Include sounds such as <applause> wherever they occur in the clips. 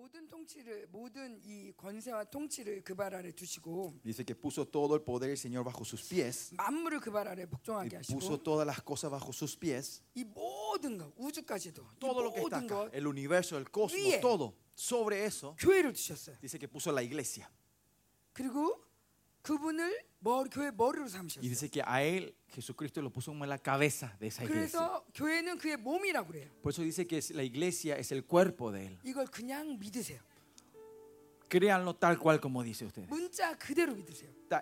모든 통치를 모든 이 권세와 통치를 그발 아래 두시고 Dice que puso todo el poder del Señor bajo sus pies. 만물을 그발 아래 Y 복종하게 puso 하시고 todas las cosas bajo sus pies. 이 모든 것 우주까지도 이 Todo lo que está 모든 acá, 것 el universo, el cosmos, 위에. todo. Sobre eso, 교회를 두셨어요. dice que puso la iglesia. 그리고 그분을 Y dice que a él Jesucristo lo puso como la cabeza de esa iglesia. Por eso dice que la iglesia es el cuerpo de él. Créanlo tal cual como dice usted.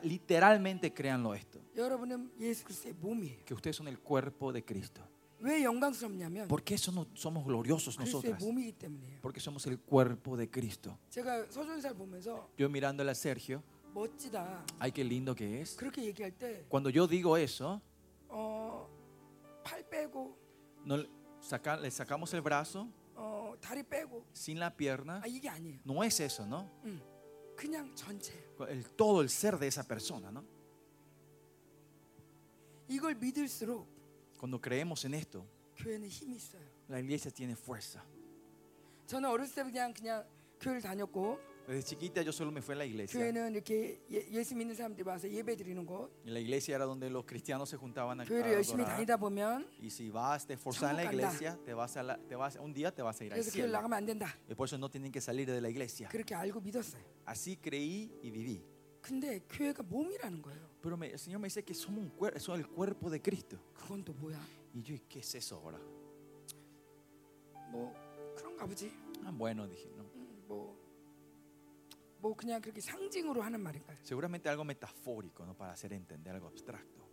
Literalmente créanlo esto. Que ustedes son el cuerpo de Cristo. ¿Por qué somos gloriosos nosotros? Porque somos el cuerpo de Cristo. Yo mirándole a Sergio. 멋지다 ay, qué lindo que es. 그렇게 얘기할 때 Cuando yo digo eso, 어, 팔 빼고 no, le- saca- le sacamos el brazo 어, 다리 빼고 sin la pierna. 아 이게 아니에요. No es eso, ¿no? 응. 그냥 전체. El, todo el ser de esa persona, ¿no? 이걸 믿을수록 Cuando creemos en esto, 교회는 힘이 있어요. la iglesia tiene fuerza. 저는 어렸을 때 그냥 그냥 교회를 다녔고 Desde chiquita yo solo me fui a la iglesia. 교회는 이렇게 예, 예수 믿는 사람들이 와서 예배 드리는 곳. Y la iglesia era donde los cristianos se juntaban a, a 교회를 열심히 adorar. 다니다 보면 Y si vas, te esforzas en la 천국 간다. iglesia, te vas a la- te vas, un día te vas a ir al 그래서 교회를 cielo. 나가면 안 된다. Y por eso no tienen que salir de la iglesia. 그렇게 알고 믿었어요. Así creí y viví. 근데 교회가 몸이라는 거예요. Pero me- el Señor me dice que somos, un cuer- somos el cuerpo de Cristo. 그건 또 뭐야? Y yo, ¿y qué es eso ahora? 뭐 그런가 보지. Ah, bueno, dije, no. 음, 뭐, 뭐 그냥 그렇게 상징으로 하는 말인가요? Seguramente algo metafórico, ¿no? Para hacer entender algo abstracto.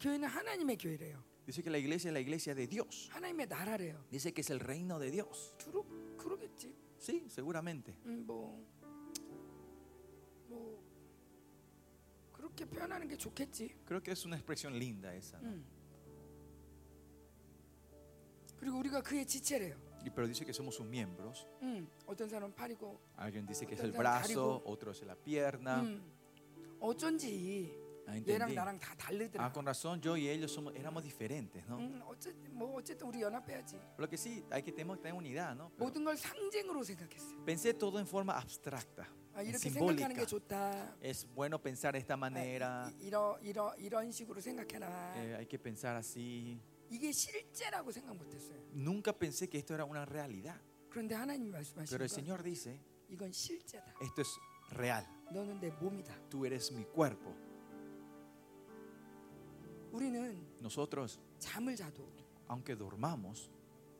교회는 하나님의 교회래요. Dice que la iglesia es la iglesia de Dios. 하나님의 나라래요. Dice que es el reino de Dios. 주로 그러겠지. Sí, seguramente. 음, 뭐, 뭐 그렇게 표현하는 게 좋겠지. Creo que es una expresión linda esa. ¿no? 음. 그리고 우리가 그의 지체래요. Y, pero dice que somos sus miembros. 음, 어떤 사람은 팔이고, Alguien dice que es Otro el es el brazo, 다리고. otro es la pierna. 음, 어쩐지 Ah, 얘랑 entendí. 나랑 다 다르더라. Ah, con razón, yo y ellos somos, éramos diferentes, ¿no? 음, 어쨌든 뭐 어쨌든 우리 연합해야지. Lo que sí, hay que tenemos que tener unidad, ¿no? Pero 모든 걸 상징으로 생각했어요. pensé todo en forma abstracta, 아, en 이렇게 생각하는 simbólica. 게 좋다. Es bueno pensar de esta 아, manera, 이- 이런 이런 이런 식으로 생각해라. eh, hay que pensar así. 이게 실제라고 생각 못했어요. Nunca pensé que esto era una realidad. 그런데 하나님이 말씀하시는 Pero el 건 Señor dice, 이건 실제다. esto es real. 너는 내 몸이다. Tú eres mi cuerpo. 우리는 Nosotros, 잠을 자도 aunque dormamos,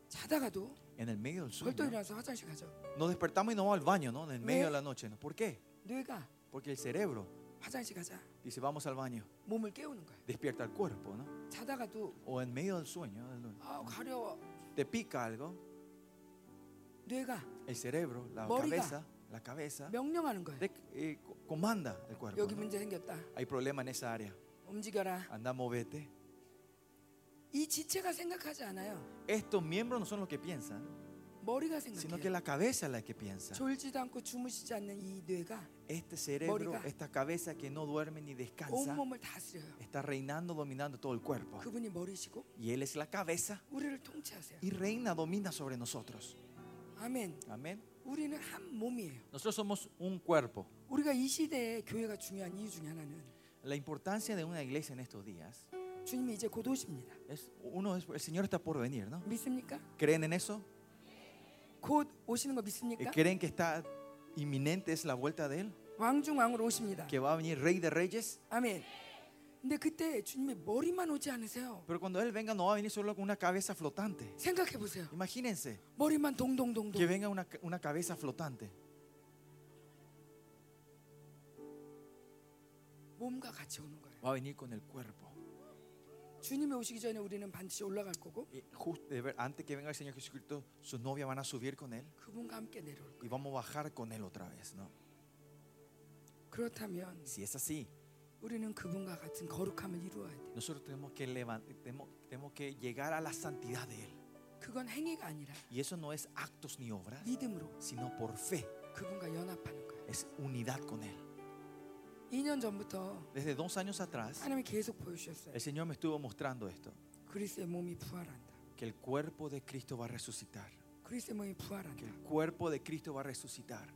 자다가도 en el medio del 벌떡 sueño, 일어나서 화장실 가죠. nos despertamos y nos vamos al baño, ¿no? En el medio ¿Eh? de la noche. ¿no? ¿Por qué? 뇌가 Porque el cerebro 화장실 가자. dice, vamos al baño. 몸을 깨우는 거야. Despierta el cuerpo, ¿no? 자다가도 O en medio del sueño, 아 가려워. te pica algo, 뇌가 el cerebro, la 머리가 cabeza, la cabeza, 명령하는 거야. te, eh, co- comanda el cuerpo. 여기 ¿no? 문제 생겼다. Hay problema en esa área. 움직여라. Anda, movete. 이 지체가 생각하지 않아요. Estos miembros no son los que piensan, 머리가 sino que 생각해요. la cabeza es la que piensa. 졸지도 않고 주무시지 않는 이 뇌가 Este cerebro, 머리가 esta cabeza que no duerme ni descansa, 온몸을 다스려요. está reinando, dominando todo el cuerpo. 그분이 머리시고 Y Él es la cabeza 우리를 통치하세요. y reina, domina sobre nosotros. 아멘. Amén. 우리는 한 몸이에요. Nosotros somos un cuerpo. 우리가 이 시대에 교회가 중요한 이유 중에 하나는 La importancia de una iglesia en estos días 주님이 이제 곧 오십니다. es uno es el Señor está por venir, ¿no? 믿습니까? ¿Creen en eso? 곧 오시는 거 Eh, 믿습니까? ¿Creen que está inminente es la vuelta de él? 왕중 왕으로 오십니다. Que va a venir Rey de Reyes. 아멘. 근데 그때 주님이 머리만 오지 않으세요. Pero cuando él venga no va a venir solo con una cabeza flotante. 생각해 보세요. Imagínense 머리만 동동동동. que venga una, una cabeza flotante. 몸과 같이 오는 거예요. Va a venir con el cuerpo. 주님이 오시기 전에 우리는 반드시 올라갈 거고 Y just- de ver- antes que venga el Señor Jesucristo, sus novias van a subir con él 그분과 함께 내려올 거예요. y vamos a bajar con él otra vez, ¿no? 그렇다면 Si es así, 우리는 그분과 같은 거룩함을 이루어야 돼요. nosotros tenemos que, levan- tenemos, tenemos que llegar a la santidad de él. 그건 행위가 아니라 Y eso no es actos ni obras, 믿음으로 sino por fe. 그분과 연합하는 거예요. Es unidad con él. 2년 전부터 Desde dos años atrás, 하나님이 계속 보여주셨어요. el Señor me estuvo mostrando esto, 그리스의 몸이 부활한다. que el cuerpo de Cristo va a resucitar. 그리스도의 몸이 que 부활한다. el cuerpo de Cristo va a resucitar.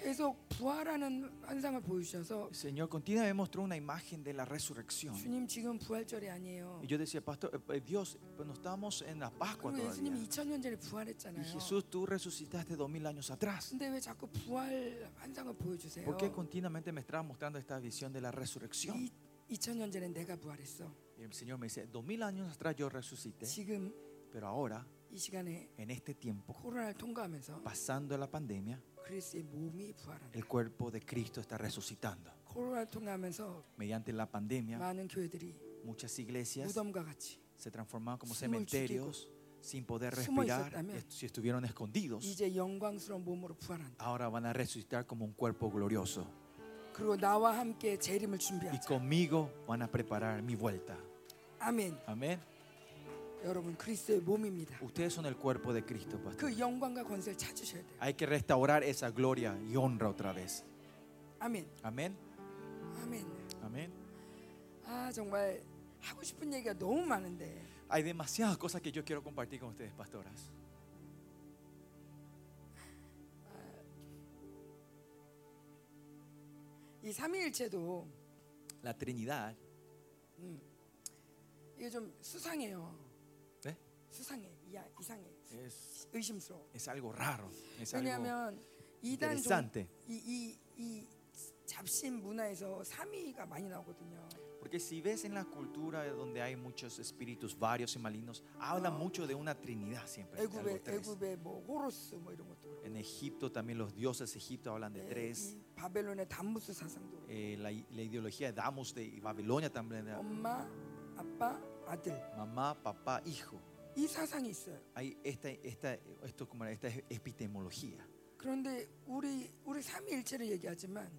계속 부활하는 환상을 보여주셔서 El Señor continuamente mostró una imagen de la resurrección. 주님 지금 부활절이 아니에요. Y yo decía, Pastor, eh, eh, Dios, pues no estamos en la Pascua 그리고 todavía. 예수님이 2000년 전에 Y 부활했잖아요. Jesús, tú resucitaste dos mil años atrás. 근데 왜 자꾸 부활 환상을 보여주세요? ¿Por qué continuamente me estás mostrando esta visión de la resurrección? 이, 2000년 전에 내가 부활했어. Y el Señor me dice, dos mil años atrás yo resucité, 지금 pero ahora, 이 시간에 en este tiempo, 코로나를 통과하면서 pasando la pandemia, 그리스의 몸이 부활한다. el cuerpo de Cristo está resucitando. 코로나를 통과하면서 Mediante la pandemia, 많은 교회들이 muchas iglesias 무덤과 같이 se transformaron como 숨을 cementerios sin poder 숨어 respirar, 있었다면 est- si estuvieron escondidos. 이제 영광스러운 몸으로 부활한다. Ahora van a resucitar como un cuerpo glorioso. 그리고 나와 함께 재림을 Y 준비하자. conmigo van a preparar mi vuelta. 아멘. Amén. 여러분 그리스도의 몸입니다. Ustedes son el cuerpo de Cristo, pastor. 그 영광과 권세를 찾으셔야 돼요. Hay que restaurar esa gloria y honra otra vez. 아멘. Amén. 아멘. Amén. 아 정말 하고 싶은 얘기가 너무 많은데 Hay demasiadas cosas que yo quiero compartir con ustedes, pastoras. 이 삼위일체도 La Trinidad 이게 좀 수상해요. 네? 수상해. 이야, 이상해. es, 의심스러워. es algo raro. Es algo 왜냐하면 이단 종, interesante. 이, 이, 이 잡신 문화에서 삼위가 많이 나오거든요. Porque si ves en la cultura donde hay muchos espíritus varios y malignos, habla No. mucho de una Trinidad siempre. de algo 애굽의 tres. 애굽의 뭐 호로스 뭐 이런 것도 그렇고. En Egipto también los dioses de Egipto hablan de 예, tres. 이 바벨론의 담무스 사상도 그렇고. Eh, la, la ideología de Damos de Babilonia también. era 엄마, 아빠, 아들 Mamá, papá, hijo. 이 사상이 있어요. Hay esta, esta, esto como esta epistemología. 그런데 우리 우리 삼위일체를 얘기하지만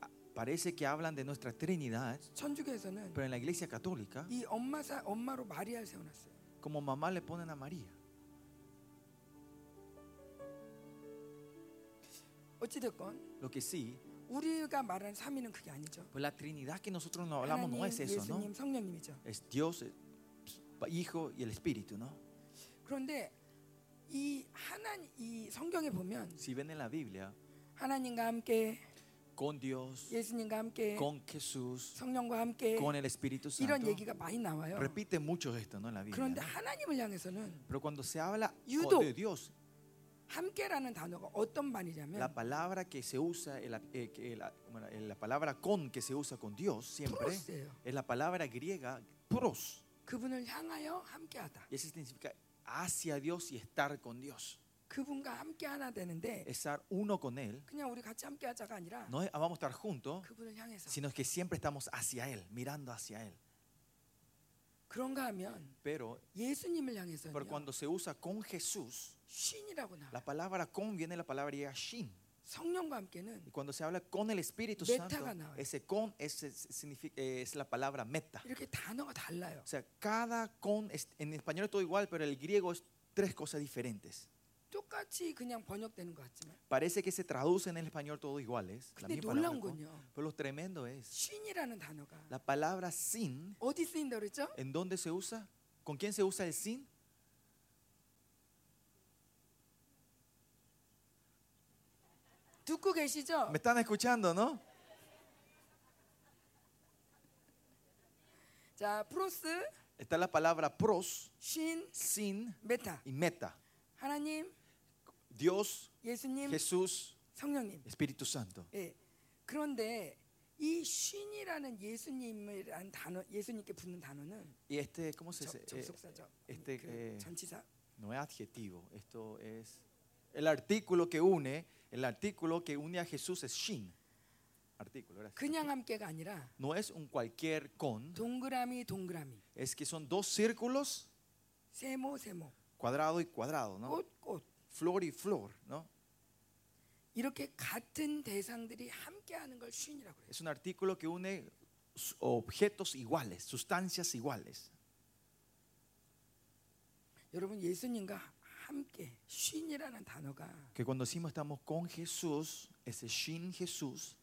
Ah, Parece que hablan de nuestra Trinidad, 천주교에서는 pero en la iglesia católica, 이 엄마 사 엄마로 마리아를 세워놨어요. como mamá le ponen a María. 어찌 됐건 Lo que sí, 우리가 말하는 삼위는 그게 아니죠. pues la Trinidad que nosotros no hablamos no 하나님, es eso, ¿no? 예수님, 성령님이죠. Es Dios, eh, Hijo y el Espíritu, ¿no? 그런데 이 하나님 이 성경에 보면 Si ven en la Biblia, 하나님과 함께 con Dios, 예수님과 함께 con Jesús, 성령과 함께 con el Espíritu 이런 Santo, 얘기가 많이 나와요. repite mucho esto, ¿no? En la Biblia. 그런데 ¿no? 하나님을 향해서는 Pero cuando se habla 유독 de Dios, 함께라는 단어가 어떤 la 말이냐면 palabra que se usa, el- eh, que la, bueno, eh, la palabra con que se usa con Dios siempre, 프로스예요. es la palabra griega pros. 그분을 향하여 함께하다. Y eso significa hacia Dios y estar con Dios. 그분과 함께 하나 되는데 Estar uno con Él. 그냥 우리 같이 함께하자가 아니라 No es, "Ah, vamos a estar juntos, 그분을 향해서 sino que siempre estamos hacia Él, mirando hacia Él. 그런가 하면 Pero, 예수님을 향해서는 pero cuando se usa con Jesús, 신이라고 나와. la palabra con viene de la palabra griega shin. 성령과 함께는 Y cuando se habla con el Espíritu Meta가 Santo, 나와요. ese con ese significa, es la palabra meta. 이렇게 단어가 달라요. O sea, cada con, es- en español es todo igual, pero el griego es tres cosas diferentes. 똑같이 그냥 번역되는 것 같지만 Parece que se traduce en el español todo iguales. La 근데 misma palabra 놀라운 con, 건요. pero lo tremendo es, 신이라는 단어가 la palabra sin, 어디 쓰인다 그랬죠? ¿en dónde se usa? ¿Con quién se usa el sin? 듣고 계시죠? ¿Me están escuchando, no? 자, 프로스, Está la palabra pros, 신, sin 메타. y meta. 하나님, Dios, 예수님, Jesús, 성령님. Espíritu Santo. 예. 그런데 이 신이라는 예수님이라는 단어, 예수님께 붙는 단어는 Y este, ¿cómo se 접, dice? Eh, 접속사죠. este, 그 eh, 전치사. no es adjetivo, esto es el artículo que une, el artículo que une a Jesús es shin. Artículo, gracias. 그냥 함께가 아니라 No es un cualquier con, 동그라미 동그라미, es que son dos círculos, 세모 세모, cuadrado y cuadrado, ¿no? 꽃 꽃. Flor y flor, ¿no? 이렇게 같은 대상들이 함께하는 걸 신이라고 그래요. Es un artículo que une s- objetos iguales, sustancias iguales. 여러분 예수님과 que cuando decimos estamos con Jesús, ese Shin Jesús,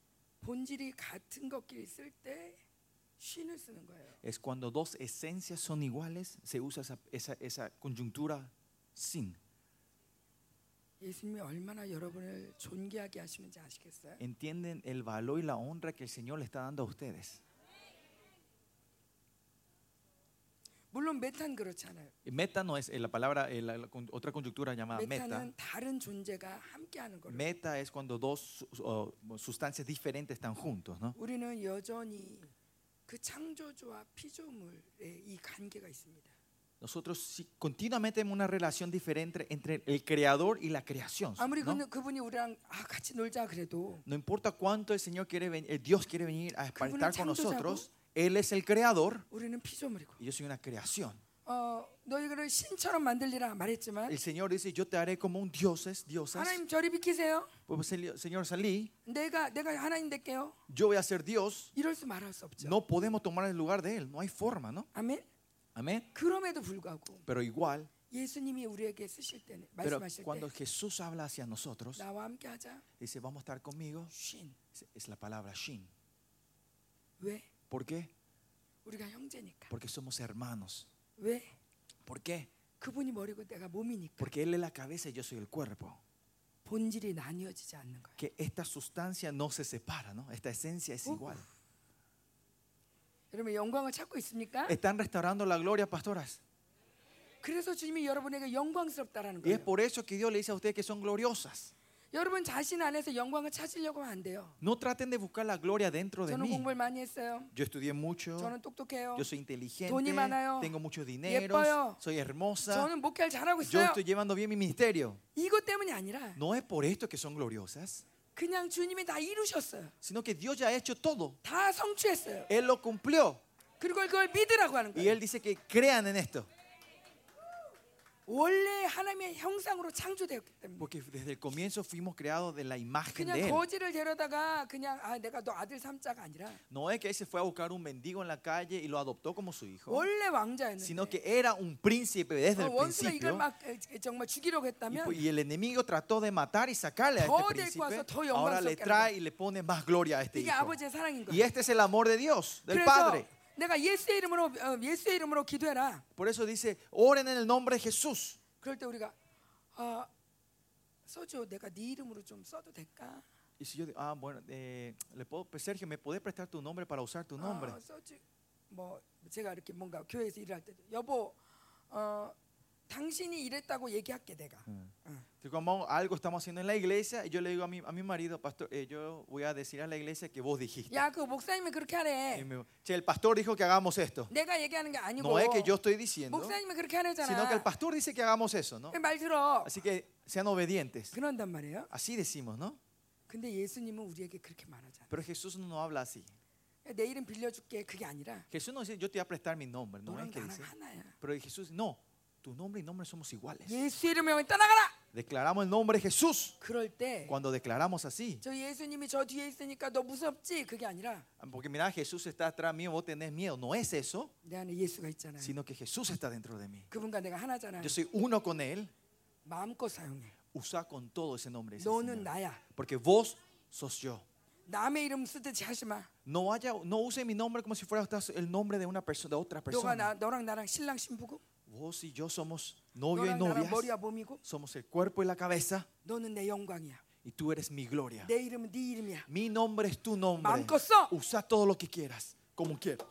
es cuando dos esencias son iguales, se usa esa, esa, esa conjuntura sin. ¿Entienden el valor y la honra que el Señor le está dando a ustedes? 물론 메탄 그렇잖아요. Y Meta no es eh, la palabra, eh, la- la con- otra conjuntura llamada meta. 메타는 다른 존재가 함께하는 거예요. Meta es cuando dos su- uh, sustancias diferentes están juntos, ¿no? 우리는 여전히 그 창조주와 피조물의 이 관계가 있습니다. Nosotros sí, continuamente tenemos una relación diferente entre el creador y la creación. 아무리 ¿no? 그, 그분이 우리랑 아, 같이 놀자 그래도 No importa cuánto el Señor quiere venir, el Dios quiere venir a estar con 창조자고, nosotros, Él es el creador 우리는 피조물이고 y yo soy una creación. 어, 너희를 신처럼 만들리라 말했지만 El Señor dice, yo te haré como un dioses, diosas. 하나님 저리 비키세요. Pues, el Señor, salí, 내가 내가 하나님 될게요. yo voy a ser Dios. 이럴 수 말할 수 없죠. No podemos tomar el lugar de Él, no hay forma, ¿no? 아멘. Amén. 그럼에도 불구하고 Pero igual, 예수님이 우리에게 쓰실 때는 pero 말씀하실 cuando 때 Jesús habla hacia nosotros, 나와 함께 하자. dice, vamos a estar conmigo, 쉰. es- es la palabra Shin. 왜? ¿Por qué? 우리가 형제니까. Porque somos hermanos. 왜? ¿Por qué? 그분이 머리고 내가 몸이니까. Porque Él es la cabeza y yo soy el cuerpo. 본질이 나뉘어지지 않는 거야. Que esta sustancia no se separa, ¿no? Esta esencia es Uf. igual. 여러분 영광을 찾고 있습니까? Están restaurando la gloria, pastoras. 그래서 주님이 여러분에게 영광스럽다라는 Y es 거예요. por eso que Dios le dice a ustedes que son gloriosas. 여러분 자신 안에서 영광을 찾으려고 하면 안 돼요. No traten de buscar la gloria dentro de 저는 mí. 공부를 많이 했어요. Yo estudié mucho, 저는 똑똑해요. yo soy inteligente, 돈이 많아요. tengo mucho dinero, 예뻐요. soy hermosa, 저는 목회를 잘하고 yo 있어요. estoy llevando bien mi ministerio. 이것 때문이 아니라 No es por esto que son gloriosas, 그냥 주님이 다 이루셨어요. sino que Dios ya ha hecho todo. 다 성취했어요. Él lo cumplió. 그리고 그걸 믿으라고 하는 Y 거예요. Él dice que crean en esto. 원래 하나님의 형상으로 창조되었기 때문에. Porque desde el comienzo fuimos creados de la imagen de 그냥 Él. 거지를 데려다가 그냥 아 내가 너 아들 삼자가 아니라 No es que Él se fue a buscar un mendigo en la calle y lo adoptó como su hijo, 원래 왕자였는데 sino que era un príncipe desde 어, el 원수가 이걸 principio. 막 에, 정말 죽이려고 Y, 했다면 pues- y el enemigo trató de matar y sacarle a 더 este 데리고 와서 príncipe. 더 Ahora le 영광스럽게 trae y le pone más gloria a este 이게 hijo. 아버지의 사랑인 Y 거예요. este es el amor de Dios, del 그래서 Padre. 내가 예수의 이름으로 어, 예수의 이름으로 기도해라. Por eso dice, oren en el nombre de Jesús. 그럴 때 우리가 아 소주 내가 네 이름으로 좀 써도 될까? Y si yo digo, ah, bueno, eh, le puedo, pues, Sergio, ¿me podés prestar tu nombre para usar tu nombre? 아, 소주 뭐 제가 이렇게 뭔가 교회에서 일할 때 여보 어 당신이 이랬다고 얘기할게 내가. Mm. 응. Que como algo estamos haciendo en la iglesia, y yo le digo a mi, a mi marido, pastor, eh, yo voy a decir a la iglesia que vos dijiste. 야, 그 목사님이 그렇게 Y 하래. me- che, el pastor dijo que hagamos esto. 내가 얘기하는 게 아니고 No es que yo estoy diciendo, 목사님이 그렇게 하래잖아. sino que el pastor dice que hagamos eso, ¿no? 말 들어. Así que sean obedientes. 그런단 말이에요. Así decimos, ¿no? 근데 예수님은 우리에게 그렇게 말하잖아. Pero Jesús no habla así. 내 이름 빌려줄게 그게 아니라 Jesús no dice, yo te voy a prestar mi nombre, no es 너랑 que 나랑 dice. 하나야. Pero Jesús, no, tu nombre y nombre somos iguales. 예수 이름으로 떠나가라. Declaramos el nombre de Jesús. 그럴 때 Cuando declaramos así, 저 예수님이 저 뒤에 있으니까 너 무섭지? 그게 아니라 porque mira, Jesús está atrás mío, vos tenés miedo. No es eso, 내 안에 예수가 있잖아요. sino que Jesús está dentro de mí. 그분과 내가 하나잖아요. Yo soy uno con Él. 마음껏 사용해. Usa con todo ese nombre. ese 너는 Señor. 나야. Porque vos sos yo. 남의 이름 쓰듯이 하지 마. No, haya, no use mi nombre como si fuera el nombre de una persona, de otra 너가 persona. 나, 너랑 나랑 신랑 신부고 Vos y yo somos novio y novia. Somos el cuerpo y la cabeza. Y tú eres mi gloria. Mi nombre es tu nombre. Usa todo lo que quieras, como quieras.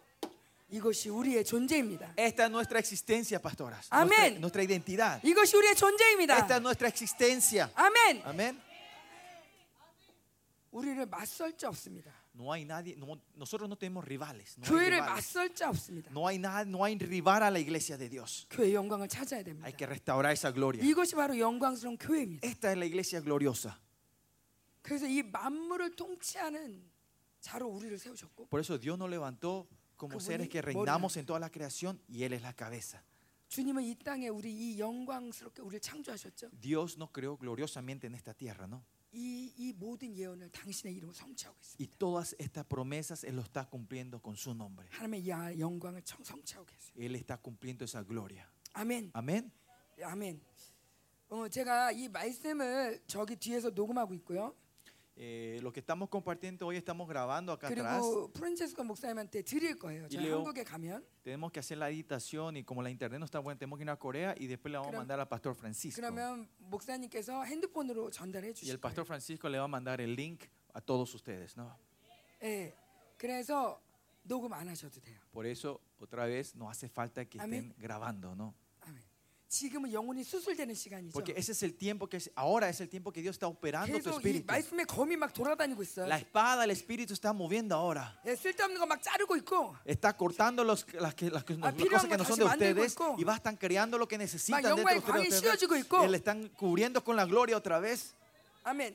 Esta es nuestra existencia, pastoras. Amén. Nuestra, nuestra, identidad. Esta es nuestra existencia. Amén. Amén. 우리를 맞설 자 없습니다. No hay nadie, no- nosotros no tenemos rivales. No hay, 교회를 rivales. 맞설 자 없습니다. No hay nada, no hay rival a la iglesia de Dios. 교회 영광을 찾아야 됩니다. Hay que restaurar esa gloria. 이것이 바로 영광스러운 교회입니다. Esta es la iglesia gloriosa. 그래서 이 만물을 통치하는 자로 우리를 세우셨고 Por eso Dios nos levantó como 그분이 seres que reinamos en toda la creación y Él es la cabeza. 주님은 이 땅에 우리 이 영광스럽게 우리를 창조하셨죠. Dios nos creó gloriosamente en esta tierra, ¿no? 이, 이 모든 예언을 당신의 이름으로 성취하고 있습니다. Y todas estas promesas Él lo está cumpliendo con su nombre. 하나님의 이 영광을 청- 성취하고 계세요. Él está cumpliendo esa gloria. 아멘. Amén. 아멘. 어, 제가 이 말씀을 저기 뒤에서 녹음하고 있고요. Eh, lo que estamos compartiendo hoy, estamos grabando acá atrás. 그리고 프란체스코 목사님한테 드릴 거예요. 저 이래요. 한국에 가면 Tenemos que hacer la editación y como la internet no está buena, tenemos que ir a Corea y después le vamos a 그럼- mandar al pastor Francisco. 그러면 목사님께서 핸드폰으로 전달해 Y 주실 el pastor 거예요. Francisco le va a mandar el link a todos ustedes, ¿no? 예. 그래서 녹음 안 하셔도 돼요. Por eso, otra vez, no hace falta que Amén. estén grabando, ¿no? 아멘. 지금은 영혼이 수술되는 시간이죠. Porque ese es el tiempo que es, ahora es el tiempo que Dios está operando tu 계속 이 espíritu. 말씀의 검이 막 돌아다니고 있어요. La espada del espíritu está moviendo ahora. 예, 쓸데없는 거 막 자르고 있고 Está cortando los, las, que, las, que- Ah, las cosas que no son de 필요한 거 다시 만들고 ustedes 있고. y va a estar creando lo que necesitan 막 dentro de 영광의 광이 ustedes. 씌워지고 있고. Y le están cubriendo con la gloria otra vez. 아멘.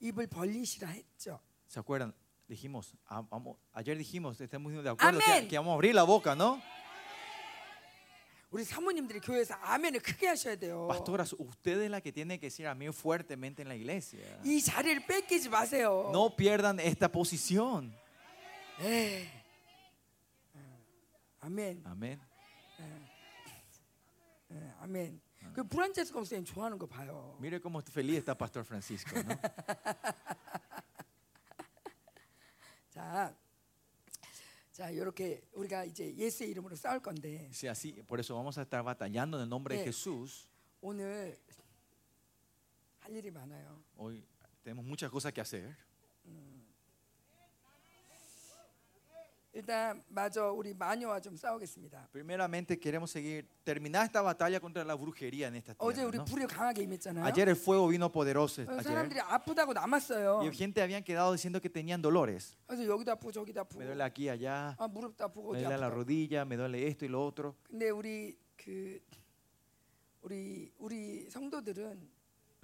입을 벌리시라 했죠. ¿Se acuerdan? Dijimos, ah, vamos, ayer dijimos, estamos de acuerdo que, Amén. que vamos a abrir la boca, ¿no? 우리 사모님들이 교회에서 아멘을 크게 하셔야 돼요. Pastoras, usted es la que tiene que decir amén fuertemente en la iglesia. 이 자리를 뺏기지 마세요. No pierdan esta posición. 예. 아멘. Amén. 예, 아멘. 그 브란체스코 목사님 좋아하는 거 봐요. Mire cómo feliz está Pastor Francisco, <laughs> ¿no? 자, 자 이렇게 우리가 이제 예수의 이름으로 싸울 건데 Sí, así, por eso vamos a estar batallando en el nombre de Sí. Jesús. 오늘 할 일이 많아요. Hoy tenemos muchas cosas que hacer. 일단 마저 우리 마녀와 좀 싸우겠습니다. Primeramente queremos seguir, terminar esta batalla contra la brujería en esta 어제 tierra. 우리 ¿no? 불이 강하게 임했잖아요. Ayer el fuego vino poderoso. 어, Ayer. 사람들이 아프다고 남았어요. Y gente habían quedado diciendo que tenían dolores. 그래서 여기도 아프고 저기도 아프고 Me duele aquí, allá. 아 무릎도 아프고 Me 어디 duele la 아프고. rodilla, me duele esto y lo otro. 근데 우리 그 우리 우리 성도들은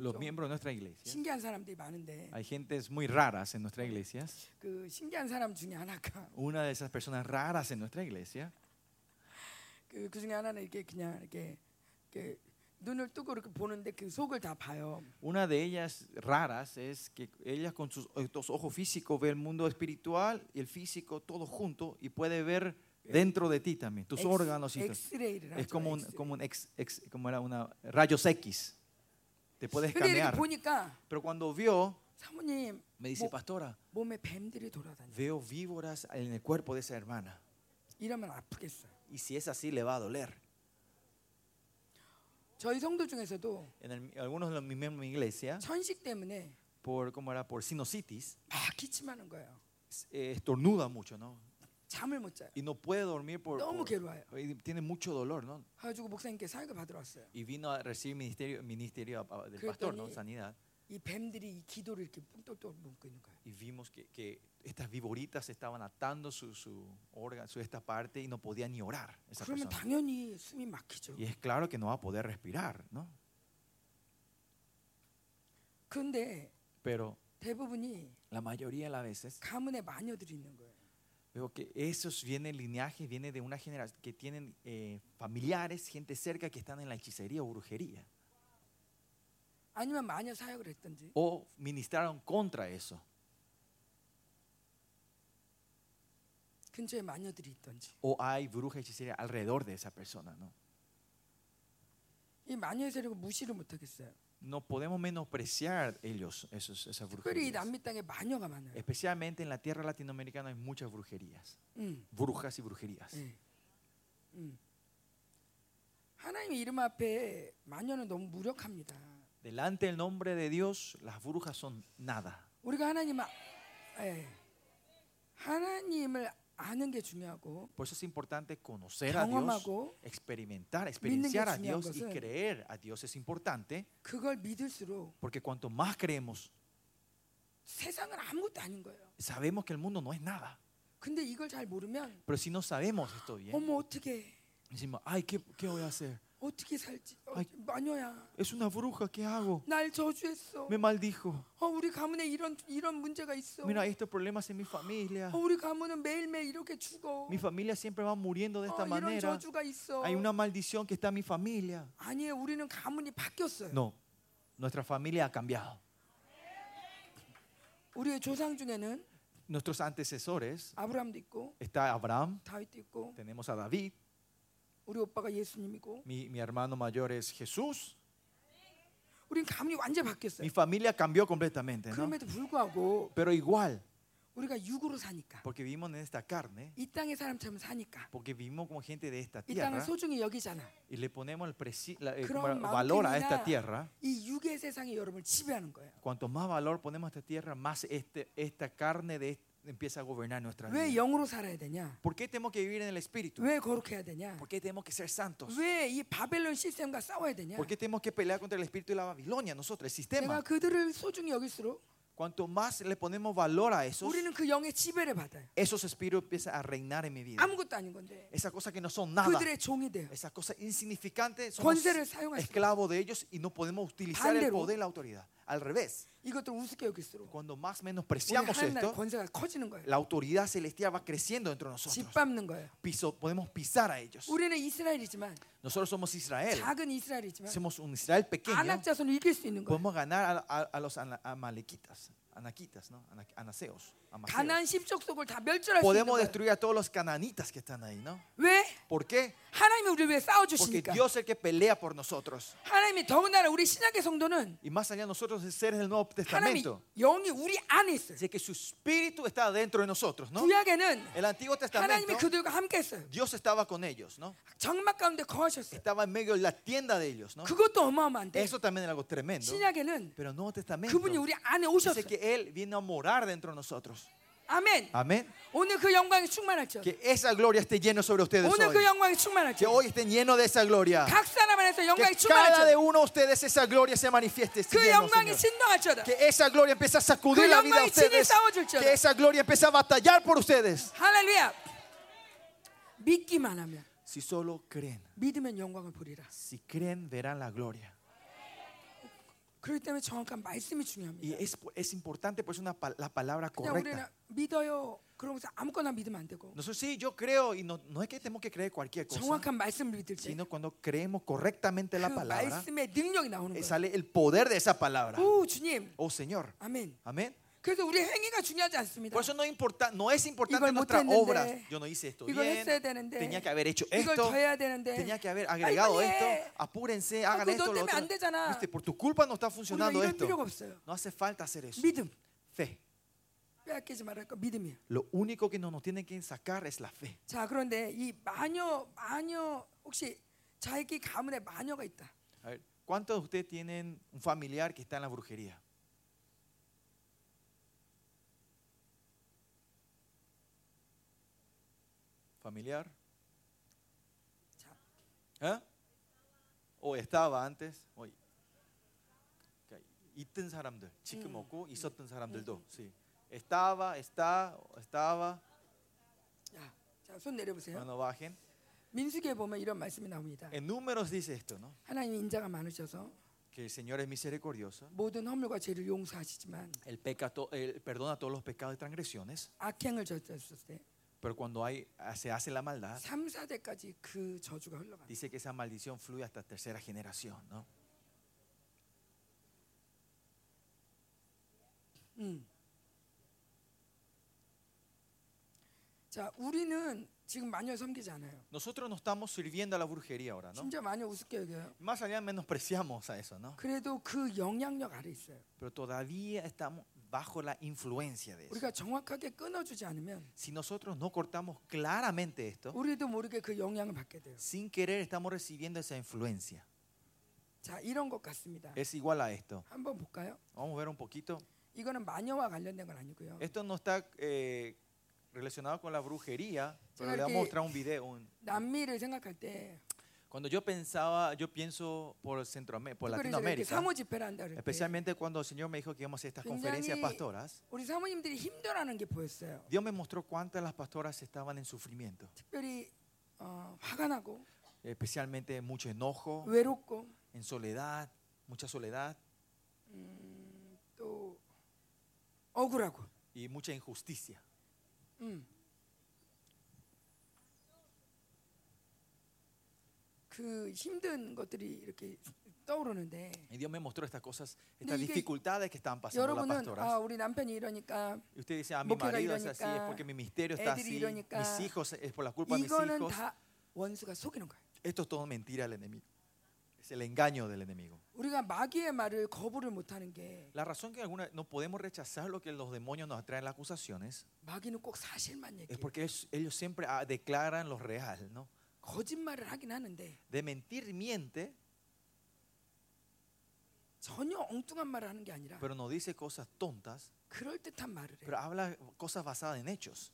Los Yo- miembros de nuestra iglesia. 신기한 사람들이 많은데 Hay gentes muy raras en nuestras iglesias. 그 신기한 사람 중에 하나가 Una de esas personas raras en nuestra iglesia 그, 그 중에 하나는 이렇게 그냥 이렇게, 이렇게 눈을 뜨고 이렇게 보는데 그 속을 다 봐요. Una de ellas raras es que ella con sus estos ojos físicos ve el mundo espiritual y el físico todo junto y puede ver dentro de ti también, tus órganos y todo. 엑스레이를 Es 하죠. como un, 엑스레이. como un ex- ex- como era una rayos X. Te puede 근데 이렇게 escanear. 보니까 Pero cuando vio, 사모님 me dice, 뭐- pastora, 몸에 뱀들이 돌아다녀. veo víboras en el cuerpo de esa hermana. 이러면 아프겠어요. Y si es así, le va a doler. 저희 성도 중에서도 En el- algunos de los mis miembros de mi iglesia, 천식 때문에 por, como era, por sinusitis, 막 기침하는 거예요. eh, estornuda mucho, ¿no? 잠을 못 자요. Y no puede dormir por, 너무 por- 괴로워요. y tiene mucho dolor, ¿no? 가지고 목사님께 사역을 받으러 왔어요. Y vino a recibir ministerio, ministerio a- a- del pastor, ¿no? 그랬더니- Sanidad. 이 뱀들이 이 기도를 이렇게 뿡똘똘 묶고 있는 거예요. Y vimos que, que estas viboritas estaban atando su, su órgano, su esta parte y no podía ni orar esa 그러면 persona. 당연히 숨이 막히죠. Y es claro que no va a poder respirar, ¿no? 근데 Pero 대부분이 la mayoría de las veces 가문의 마녀들이 있는 거예요. Veo que esos viene linaje, viene de una generación que tienen eh, familiares, gente cerca que están en la hechicería o brujería. O ministraron contra eso. O hay bruja hechicería alrededor de esa persona, ¿no? 이 마녀의 세력을 무시를 못하겠어요. No podemos menospreciar ellos, esos, esas 특별히 이 brujerías. 남미 땅에 마녀가 많아요. Especialmente en la tierra latinoamericana hay muchas brujerías. 음, Brujas y brujerías. 예. 음. 하나님의 이름 앞에 마녀는 너무 무력합니다. Delante del nombre de Dios, las brujas son nada. 우리가 하나님 아, 예. 하나님을 아는 게 중요하고 Por eso es importante conocer a Dios, experimentar, experienciar a Dios y creer a Dios es importante. Porque cuanto más creemos, sabemos que el mundo no es nada. Pero si no sabemos esto bien, decimos, ay, ¿qué, qué voy a hacer? 어떻게 살지? 어, 아이. 마녀야. Es una bruja, ¿qué hago? 날 저주했어. Me maldijo. 어, 우리 가문에 이런 이런 문제가 있어. Mira, hay estos problemas en mi familia. 어, 우리 가문은 매일매일 이렇게 죽어. Mi familia siempre va muriendo de esta 어, 이런 manera. 저주가 있어. Hay una maldición que está en mi familia. 아니에요. 우리는 가문이 바뀌었어요. No, nuestra familia ha cambiado. 우리의 조상 중에는 Nuestros antecesores, 아브라함도 있고 está Abraham, 다윗도 있고 tenemos a David, 우리 오빠가 예수님이고 mi, mi hermano mayor es Jesús. 우린 가문이 완전 바뀌었어요. Mi familia cambió completamente, ¿no? 그럼에도 불구하고 Pero igual, 우리가 육으로 사니까 porque vivimos en esta carne, 이 땅의 사람처럼 사니까 porque vivimos como gente de esta 이 땅을 tierra 소중히 여기잖아. y le ponemos el preci- la- el 그런 valor a esta 만큼이나 tierra, 이 육의 세상이 여러분을 지배하는 거예요. cuanto más valor ponemos a esta tierra, más este, esta carne de est- empieza a gobernar nuestra 왜 vida. 영으로 살아야 되냐? ¿Por qué tenemos que vivir en el Espíritu? 왜 거룩해야 되냐? ¿Por qué tenemos que ser santos? 왜 이 바벨론 시스템과 싸워야 되냐? ¿Por qué tenemos que pelear contra el espíritu de la Babilonia, nosotros, el 내가 sistema? 그들을 소중히 여길수록 Cuanto más le ponemos valor a esos, 우리는 그 영의 지배를 받아요. esos espíritus empiezan a reinar en mi vida. 아무것도 아닌 건데 Esas cosas que no son nada, 그들의 종이 돼요. esas cosas insignificantes, somos 권세를 사용할 수 esclavos de ellos y no podemos utilizar el 반대로. poder y la autoridad. Al revés, 이것들 우습게 여길수록 cuando más 우리 menospreciamos 하나님 esto, 권세가 커지는 거예요. la autoridad celestial va creciendo dentro de nosotros. 짓밟는 거예요. Piso, podemos pisar a ellos. 우리는 이스라엘이지만 Nosotros somos Israel, 작은 이스라엘이지만 somos un Israel pequeño. 안악 자손을 이길 수 있는 거예요. Podemos ganar a, a- a los ana- amalequitas, Anaquitas, ¿no? Ana- anaseos. 가나안 십족속을 다 멸절할 Podemos destruir a todos los cananitas que están ahí, ¿no? 왜? ¿Por qué? 하나님이 우리를 위해 싸워 Porque 주시니까. Dios es el que pelea por nosotros. 하나님이 더군다나 우리 신약의 성도는 Y más allá nosotros seres del Nuevo 하나님이 Testamento. 영이 우리 안에 있어요. Así que su espíritu está dentro de nosotros, ¿no? 구약에는 El Antiguo 하나님이 Testamento, 그들과 함께 했어요. Dios estaba con ellos, ¿no? 정막 가운데 거하셨어요. Estaba en medio de la tienda de ellos, ¿no? 그것도 어마어마한데 Eso también era algo tremendo. 신약에는 Pero el Nuevo Testamento 그분이 우리 안에 dice 오셨어요. que Él viene a morar dentro de nosotros. 아멘. Amén. 오늘 그 영광이 충만할지어다. Que esa gloria esté lleno sobre ustedes 오늘 그 hoy. 영광이 Que 충만할지어다. hoy estén llenos de esa gloria. 각 사람 안에서 영광이 Que cada de 충만할지어다. uno de ustedes esa gloria se manifieste. esté 그 lleno, 영광이 Señor. 진동할지어다. Que esa gloria empiece a sacudir 그 la vida de 영광이 친히 ustedes. 싸워줄지어다. Que esa gloria empiece a batallar por ustedes. 할렐루야. 믿기만 하면 Si solo creen, 믿으면 영광을 보리라. si creen, verán la gloria. 그렇기 때문에 정확한 말씀이 Y 중요합니다. es, es importante pues una, pa- la palabra 그냥 우리는 correcta. 믿어요. 그러면서 아무거나 믿으면 안 되고 Nosotros sí, yo creo, y no, no es que tenemos que creer cualquier cosa, 정확한 말씀을 믿을 때 sino cuando creemos correctamente 그 la palabra, 말씀의 능력이 나오는 eh, 거예요. sale el poder de esa palabra. 오 주님, Oh Señor. 아멘. Amén. 그래서 우리 행위가 중요하지 않습니다. Por eso no, importa, no es importante 이걸 nuestras 못했는데, obras. Yo no hice esto 이걸 bien. 했어야 되는데 Tenía que haber hecho 이걸 esto. 더 해야 되는데 Tenía que haber agregado 빨리 esto. 해. Apúrense, 아, hagan 그거 esto. 너 Lo 때문에 안 otro. 되잖아. Viste, por tu culpa no está 우리가 funcionando 이럴 esto. 필요가 없어요. No hace falta hacer eso. 믿음 Fe. 빼앗기지 말할 거 믿음이에요. Lo único que nos, nos tiene que sacar es la fe. 자 그런데 이 마녀 마녀 혹시 자기 가문에 마녀가 있다. A ver, ¿cuántos de ustedes tienen un familiar que está en la brujería? ¿Familiar? 자, ¿Eh? O estaba antes. Oye. 있던 사람들, 지금 없고 있었던 사람들도. Sí. Estaba, está, estaba. 야, 자손 내려보세요. Bueno, bajen. 민수기에 보면 이런 말씀이 나옵니다. En números dice esto, ¿no? 하나님 인자가 많으셔서 Que el Señor es misericordioso. 모든 허물과 죄를 용서하시지만 Él, peca to- él perdona todos los pecados y transgresiones. 악행을 저질렀을 때 Pero cuando hay, se hace la maldad, 3, 4대까지 그 저주가 흘러간다. dice que esa maldición fluye hasta tercera generación, ¿no? 음. 자, 우리는 지금 마녀 섬기지 않아요. Nosotros no estamos sirviendo a la brujería ahora, ¿no? 진짜 마녀 우습게 여겨요. Más allá menospreciamos a eso, ¿no? 그래도 그 영향력 아래 있어요. Pero todavía estamos bajo la influencia de eso. 우리가 정확하게 끊어주지 않으면 Si nosotros no cortamos claramente esto, 우리도 모르게 그 영향을 받게 돼요. sin querer estamos recibiendo esa influencia. 자, 이런 것 같습니다. Es igual a esto. 한번 볼까요? Vamos a ver un poquito. 이거는 마녀와 관련된 건 아니고요. Esto no está eh, relacionado con la brujería, pero Señor, le vamos a que- mostrar un video. un- 남미를 생각할 때 Cuando yo pensaba, yo pienso por Centroamérica, por Latinoamérica. Especialmente cuando el Señor me dijo que íbamos a hacer estas conferencias pastoras. Dios me mostró cuántas las pastoras estaban en sufrimiento. Especialmente mucho enojo, en soledad, mucha soledad. y mucha injusticia. 그 힘든 것들이 이렇게 떠오르는데 Y Dios me mostró estas cosas, estas 이게- dificultades que estaban pasando las 여러분은 pastoras. 아 우리 남편이 이러니까 Y usted dice, ah, mi 목회가 marido es así, es 이러니까, porque mi misterio está 애들이 así, 이러니까, mis hijos, es por la culpa de mis 이거는 hijos. 다 원수가 속이는 거예요. Esto es todo mentira del enemigo. Es el engaño del enemigo. 우리가 마귀의 말을 거부를 못하는 게 La razón que alguna, no podemos rechazar lo que los demonios nos traen las acusaciones 마귀는 꼭 사실만 es 얘기해. porque ellos, ellos siempre ah, declaran lo real, ¿no? 거짓말을 하긴 하는데 De mentir miente, 전혀 엉뚱한 말을 하는 게 아니라 pero no dice cosas tontas, 그럴 듯한 말을 해. pero habla cosas basadas en hechos.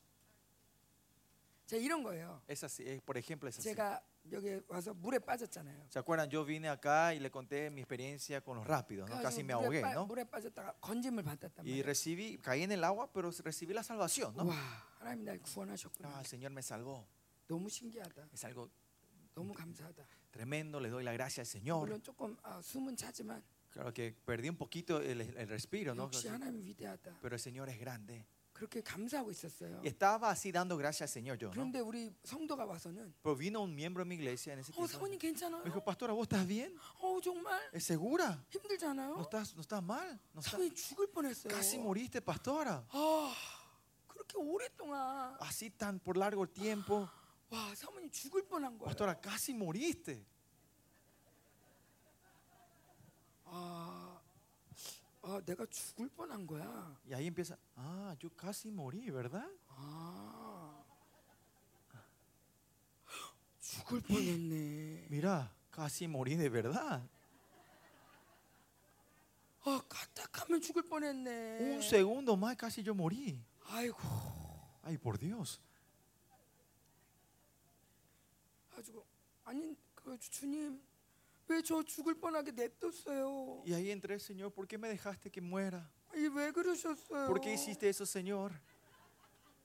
자 이런 거예요. Es así, eh, por ejemplo, es así. 제가 여기 와서 물에 빠졌잖아요. ¿Se acuerdan? Yo vine acá y le conté mi experiencia con los rápidos, ¿no? Casi me 그래가지고 ahogué, 물에, 빠, ¿no? 물에 빠졌다가 건짐을 받았단 Y 말이에요. recibí, caí en el agua, pero recibí la salvación, ¿no? 와 하나님 날 구원하셨구나. Ah, el Señor me salvó. 너무 신기하다. Es algo 너무 감사하다. tremendo, le doy la gracia al Señor. 물론 조금 아, 숨은 차지만 Claro que perdí un poquito el, el respiro, ¿no? 역시 하나님 위대하다. Pero el Señor es grande. 그렇게 감사하고 있었어요. Y estaba así dando gracias al Señor yo, ¿no? 그런데 우리 성도가 와서는 Pero vino un miembro de mi iglesia en ese 어 tiempo. 사모님 Me 괜찮아요? dijo, pastora, ¿vos estás bien? 어 정말 ¿Es segura? 힘들잖아요. ¿No estás, no estás mal? ¿No estás- 사모님 죽을 뻔했어요. Casi moriste, pastora. 아 그렇게 오랫동안 Así tan por largo tiempo. 와 사모님 죽을 뻔한 거예요. Pastora, casi moriste. 아, 아 내가 죽을 뻔한 거야. Y ahí empieza, ah, yo casi morí, ¿verdad? 아 죽을 뻔했네. Mira, casi morí de verdad. 아 까딱하면 죽을 뻔했네. Un segundo más casi yo morí. 아이고 Ay, por Dios. 가지고 아니 그 주님 왜 저 죽을 뻔하게 냅뒀어요? Y ahí entré, Señor, ¿por qué me dejaste que muera? 아니 왜 그러셨어요? ¿Por qué hiciste eso, Señor?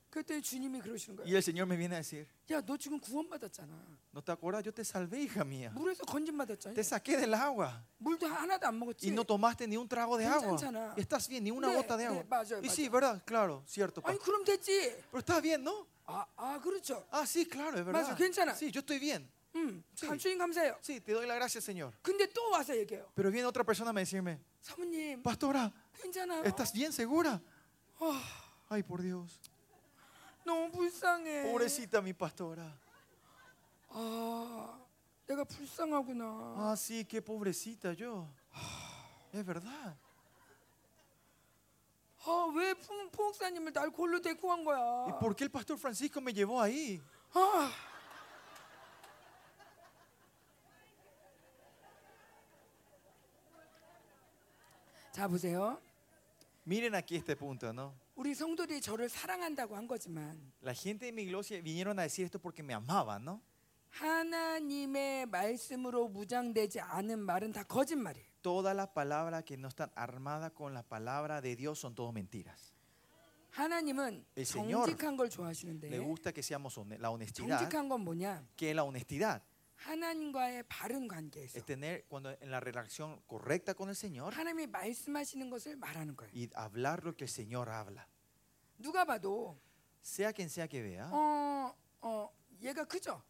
그때 주님이 그러시는 Y 거예요. el Señor me viene a decir, 야 너 지금 구원받았잖아. ¿no te acuerdas? Yo te salvé, hija mía. 물에서 건진 받았잖아. Te saqué del agua. 물도 하나도 안 먹었지. Y no tomaste ni un trago de agua. 괜찮잖아. Y estás bien, ni una 네, gota de agua. 네, 맞아요, Y sí, 맞아요. ¿verdad? Claro, cierto. 아니 pa. 그럼 됐지. Pero estás bien, ¿no? 아, 아 그렇죠. Ah, sí, claro, es verdad. 맞아, 괜찮아. Sí, yo estoy bien. 음, Sí. 참 주님 감사해요. Sí, te doy la gracia, Señor. 근데 또 와서 얘기해요. Pero viene otra persona a decirme, 사모님 Pastora, 괜찮아요. ¿estás bien segura? 아, Ay, por Dios. 너무 불쌍해. Pobrecita mi pastora. 아, 내가 불쌍하구나. Ah, sí, qué pobrecita yo. Es verdad. 아, 왜 푸- 포목사님을 날 골로 데리고 간 거야? ¿Y por qué el pastor Francisco me llevó ahí? 아. 자 보세요. Miren aquí este punto, ¿no? 우리 성도들이 저를 사랑한다고 한 거지만 La gente de mi iglesia vinieron a decir esto porque me amaban, ¿no? 하나님의 말씀으로 무장되지 않은 말은 다 거짓말이에요. Todas las palabras que no están armadas con la palabra de Dios son todo mentiras. 하나님은 El Señor 정직한 걸 Le 좋아하시는데 gusta que seamos hone- la honestidad. 정직한 건 뭐냐? Que es la honestidad 하나님과의 바른 관계에서 es tener cuando en la relación correcta con el Señor 하나님이 말씀하시는 것을 말하는 거예요. y hablar lo que el Señor habla. 누가 봐도 Sea quien sea que vea, 어, 어, 얘가 크죠?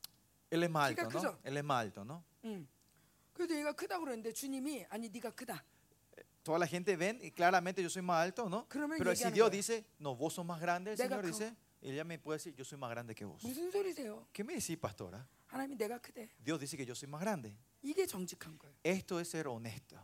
él es más chica, alto, ¿no? ¿cr죠? Él es más alto, ¿no? 응. Toda la gente ven y claramente yo soy más alto, ¿no? Pero si Dios dice, no, vos sos más grande, el Señor dice, ella me puede decir, yo soy más grande que vos. ¿Qué me decís, pastora? Dios dice que yo soy más grande. Esto es ser honesto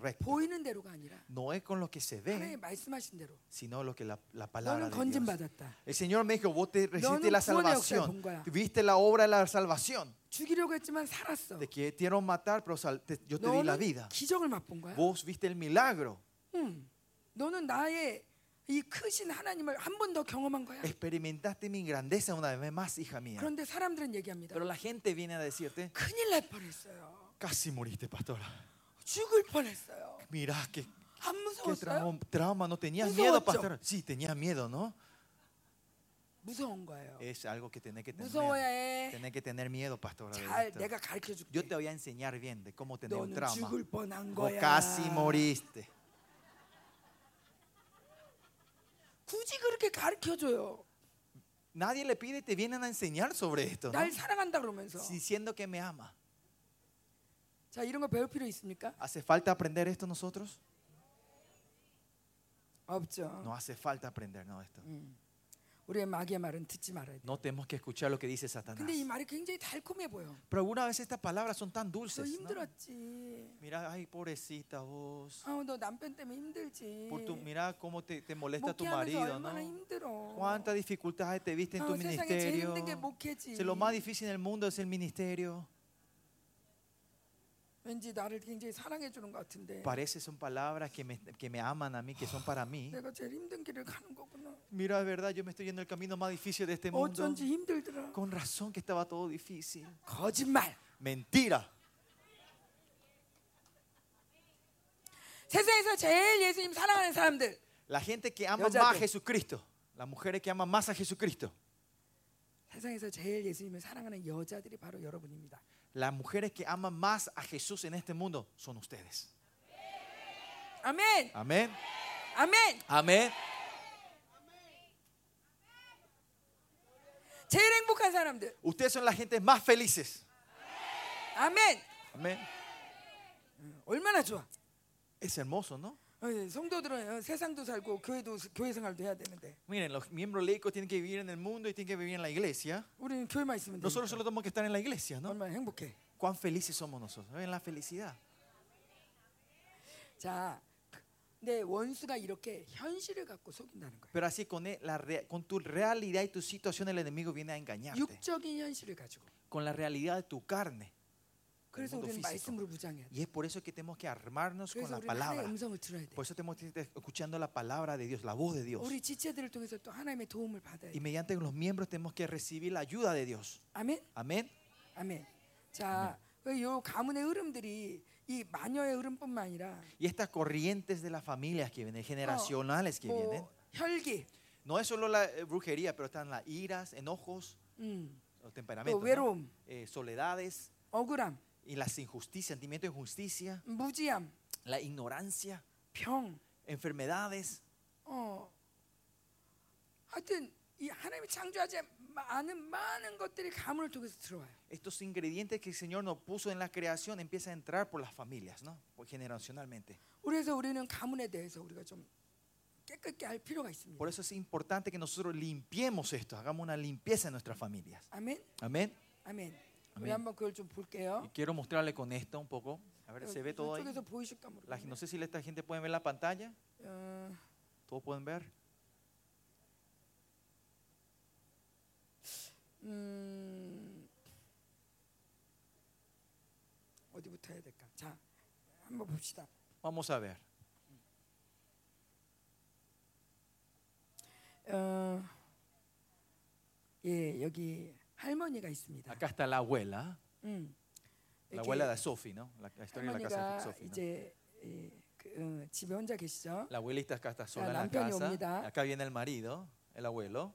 recto. 보이는 대로가 아니라 No es con lo que se 하나님이 ve, 말씀하신 대로. sino lo que la, la palabra 너는 de 건진 Dios. 받았다. El Señor me dijo, vos te recibiste 너는 la 구원의 역사를 salvación, 본 거야. viste la obra de la salvación. 죽이려고 했지만 살았어. Te quisieron matar, pero sal- te- yo te di la 너는 vida. 기적을 맛본 거야. Vos viste el milagro, 응. 너는 나의 이 크신 하나님을 한 번 더 경험한 거야. experimentaste mi grandeza una vez más, hija mía. 그런데 사람들은 얘기합니다. Pero la gente viene a decirte, 큰일 날 뻔했어요. casi moriste, pastora. 죽을 뻔했어요. Mirá, qué, 안 qué 무서웠어요? trauma, trauma, ¿no tenías Mucho miedo, ocho. pastora? Sí, tenía miedo, ¿no? 무서운 거예요. Es algo que tenés que tener. 무서워야 해. Tenés que tener miedo, pastora. de 잘 esto. 내가 가르쳐 줄게. Yo te voy a enseñar bien de cómo tener un 너는 trauma. 죽을 뻔한 Vos 거야. casi moriste. 굳이 그렇게 가르쳐 줘요. Nadie le pide, te vienen a enseñar sobre esto, ¿no? 날 사랑한다 그러면서. diciendo que me ama. 자, 이런 거 배울 필요 있습니까? ¿Hace falta aprender esto nosotros? 없죠. No hace falta aprender no, esto. 음. 우리의 마귀의 말은 듣지 말아야 돼. No tenemos que escuchar lo que dice Satanás. 근데 이 말이 굉장히 달콤해 보여. Pero algunas veces estas palabras son tan 너 dulces. ¿no? 힘들었지. Mira, ay, pobrecita vos. 아, 너 남편 때문에 힘들지. Por tu, mira cómo te, te molesta tu 목회하면서 marido, 얼마나 ¿no? 힘들어. Cuántas dificultades te viste en tu 아, 세상에 제일 ministerio. 힘든 게 목회지. Si lo más difícil en el mundo es el ministerio. 왠지 나를 굉장히 사랑해 주는 것 같은데. Parece son palabras que me, que me aman a mí, que son para mí. 내가 제일 힘든 길을 가는 거구나. Mira, es verdad, yo me estoy yendo el camino más difícil de este mundo. 어쩐지 힘들더라. Con razón que estaba todo difícil. 거짓말. Mentira. 세상에서 제일 예수님 사랑하는 사람들. La gente que ama 여자들. más a Jesucristo. Las mujeres que aman más a Jesucristo. 세상에서 제일 예수님을 사랑하는 여자들이 바로 여러분입니다. las mujeres que aman más a Jesús en este mundo son ustedes. Amén. Amén. Amén. Amén. Ustedes son las gentes más felices. Amén. Amén. Es hermoso, ¿no? 어, 성도들은 어, 세상도 살고 교회도 교회 생활도 해야 되는데 Miren, los miembros laicos tienen que vivir en el mundo y tienen que vivir en la iglesia. 우리는 교회만 있으면 Nosotros 되니까. solo tenemos que estar en la iglesia, ¿no? 얼마나 행복해. Cuán felices somos nosotros. ¿Ven la felicidad? 자, 내 원수가 이렇게 현실을 갖고 속인다는 거예요. Pero así con, e- la rea- con tu realidad y tu situación el enemigo viene a engañarte. 육적인 현실을 가지고. Con la realidad de tu carne. el 그래서 mundo 우리는 físico. 말씀으로 무장해야 돼. Y es por eso que tenemos que armarnos con 그래서 la 우리는 하나님의 palabra. 음성을 들어야 돼. Por eso tenemos que estar escuchando la palabra de Dios, la voz de Dios. 우리 지체들을 통해서 또 하나님의 도움을 받아야 Y 돼. mediante los miembros tenemos que recibir la ayuda de Dios. 아멘. Amén. 아멘. 자, 이 가문의 흐름들이 이 마녀의 흐름뿐만 아니라 Y estas corrientes de las familias que vienen, generacionales que vienen, 뭐 혈기, no es solo la eh, brujería, pero están las iras, enojos, 음, los 또 temperamentos, ¿no? 외로움, Eh, soledades 억울함, y las injusticias, sentimientos de injusticia, 무지함, la ignorancia, 병, enfermedades. 어, 하여튼 이 하나님이 창조하지 않은 많은 것들이 가문을 통해서 들어와요. Estos ingredientes que el Señor nos puso en la creación empiezan a entrar por las familias, ¿no? Por generacionalmente. 그래서 우리는 가문에 대해서 우리가 좀 깨끗게 할 필요가 있습니다. Por eso es importante que nosotros limpiemos esto, hagamos una limpieza en nuestras familias. 아멘, Amén. 아멘. 우리 아멘. 한번 그걸 좀 볼게요. Y quiero mostrarle con esto un poco. A ver, ¿se ve todo ahí? 이쪽에서 보이실까 La- 모르겠네. no sé si esta gente puede ver la pantalla. 어, ¿Todos pueden ver? 음, 어디부터 해야 될까? 자, 한번 봅시다. Vamos a ver. 어, 예, 여기 할머니가 있습니다. Acá está la abuela. 음, La 이렇게 abuela de Sophie, ¿no? La, la historia de la casa de 할머니가 Sophie. ¿no? 이제 예, 그, 어, 집에 혼자 계시죠. La abuelita acá está sola en la 남편이 casa. 옵니다. Acá viene el marido, el abuelo.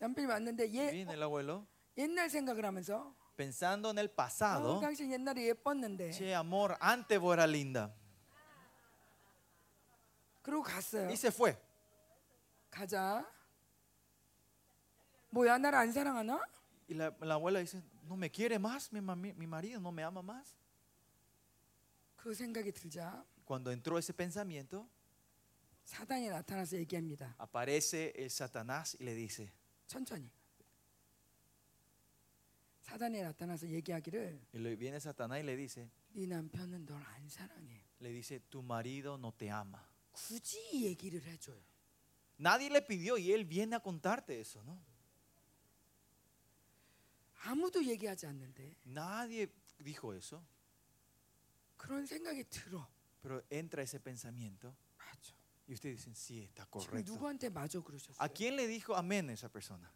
남편이 왔는데 얘 Viene 어, el abuelo 옛날 생각을 하면서 pensando en el 어, pasado. 당신 옛날에 예뻤는데 Che, amor, antes vos eras linda. 그러고 갔어요. Y se fue. 가자. 뭐야 나를 안 사랑하나? Y la, la abuela dice, ¿no me quiere más? Mi, mami- mi marido no me ama más. 그 생각이 들자 Cuando entró ese pensamiento, 사단이 나타나서 얘기합니다. aparece el Satanás y le dice, 천천히. 사단이 나타나서 얘기하기를 y le viene Satanás y le dice, 네 남편은 널 안 사랑해. le dice, tu marido no te ama. 굳이 얘기를 해줘요. Nadie le pidió y él viene a contarte eso, ¿no? 아무도 얘기하지 않는데 Nadie dijo eso, 그런 생각이 들어. pero entra ese pensamiento 맞아. y ustedes dicen, sí, está 지금 correcto. 누구한테 마저 그러셨어요? ¿A quién le dijo amén esa persona?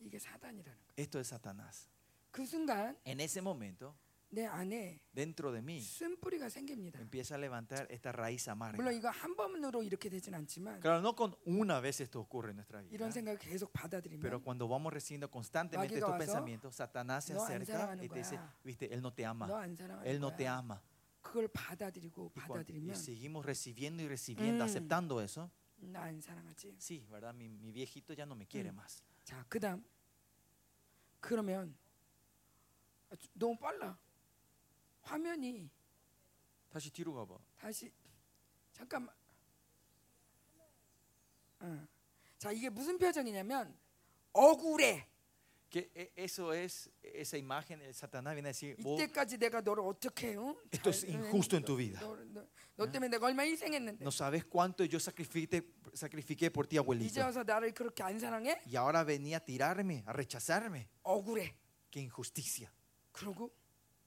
이게 사단이라는 거예요. Esto es Satanás. 그 순간 En ese momento, 내 안에 dentro de mí, 쓴뿌리가 생깁니다. empieza a levantar esta raíz amarga. 물론 이거 한 번으로 이렇게 되진 않지만 Claro, no con una vez esto ocurre en nuestra vida. 이런 생각을 계속 Pero 받아들이면 cuando vamos recibiendo constantemente 마귀가 estos 와서 pensamientos, Satanás se 너 안 acerca 사랑하는 y te dice, 거야. viste, Él no te ama, 너 안 사랑하는 Él no te 거야. ama. 그걸 받아들이고 Y, cuan- y 받아들이면 seguimos recibiendo y recibiendo, Mm. aceptando eso. 나 안 사랑하지. Sí, ¿verdad? Mi, mi viejito ya no me quiere Mm. más. 자, 그다음 그러면 아, 좀 너무 빨라. 화면이 다시 뒤로 가봐. 다시 잠깐만. 어. 자 이게 무슨 표정이냐면 억울해. Que e- eso es, esa imagen, el Satanás viene a decir, vos, 이때까지 내가 너를 어떻게 응? Esto es 잘- injusto en tu 너- vida. 너, 너, 너 때문에 내가 얼마 희생했는데 no sabes cuánto yo sacrifiqué, sacrifiqué por ti, 이제 abuelito. 와서 나를 그렇게 안 사랑해? Y ahora venía a tirarme, a rechazarme. 억울해. Qué injusticia. 그러고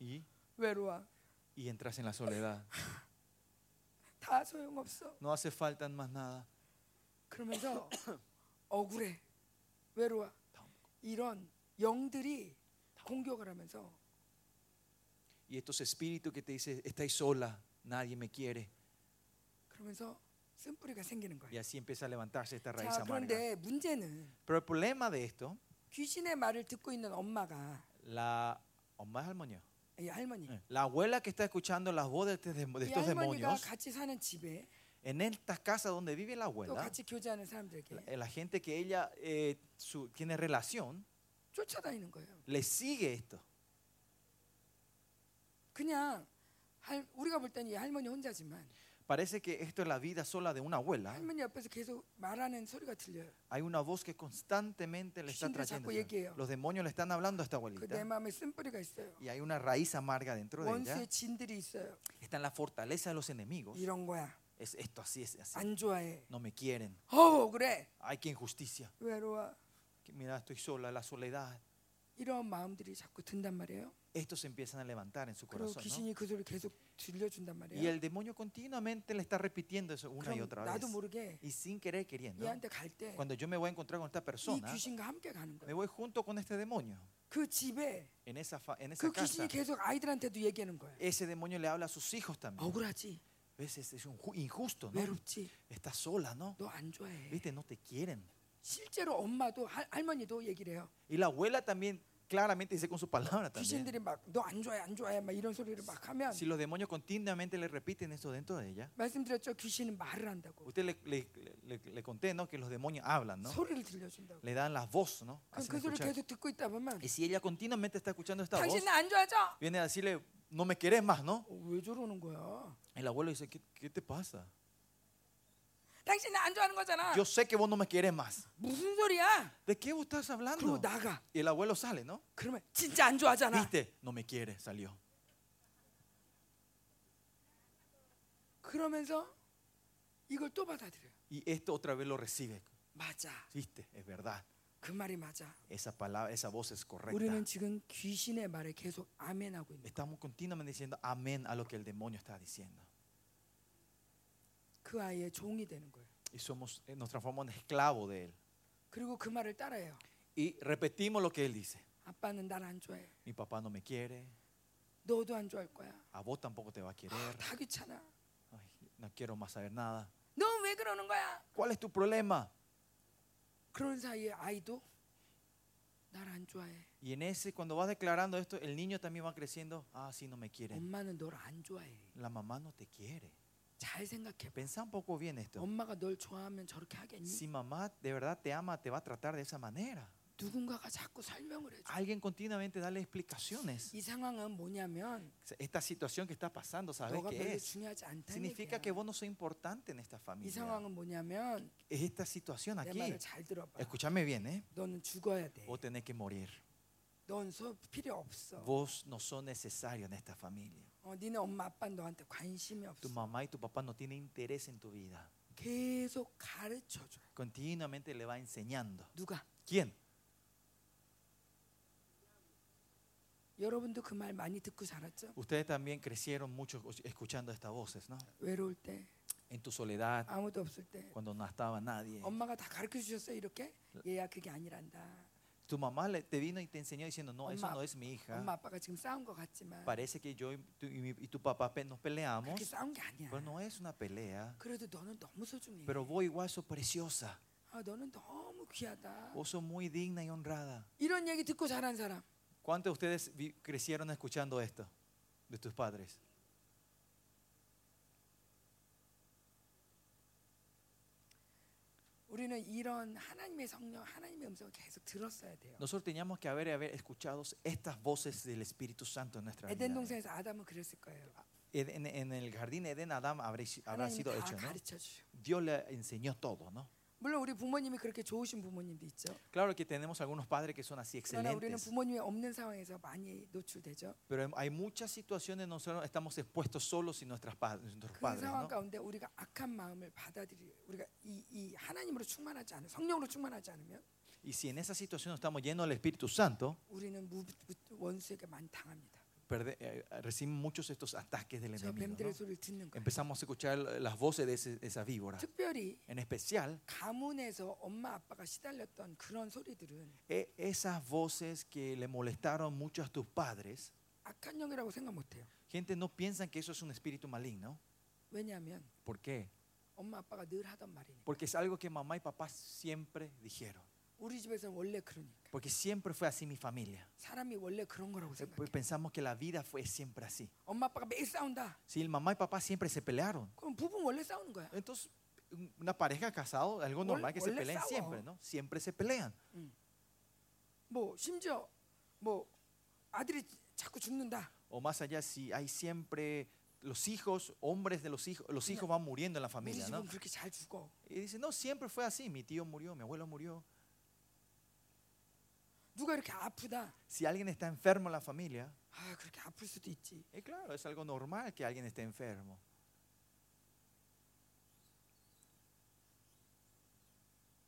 Y, 외로워. y entras en la soledad. <laughs> 다 소용없어. No hace falta más nada. 그러면서 억울해. 외로워. 이런 영들이 공격을 하면서 Y estos espíritus que te dicen, estáis sola, nadie me quiere. 그러면서 쓴뿌리가 생기는 Y 거예요. así empieza a levantarse esta raíz 자, amarga. 그런데 문제는 Pero el problema de esto, 귀신의 말을 듣고 있는 엄마가 la, 엄마 할머니요. 이 할머니. Eh, La abuela que está escuchando las voces de, de 이 estos 할머니가 demonios, 같이 사는 집에 en estas casas donde vive la 또 abuela, 같이 교제하는 사람들에게 la, la gente que ella eh, su- tiene relación, 쫓아다니는 거예요. le sigue esto. 그냥 할, 우리가 볼 때는 이 할머니 혼자지만 Parece que esto es la vida sola de una abuela. 할머니 옆에서 계속 말하는 소리가 들려요. Hay una voz que constantemente le está 귀신들이 trayendo. 자꾸 얘기해요. Los demonios le están hablando a esta 그 내 abuelita. 마음에 쓴뿌리가 있어요. Y hay una raíz amarga dentro de ella. 원수의 진들이 있어요. Está en la fortaleza de los enemigos. 이런 거야. Es esto así, es así. 안 좋아해. No me quieren. 어 그래. Ay, qué injusticia. 외로워. Que Mira, estoy sola, la soledad. 이런 마음들이 자꾸 든단 말이에요. Estos se empiezan a levantar en su 그리고 corazón. ¿no? 귀신이 그 소리 계속 들려준단 Y 말이에요. el demonio continuamente le está repitiendo eso una y 그럼 otra vez. 나도 모르게 Y sin querer queriendo, 얘한테 갈 때 이 cuando yo me voy a encontrar con esta persona, 귀신과 함께 가는 me 거예요. voy junto con este demonio. 그 집에 En esa, fa- en esa 그 casa, 귀신이 계속 아이들한테도 얘기하는 거예요. ese demonio le habla a sus hijos también. 억울하지, ¿Ves? Es, es un ju- injusto, ¿no? 외롭지, Estás sola, ¿no? 너 안 좋아해. ¿Viste? No te quieren. 실제로 엄마도 할, 할머니도 얘기를 해요. Y la abuela también claramente dice con su palabra también. 귀신들이 막 너 안 좋아해, 안 좋아해, 막 이런 소리를 막 하면 Si los demonios continuamente le repiten eso dentro de ella, 말씀드렸죠. 귀신은 말을 한다고. usted le, le, le- le conté, ¿no? Que los demonios hablan, ¿no? 소리를 들려준다고. Le dan las voces, ¿no? 그럼 Hacen 그 소리를 escuchar. 계속 듣고 있다 보면 Y si ella continuamente está escuchando esta voz, 당신 나 안 좋아하죠? viene a decirle, no me querés más, ¿no? 어, 왜 저러는 거야? El abuelo dice, ¿qué, qué te pasa? 당신 나 안 좋아하는 거잖아. Yo sé que vos no me querés más. 무슨 소리야? ¿De qué vos estás 그리고 hablando? 나가. Y el abuelo sale, ¿no? 그러면 진짜 안 좋아하잖아. ¿Viste? No me quiere, salió. 그러면서 이걸 또 받아들여요. Y esto otra vez lo recibe. 맞아. ¿Viste? Es verdad. 그 말이 맞아. Esa palabra, esa voz es correcta. 우리는 지금 귀신의 말에 계속 아멘하고 있는 거야. Estamos continuamente diciendo amén a lo que el demonio está diciendo. 그 아이의 종이 되는 거예요. Y somos, eh, nos transformamos en esclavo de él. 그리고 그 말을 따라해요. Y repetimos lo que él dice. 아빠는 날 안 좋아해. Mi papá no me quiere. 너도 안 좋아할 거야. A vos tampoco te va a 아, querer. 다 귀찮아. Ay, no quiero más saber nada. 너 왜 그러는 거야? ¿Cuál es tu problema? 그런 사이에 아이도 날 안 좋아해. Y en ese, cuando vas declarando esto, el niño también va creciendo. Ah, sí, no me quieren. 엄마는 널 안 좋아해. La mamá no te quiere. 잘 생각해 봐. Pensá un poco bien esto. 엄마가 널 좋아하면 저렇게 하겠니? Si mamá de verdad te ama, te va a tratar de esa manera. 누군가가 자꾸 설명을 해줘. Alguien continuamente dale explicaciones. 이 상황은 뭐냐면 Esta situación que está pasando, ¿sabes 너가 qué 별로 es? 중요하지 않다는 Significa 얘기야. que vos no sos importante en esta 이 familia. 상황은 뭐냐면 Es esta situación 내 aquí. 말을 잘 들어봐. Escúchame bien, ¿eh? 너는 죽어야 돼. Vos tenés que morir. 넌 소, 필요 없어. Vos no sos necesario en esta familia. 어, 니네 엄마 아빠 너한테 관심이 Tu 없어. mamá y tu papá no tienen interés en tu vida. 계속 가르쳐 줘. Continuamente le va enseñando. 누가? ¿Quién? 여러분도 그 말 많이 듣고 자랐죠? Ustedes también crecieron mucho escuchando estas voces, ¿no? 외로울 때, En tu soledad, 아무도 없을 때 cuando no estaba nadie. 엄마가 다 가르쳐 주셨어요 이렇게? 얘야 그게 아니란다. tu mamá te vino y te enseñó diciendo, no, eso no es mi hija. Parece que yo y tu, papá nos peleamos, pero no es una pelea. Pero vos igual sos preciosa. Vos sos muy digna y honrada. ¿Cuántos de ustedes crecieron escuchando esto de tus padres? 우리는 이런 하나님의 성령, 하나님의 음성을 계속 들었어야 돼요. Nosotros teníamos que haber, haber escuchado estas voces del Espíritu Santo en nuestra 에덴 vida. 동산에서 아담은 그랬을 거예요. En, en- en el jardín de Edén, Adán habrá, habrá 하나님이 sido 다 hecho, ¿no? 가르쳐 주시고 Dios le enseñó todo, ¿no? 물론 우리 부모님이 그렇게 좋으신 부모님도 있죠. Claro que tenemos algunos padres que son así 그러나 우리는 excelentes, 부모님이 없는 상황에서 많이 노출되죠. pero hay muchas situaciones donde nosotros estamos expuestos solos y nuestras pa- nuestros 그 padres. 상황 ¿no? 가운데 우리가 악한 마음을 받아들이 우리가 이, 이 하나님으로 충만하지 않으면 성령으로 충만하지 않으면 Y si en esa situación estamos llenos del Espíritu Santo, 우리는 무, 무- 원수에게 많이 당합니다. perde- eh, recibimos muchos de estos ataques del 저 enemigo. 뱀들의 ¿no? 소리를 듣는 거예요. Empezamos a escuchar las voces de ese- esa víbora. 특별히 En especial, 가문에서 엄마 아빠가 시달렸던 그런 소리들은 e- esas voces que le molestaron mucho a tus padres, 악한 영이라고 생각 못해요. gente no piensa que eso es un espíritu maligno. 왜냐하면 ¿Por qué? 엄마 아빠가 늘 하던 말이니까. Porque es algo que mamá y papá siempre dijeron. 우리 집에서는 원래 그러니까. Porque siempre fue así mi familia. 사람이 원래 그런 거라고 Eh, 생각해. pues Pensamos que la vida fue siempre así. 엄마 아빠가 매일 싸운다. Si el mamá y papá siempre se pelearon. 그럼 부부는 원래 싸우는 거야. Entonces, un- una pareja casada, algo normal que se 원래 peleen 싸워. siempre, ¿no? Siempre se pelean. 뭐 심지어 뭐 아들이 자꾸 죽는다. O más allá, si hay siempre los hijos, hombres de los hijos, los Mira, hijos van muriendo en la 우리 familia, ¿no? 집은 그렇게 잘 죽어. Y dice, no, siempre fue así. Mi tío murió, mi abuelo murió. 누가 이렇게 아프다. Si alguien está enfermo en la familia, 아 그렇게 아플 수도 있지. es claro, es algo normal que alguien esté enfermo.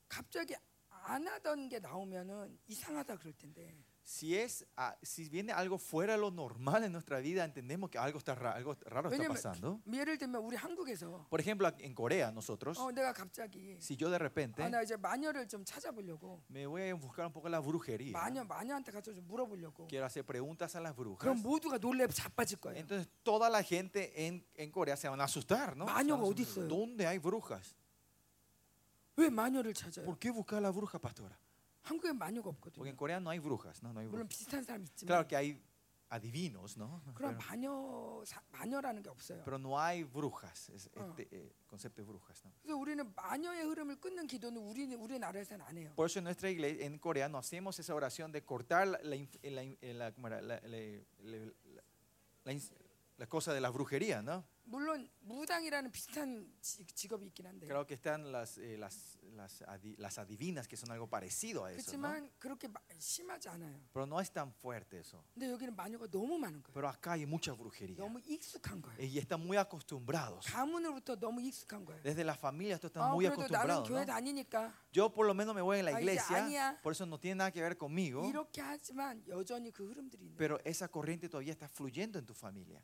갑자기 안 하던 게 나오면은 이상하다 그럴 텐데. Si, es, ah, si viene algo fuera de lo normal en nuestra vida, entendemos que algo, está ra- algo raro está 왜냐면 pasando. 예를 들면 우리 한국에서 Por ejemplo, en Corea, nosotros, 어 내가 갑자기 si yo de repente 아, 나 이제 마녀를 좀 찾아보려고 me voy a buscar un poco la brujería, 마녀 마녀한테 가서 좀 물어보려고. quiero hacer preguntas a las brujas, 그럼 모두가 놀래 자빠질 거예요. entonces toda la gente en, en Corea se van a asustar, ¿no? Se van a 마녀가 어디 asustar. 있어요? ¿Dónde hay brujas? 왜 마녀를 찾아요? ¿Por qué buscar la bruja, pastora? 한국엔 마녀가 Porque 없거든요. en Corea no hay brujas, ¿no? no hay 물론 brujas. 비슷한 사람 있지만 Claro que hay adivinos, ¿no? 그런 Pero, 마녀 사- 마녀라는 게 없어요. pero no hay brujas, es Ah. este eh, concepto de brujas, ¿no? 그래서 우리는 마녀의 흐름을 끊는 기도는 우리 우리나라에서는 안 해요. Por eso en nuestra iglesia, en Corea, no hacemos esa oración de cortar la, la inf- la in- la- ¿cómo era? La- la- la- la ins- la cosa de la brujería, ¿no? 물론 무당이라는 비슷한 지- 직업이 있긴 한데 Creo que están las, eh, las, las, adi- las adivinas, que son algo parecido a eso, ¿no? 그렇지만 그렇게 마- 심하지 않아요. Pero no es tan fuerte eso. 근데 여기는 마녀가 너무 많은 거예요. Pero acá hay mucha brujería. 너무 익숙한 거예요. Y están muy acostumbrados. 가문으로부터 너무 익숙한 거예요. Desde la familia esto están 아, muy 그래도 나는 acostumbrados. 교회 ¿no? 다니니까 Yo por lo menos me voy en la 아, 이제 iglesia, 아니야. por eso no tiene nada que ver conmigo, 이렇게 하지만 여전히 그 흐름들이 있는 거예요. pero esa corriente todavía está fluyendo en tu familia.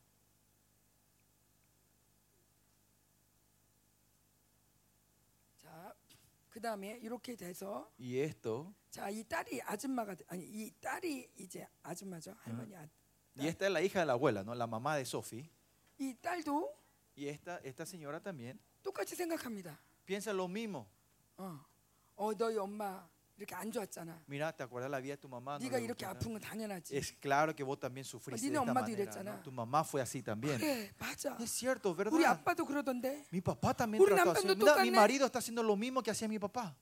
그 다음에 이렇게 돼서 Y esto, 자, 이 딸이 아줌마가 돼- 아니 이 딸이 이제 아줌마죠 할머니. 아, y esta es la hija de la abuela, ¿no? La mamá de Sophie. 이 딸도 Y esta, esta señora también 똑같이 생각합니다. piensa lo mismo. 어, 어 너희 엄마 이렇게 안 좋았잖아. Mira, ¿te acuerdas la vida de tu mamá? No 네가 le 이렇게 gustó 아픈 nada. 건 당연하지. Es claro que vos también sufriste de 니네 esta 엄마도 manera. 이랬잖아. ¿no? Tu mamá fue así también. 그래, 맞아. Es cierto, 우리 ¿verdad? 아빠도 그러던데 Mi papá también 우리 trató así. 남편도 Mira, mi 똑같네. marido está haciendo lo mismo que hacía mi papá.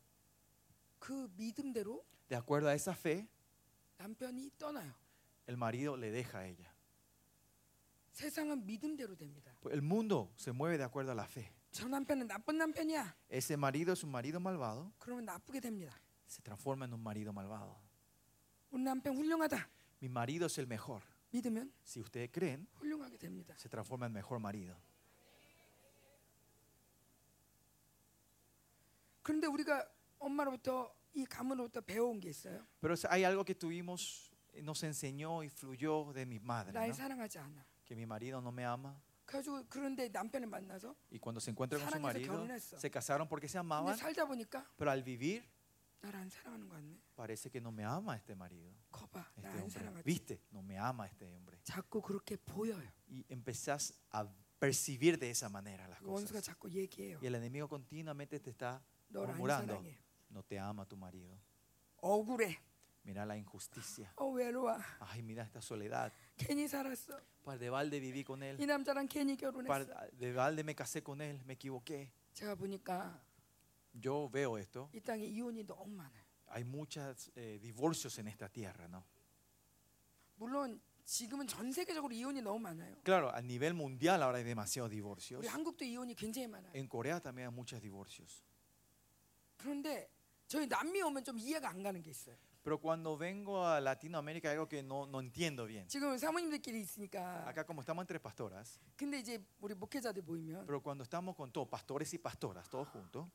그 믿음대로 De acuerdo a esa fe, 남편이 떠나요. el marido le deja a ella. 세상은 믿음대로 됩니다. El mundo se mueve de acuerdo a la fe. 저 남편은 나쁜 남편이야. Ese marido es un marido malvado, 그러면 나쁘게 됩니다. se transforma en un marido malvado. 우리 남편 훌륭하다. Mi marido es el mejor. 믿으면 Si ustedes creen, 훌륭하게 됩니다. se transforma en mejor marido. 그런데 우리가 엄마로부터 이 가문으로부터 배워온 게 있어요. Pero hay algo que tuvimos, nos enseñó y fluyó de mi madre, 날 ¿no? 사랑하지 않아. que mi marido no me ama. 그래가지고 그런데 남편을 만나서 Y cuando se encuentra con su 사랑해서 marido, 결혼했어. se casaron porque se 근데 amaban, 살다 보니까 pero al vivir Parece que no me ama este marido. Este Viste, no me ama este hombre. Y empezás a percibir de esa manera las cosas. Y el enemigo continuamente te está murmurando. No te ama tu marido. Mira la injusticia. Ay, mira esta soledad. Para de balde viví con él. Para de balde me casé con él, me equivoqué 제가 보니까 Yo veo esto. 이 땅에 이혼이 너무 많아요. Hay muchos divorcios en esta tierra, ¿no? 물론 지금은 전 세계적으로 이혼이 너무 많아요. Claro, a nivel mundial ahora hay demasiados divorcios. 우리 한국도 이혼이 굉장히 많아요. En Corea también hay muchos divorcios. 그런데 저희 남미 오면 좀 이해가 안 가는 게 있어요. Pero cuando vengo a Latinoamérica hay algo que no, no entiendo bien. 지금 사모님들끼리 있으니까. Acá como estamos entre pastoras, 근데 이제 우리 목회자들 모이면 pero cuando estamos con todos, pastores y pastoras, todos juntos,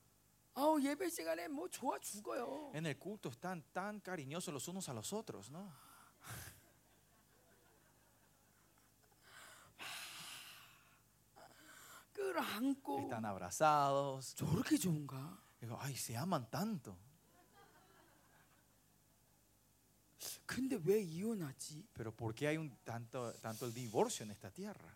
아우 예배 시간에 뭐 좋아 죽어요. en el culto están tan cariñosos los unos a los otros, ¿no? <sighs> 끌어안고 Están abrazados. 저렇게 좋은가? Digo, ay, se aman tanto. 근데 왜 이혼하지? Pero ¿por qué hay un tanto, tanto el divorcio en esta tierra?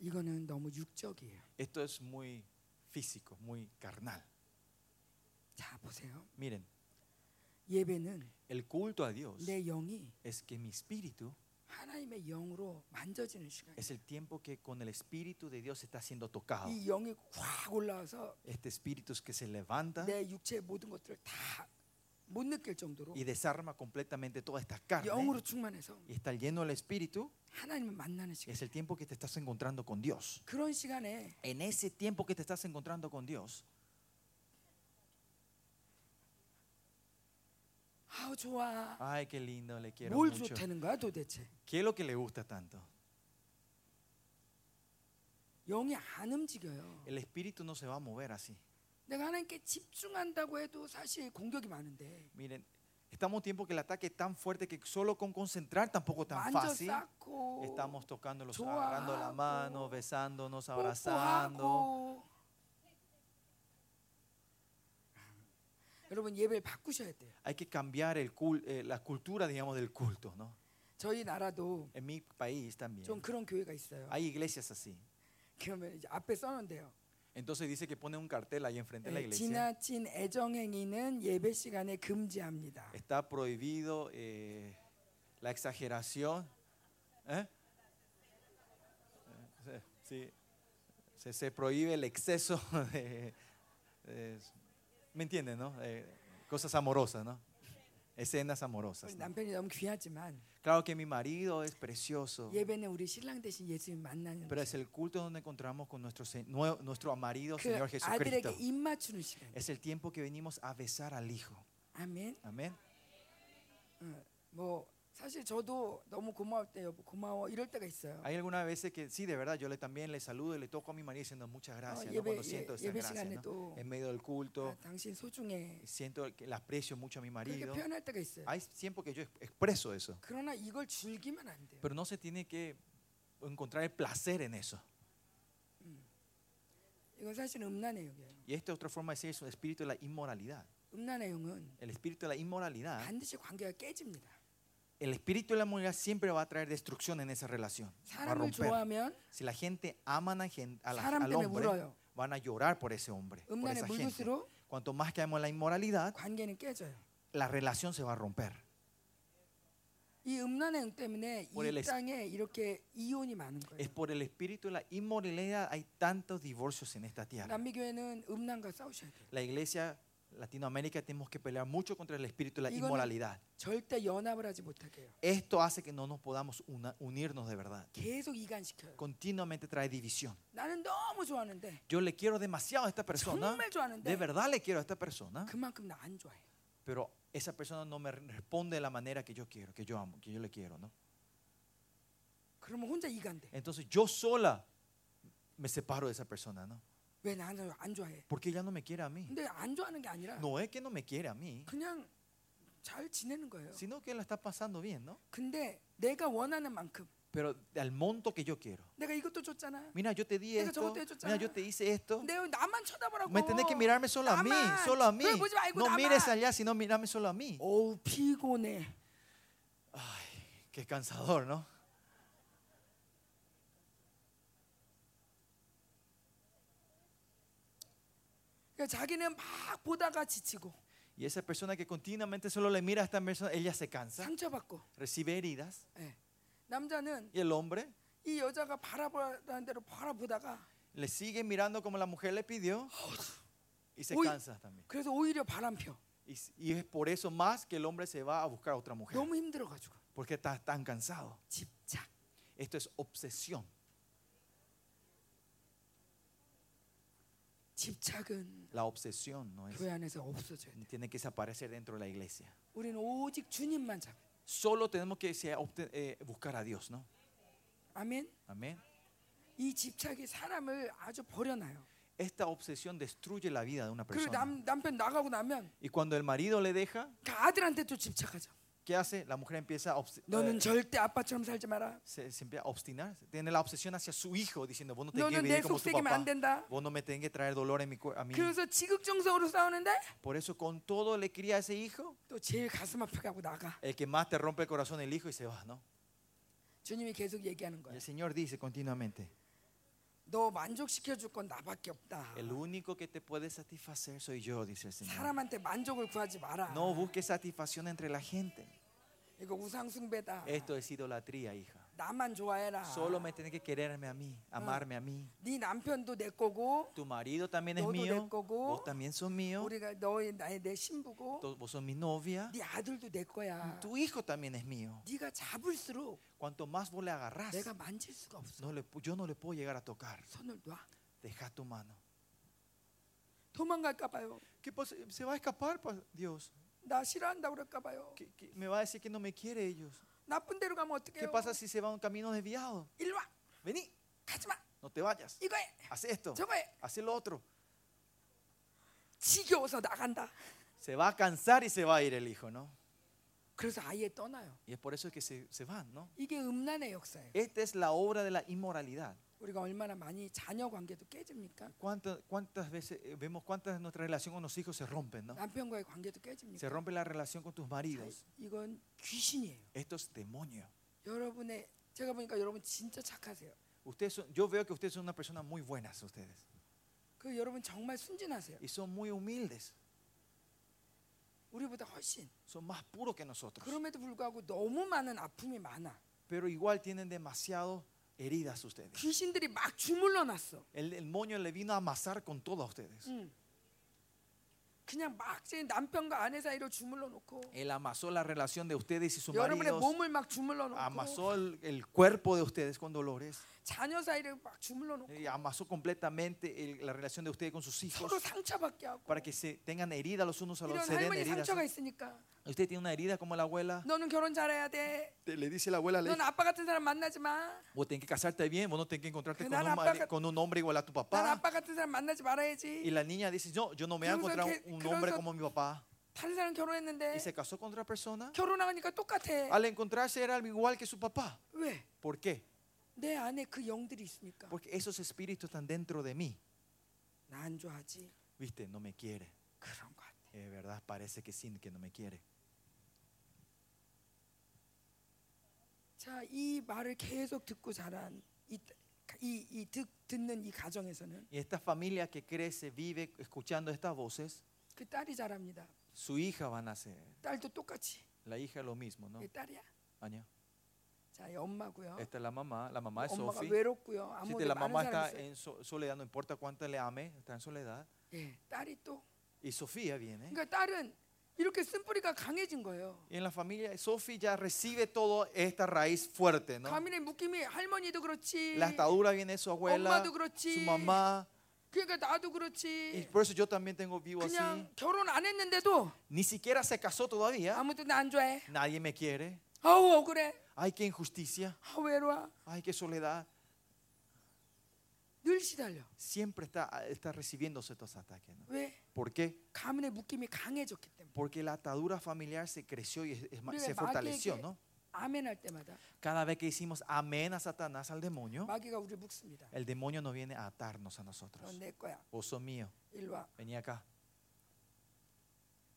이거는 너무 육적이에요. Esto es muy físico, muy carnal. 자 보세요. Miren, 예배는 el culto a Dios 내 영이 es que mi espíritu 하나님의 영으로 만져지는 시간. es el tiempo que con el espíritu de Dios está siendo tocado. 이 영이 확 올라와서 Este espíritu es que se levanta 내 육체의 모든 것들을 다 못 느낄 정도로 y desarma completamente todas estas carnes y estar lleno del Espíritu, es el tiempo que te estás encontrando con Dios. En ese tiempo que te estás encontrando con Dios, Ay, qué lindo, le quiero mucho. ¿Qué es lo que le gusta tanto? El espíritu no se va a mover así. 내가 하나님께 집중한다고 해도 사실 공격이 많은데 Miren, estamos en un tiempo que el ataque es tan fuerte que solo con concentrar tampoco tan 만져 fácil. 쌓고 Estamos tocándolos, 좋아하고, agarrando la mano, besándonos, abrazando. 뽀뽀하고 여러분 예배를 바꾸셔야 돼요. Hay que cambiar el cul- eh, la cultura, digamos, del culto, ¿no? 저희 나라도 En mi país también. 좀 그런 교회가 있어요. Hay iglesias así. 그러면 이제 앞에 써놓은데요. Entonces dice que pone un cartel ahí enfrente de la 예, iglesia. 지나친 애정행위는 예배 시간에 금지합니다. Está prohibido eh, la exageración. ¿Eh? Eh, Sí. Se, se prohíbe el exceso <laughs> de, de- ¿Me entienden, no? Eh, cosas amorosas, ¿no? Escenas amorosas. 우리 ¿no? 남편이 너무 귀하지만 Claro que mi marido es precioso, 예배는 우리 신랑 대신 예수님 만나는 pero es el culto donde encontramos con nuestro, se- nue- nuestro marido 그 Señor 아들에게 Jesucristo. 입 맞추는 시간. Es el tiempo que venimos a besar al Hijo. 아멘. Amén. 어, 뭐 사실 저도 너무 고마울 때 여보 고마워 이럴 때가 있어요. Hay algunas veces que sí, de verdad, yo le, también le saludo y le toco a mi marido diciendo muchas gracias, ¿no? 예배- cuando siento 예- esa 예배 gracia, ¿no? 시간에도 en medio del 아, culto, 당신 소중해. siento que le aprecio mucho a mi 그렇게 marido. 표현할 때가 있어요. Hay tiempo que yo ex- expreso eso, 그러나 이걸 즐기면 안 돼요. pero no se tiene que encontrar el placer en eso. 이건 사실 음란의 영이에요. Y esta otra forma de decir es el espíritu de la inmoralidad. 음란의 영은 El espíritu de la inmoralidad, 반드시 관계가 깨집니다. el espíritu de la muralla siempre va a traer destrucción en esa relación. Va a romper. Si la gente ama a la, al hombre, van a llorar por ese hombre, por esa gente. Cuanto más caemos en la inmoralidad, la relación se va a romper. Por el es por el espíritu de la inmoralidad hay tantos divorcios en esta tierra. La iglesia Latinoamérica tenemos que pelear mucho contra el espíritu de la inmoralidad. Esto hace que no nos podamos unirnos de verdad. Continuamente trae división. Yo le quiero demasiado a esta persona. De verdad le quiero a esta persona. Pero esa persona no me responde de la manera que yo quiero, que yo amo, que yo le quiero, ¿no? Entonces yo sola me separo de esa persona, ¿no? 왜 나는 안 좋아해? Porque ella no me quiere a mí. 근데 안 좋아하는 게 아니라 No es que no me quiere a mí, 그냥 잘 지내는 거예요. sino que la está pasando bien, ¿no? 근데 내가 원하는 만큼 Pero al monto que yo quiero. 내가 이것도 줬잖아. Mira, yo te di 내가 esto. 저것도 해줬잖아. Mira, yo te hice esto. 내 나만 쳐다보라고. Me tenés que mirarme solo a mí, 나만. solo a mí. 그걸 보지 말고 No 나만. mires allá, sino mirame solo a mí. 어우 피곤해. Qué cansador, ¿no? 자기는 막 보다가 지치고 Y esa persona que continuamente solo le mira a esta persona, ella se cansa, 상처받고. recibe heridas. 예. 남자는 Y el hombre 이 여자가 바라보라는 대로 바라보다가 le sigue mirando como la mujer le pidió y se Uy. cansa también. 그래서 오히려 바람펴. Y, y es por eso más que el hombre se va a buscar a otra mujer, 너무 힘들어가지고 porque está tan cansado. 집착. Esto es obsesión. 집착은 La obsesión no es, 교회 안에서 없어져야 돼. tiene que desaparecer dentro de la iglesia. 우리는 오직 주님만 잡. Solo tenemos que se- obte- eh, buscar a Dios, ¿no? 아멘. Amén. 이 집착이 사람을 아주 버려놔요. Esta obsesión destruye la vida de una 그리고 persona. 남, 남편 나가고 나면 Y cuando el marido le deja, 그 아들한테 또 집착하죠. ¿qué hace? La mujer empieza a, obs- 너는 eh, 절대 아빠처럼 살지 마라. se, se empieza a obstinar. Tiene la obsesión hacia su hijo, diciendo, vos no te 너는 que 내 vivir como tu 속삭이면 안 papá. 된다. Vos no me tenés que traer dolor en mi, cuer- a mí. 그래서 지극정성으로 싸우는데 Por eso con todo le cría a ese hijo. 또 제일 가슴 아프게 하고 나가. El que más te rompe el corazón el hijo y se va, ¿no? 주님이 계속 얘기하는 Y 거예요. el Señor dice continuamente, 너 만족시켜 줄 건 나밖에 없다. el único que te puede satisfacer soy yo, dice el Señor. 사람한테 만족을 구하지 마라. No busques satisfacción entre la gente. Esto es idolatría, hija. Solo me tienes que quererme a mí, amarme a mí. Tu marido también es mío. Vos también sos mío. Vos sos mi novia. Tu hijo también es mío. Cuanto más vos le agarrás, no le, yo no le puedo llegar a tocar. Deja tu mano. ¿Qué pasa? Se va a escapar, Dios 나 싫어한다 그럴까 봐요. ¿Qué- qué- me va a decir que no me quiere ellos. 나쁜 데로 가면 ¿Qué 어떡해요? pasa si se va a un camino desviado? 일로 와. Vení, 가지 마. no te vayas. 이거 해. Haz esto, 저거 해. haz lo otro. 지겨워서 나간다. Se va a cansar y se va a ir el hijo, ¿no? 그래서 아예 떠나요. Y es por eso que se, se van, ¿no? 이게 음란의 역사예요. Esta es la obra de la inmoralidad. 우리가 얼마나 많이 자녀 관계도 깨집니까? ¿Cuántas, cuántas veces eh, vemos cuántas de nuestra relación con los hijos se rompen, ¿no? 남편과의 관계도 깨집니까? Se rompe la relación con tus 자, maridos. 이건 귀신이에요. Esto es demonio. 여러분의 제가 보니까 여러분 진짜 착하세요. Ustedes son- yo veo que ustedes son una persona muy buenas, ustedes. 그 여러분 정말 순진하세요. Y son muy humildes. 우리보다 훨씬. Son más puros que nosotros. 그럼에도 불구하고 너무 많은 아픔이 많아. Pero igual tienen demasiado heridas ustedes. 귀신들이 막 주물러 놨어. El demonio le vino a amasar con todo a ustedes. 응. 그냥 막 제 남편과 아내 사이로 주물러 놓고 Él amasó la relación de ustedes y sus 여러분의 maridos. 몸을 막 주물러 놓고 Amasó el, el cuerpo de ustedes con dolores. 자녀 사이를 막 주물러 놓고 Y amasó completamente el- la relación de ustedes con sus hijos. 서로 상처받게 하고 Para que se tengan heridas los unos a los 이런 se den 할머니 heridas. 상처가 있으니까 Usted tiene una herida como la abuela. 너는 결혼 잘해야 돼. Le dice la abuela, le 넌 아빠 같은 사람 만나지 마. vos tenés que casarte bien, vos no tenés que encontrarte Que con un, nada, mari- apaga- con un hombre igual a tu 난 papá. 아빠 같은 사람 만나지 Y 말아야지. la niña dice, no, yo no me voy a 그러면서 encontrar que- un 그러면서- hombre como mi papá. 다른 사람 결혼했는데 Y se casó con otra persona. 결혼하니까 똑같아. Al encontrarse era igual que su papá. 왜? ¿Por qué? 내 안에 그 영들이 있으니까 Porque esos espíritus están dentro de mí. 나 안 좋아하지. Viste, no me quiere. 그런 것 같아. Es verdad, parece que sí, que no me quiere. 자, 이 말을 계속 듣고 자란 이, 이, 이 듣, 듣는 이 가정에서는 Y esta familia que crece, vive escuchando estas voces, 그 딸이 자랍니다. su hija va a nacer. 딸도 똑같이. La hija es lo mismo, ¿no? 이 딸이야. Año. 자, 이 엄마고요. Esta es la mamá, la mamá es 엄마가 Sophie. 외롭고요. Si 아무도 te- la 많은 mamá 사람 está 있어요. en so- soledad, no importa cuánto le ame, está en soledad. 예, 딸이 또. Y Sofía viene. 그러니까 딸은 이렇게 쓴뿌리가 강해진 거예요. Y en la familia, Sophie ya recibe toda esta raíz fuerte, ¿no? 가민의 묶임이 할머니도 그렇지. La atadura viene de su abuela, 엄마도 그렇지. su mamá. 그러니까 나도 Y 그렇지. por eso yo también tengo vivo así. 그냥 결혼 안 했는데도 Ni siquiera se casó todavía. 아무도 나 안 좋아해. Nadie me quiere. 아우 억울해. Ay, qué injusticia. 아 외로워. Ay, qué soledad. 늘 시달려. Siempre está, está recibiéndose estos ataques. ¿no? 왜? ¿Por qué? 가문의 묶임이 강해졌기 때문에. Porque la atadura familiar se creció y es- es ma- 우리가 se fortaleció, 마귀에게 ¿no? 아멘 할 때마다 Cada vez que decimos amén a Satanás, al demonio, 마귀가 우리를 묶습니다. el demonio no viene a atarnos a 넌 nosotros. 내 거야. Vos sos mío, 일로 와. vení acá.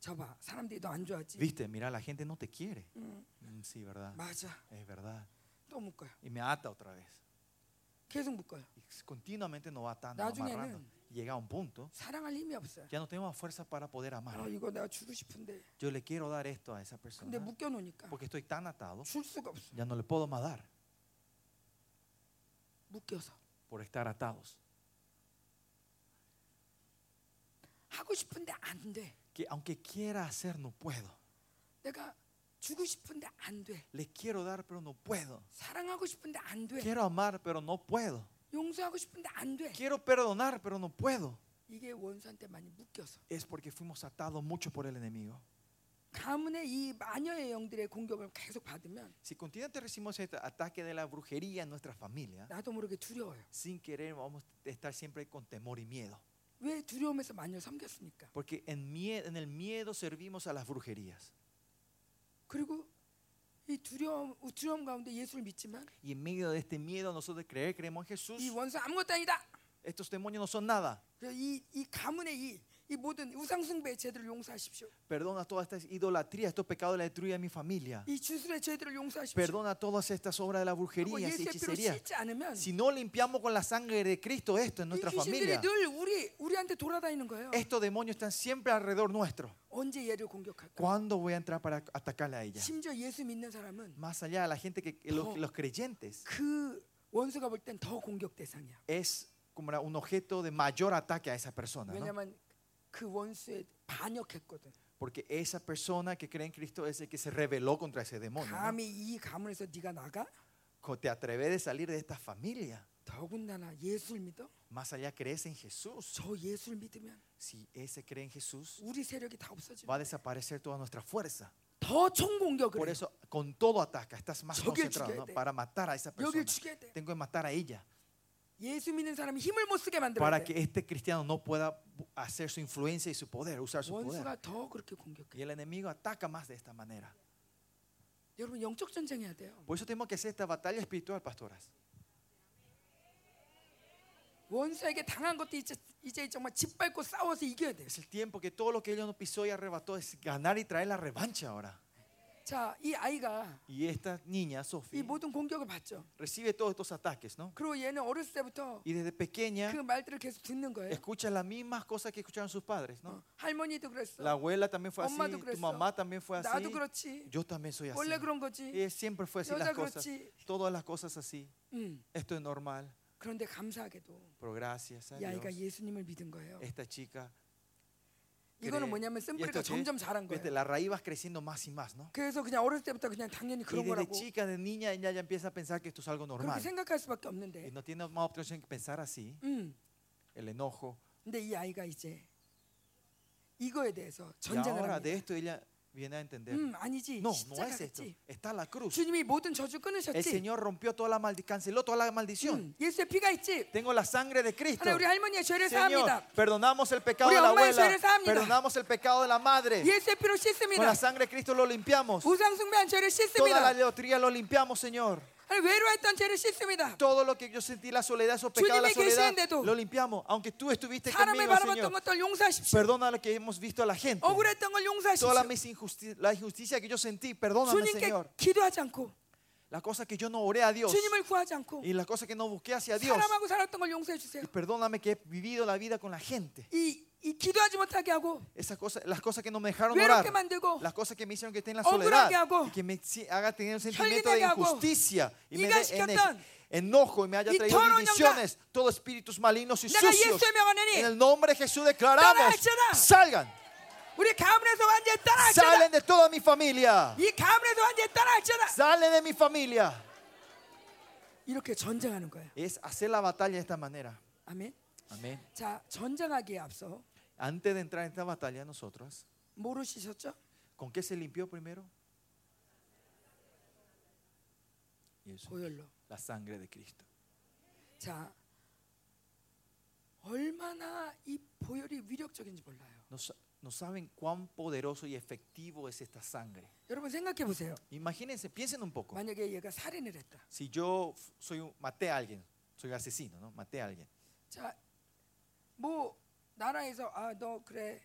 저봐. 사람들이 너 안 좋아하지. Viste, mira, la gente no te quiere. 응. Mm, Sí, ¿verdad? 맞아. Es verdad. 또 묶어요. Y me ata otra vez. 계속 묶어요. Y continuamente nos va atando, nos va 나중에는 amarrando. Y Llega a un punto, 사랑할 힘이 없어요. ya no tenemos fuerza para poder amar. 아 이거 내가 주고 싶은데 Yo le quiero dar esto a esa 근데 persona 묶여 놓으니까 porque estoy tan atado, 줄 수가 없어. ya no le puedo más dar 묶여서 por estar atados. 하고 싶은데 안 돼. Que aunque quiera hacer, no puedo. 내가 주고 싶은데 안 돼. Le quiero dar, pero no puedo. 사랑하고 싶은데 안 돼. Quiero amar, pero no puedo. 용서하고 싶은데 안 돼. Quiero perdonar, pero no puedo. 이게 원수한테 많이 묶여서 es porque fuimos atados mucho por el enemigo. 가문의 이 마녀의 영들의 공격을 계속 받으면 Si continuamente recibimos este ataque de la brujería en nuestra familia, 나도 모르게 두려워요. sin querer vamos a estar siempre con temor y miedo. 왜 두려움에서 마녀를 섬겼습니까? Porque en, mie- en el miedo servimos a las brujerías. 그리고 이 두려움 두려움 가운데 예수를 믿지만 Y en medio de este miedo nosotros de creer, creemos en Jesús. 이 원수 아무것도 아니다. Estos demonios no son nada. 그래서 이, 이 가문의 이, 이 모든 우상숭배의 죄들을 용서하십시오. Perdona todas estas idolatrías, estos pecados de la destruida de mi familia. 이 주술의 죄들을 용서하십시오. Perdona todas estas obras de la 하고 brujería y 예수의 피로 hechicería. 씻지 않으면 Si no limpiamos con la sangre de Cristo esto en 이 nuestra 귀신들이 familia, 늘 우리 우리한테 돌아다니는 거예요. estos demonios están siempre alrededor nuestro. 언제 얘를 공격할까? ¿Cuándo voy a entrar para atacarle a ella? 심지어 예수 믿는 사람은 Más allá de la gente que los, los creyentes 그 원수가 볼 땐 더 공격 대상이야. es como era un objeto de mayor ataque a esa persona, ¿no? 왜냐하면 그 원수에 반역했거든. Porque esa persona que cree en Cristo es el que se rebeló contra ese demonio. ¿no? 감히 이 가문에서 네가 나가? Co- Te atreves de salir de esta familia. 더군다나 예수를 믿어? Más allá crees en Jesús. 저 예수를 믿으면 Si ese cree en Jesús, 우리 세력이 다 없어져. va a desaparecer toda nuestra fuerza. 더 총공격을 Por 해. eso, con todo ataca. Estás más 저길 concentrado ¿no? 죽여야 돼. para matar a esa 여길 persona. 죽여야 돼. Tengo que matar a ella 예수 믿는 사람이 힘을 못 쓰게 만들어야 para 돼. que este cristiano no pueda bu- hacer su influencia y su poder, usar su poder. 원수가 더 그렇게 공격해. Y el enemigo ataca más de esta manera. 여러분 영적 전쟁해야 돼요. Por eso tenemos que hacer esta batalla espiritual, pastoras. 원수에게 당한 것도 이제, 이제 정말 짓밟고 싸워서 이겨야 돼. Es el tiempo que todo lo que ellos nos pisó y arrebató es ganar y traer la revancha ahora. 자, 이 아이가 Y esta niña, 이 Sofía, 모든 공격을 받죠. recibe todos estos ataques, ¿no? 그리고 얘는 어렸을 때부터 Y desde pequeña 그 말들을 계속 듣는 거예요. escucha las mismas cosas que escucharon sus padres, 어, ¿no? 할머니도 그랬어. La abuela también fue así, 엄마도 tu 그랬어. mamá también fue así, 나도 그렇지. yo también soy así. 원래 그런 거지. Y siempre fue así 여자 las cosas, 그렇지. todas las cosas así. 음. Esto es normal, 그런데 감사하게도 pero gracias a 이 아이가 Dios, 예수님을 믿은 거예요. esta chica, 이거는 cree. 뭐냐면 ¿Y 쓴뿌리가 esto qué? 점점 자란 Viste, 거예요. la raíz va creciendo más y más, ¿no? 그래서 그냥 어렸을 때부터 그냥 당연히 Y 그런 desde 거라고 chica, de niña, ella ya empieza a pensar que esto es algo 그렇게 normal. 생각할 수밖에 Y 없는데. no tiene más opción que pensar así, 음. el enojo. 근데 이 아이가 이제 이거에 대해서 Y 전쟁을 ahora de 합니다. esto ella viene a entender. 음, 아니지. No, no es esto. 십자가겠지. Está la cruz. 주님이 모든 저주 El 끊으셨지. Señor rompió toda la maldición, canceló toda la maldición. 음, 예수의 피가 있지. Tengo la sangre de Cristo. 하나 우리 할머니의 죄를 Señor, 사합니다. perdonamos el pecado 우리 de la 엄마의 abuela, 죄를 사합니다. perdonamos el pecado de la madre. 예수의 피로 Con 씻습니다. la sangre de Cristo lo limpiamos. 우상 숭배한 죄를 Toda la 씻습니다. idolatría lo limpiamos, Señor. 아니, 외로웠던 죄를 씻습니다. Todo lo que yo sentí, la soledad, esos pecados de la 주님이 soledad, 계시는데도 lo limpiamos. Aunque tú estuviste 사람의 conmigo, 바라봤던 Señor. 것들 용서하십시오. Perdona lo que hemos visto a la gente. 억울했던 걸 Toda 용서하십시오. la, mis injusti- la injusticia que yo sentí, perdóname, 주님께 Señor. 기도하지 않고 La cosa que yo no oré a Dios 주님을 구하지 않고 y la cosa que no busqué hacia Dios. 사람하고 살았던 걸 용서해 주세요. Y perdóname que he vivido la vida con la gente. 이, 이 기도하지 못하게 하고 Esas cosas, las cosas que no me dejaron 외롭게 orar. 만들고 Las cosas que me hicieron que esté en la 억울하게 soledad. 하고 Y que me si- haga tener un sentimiento de 혈기내게 하고 injusticia. Y me 이가 dé ene- 시켰던 enojo y me haya 이 traído 더러운 divisiones. Todos espíritus malignos y 내가 sucios. 예수의 명하느니 En el nombre de Jesús declaramos. 떠나갈지어다. Salgan. 우리 가문에서 완전히 떠나갈지어다. Salen de toda mi familia. 이 가문에서 완전히 떠나갈지어다. Salen de mi familia. 이렇게 전쟁하는 거예요. Es hacer la batalla de esta manera. 아멘. Amén. 자, 전쟁하기에 앞서 Antes de entrar en esta batalla, nosotros, 뭐로 씻었죠? ¿con qué se limpió primero? Y eso, 보혈로. la sangre de Cristo. 자, 얼마나 이 보혈이 위력적인지 몰라요. No, sa- no saben cuán poderoso y efectivo es esta sangre. 여러분 생각해 보세요. Imagínense, piensen un poco. 만약에 얘가 살인을 했다. Si yo f- soy un- maté a alguien, soy asesino, ¿no? Maté a alguien. 자, 뭐 나라에서 아 너 그래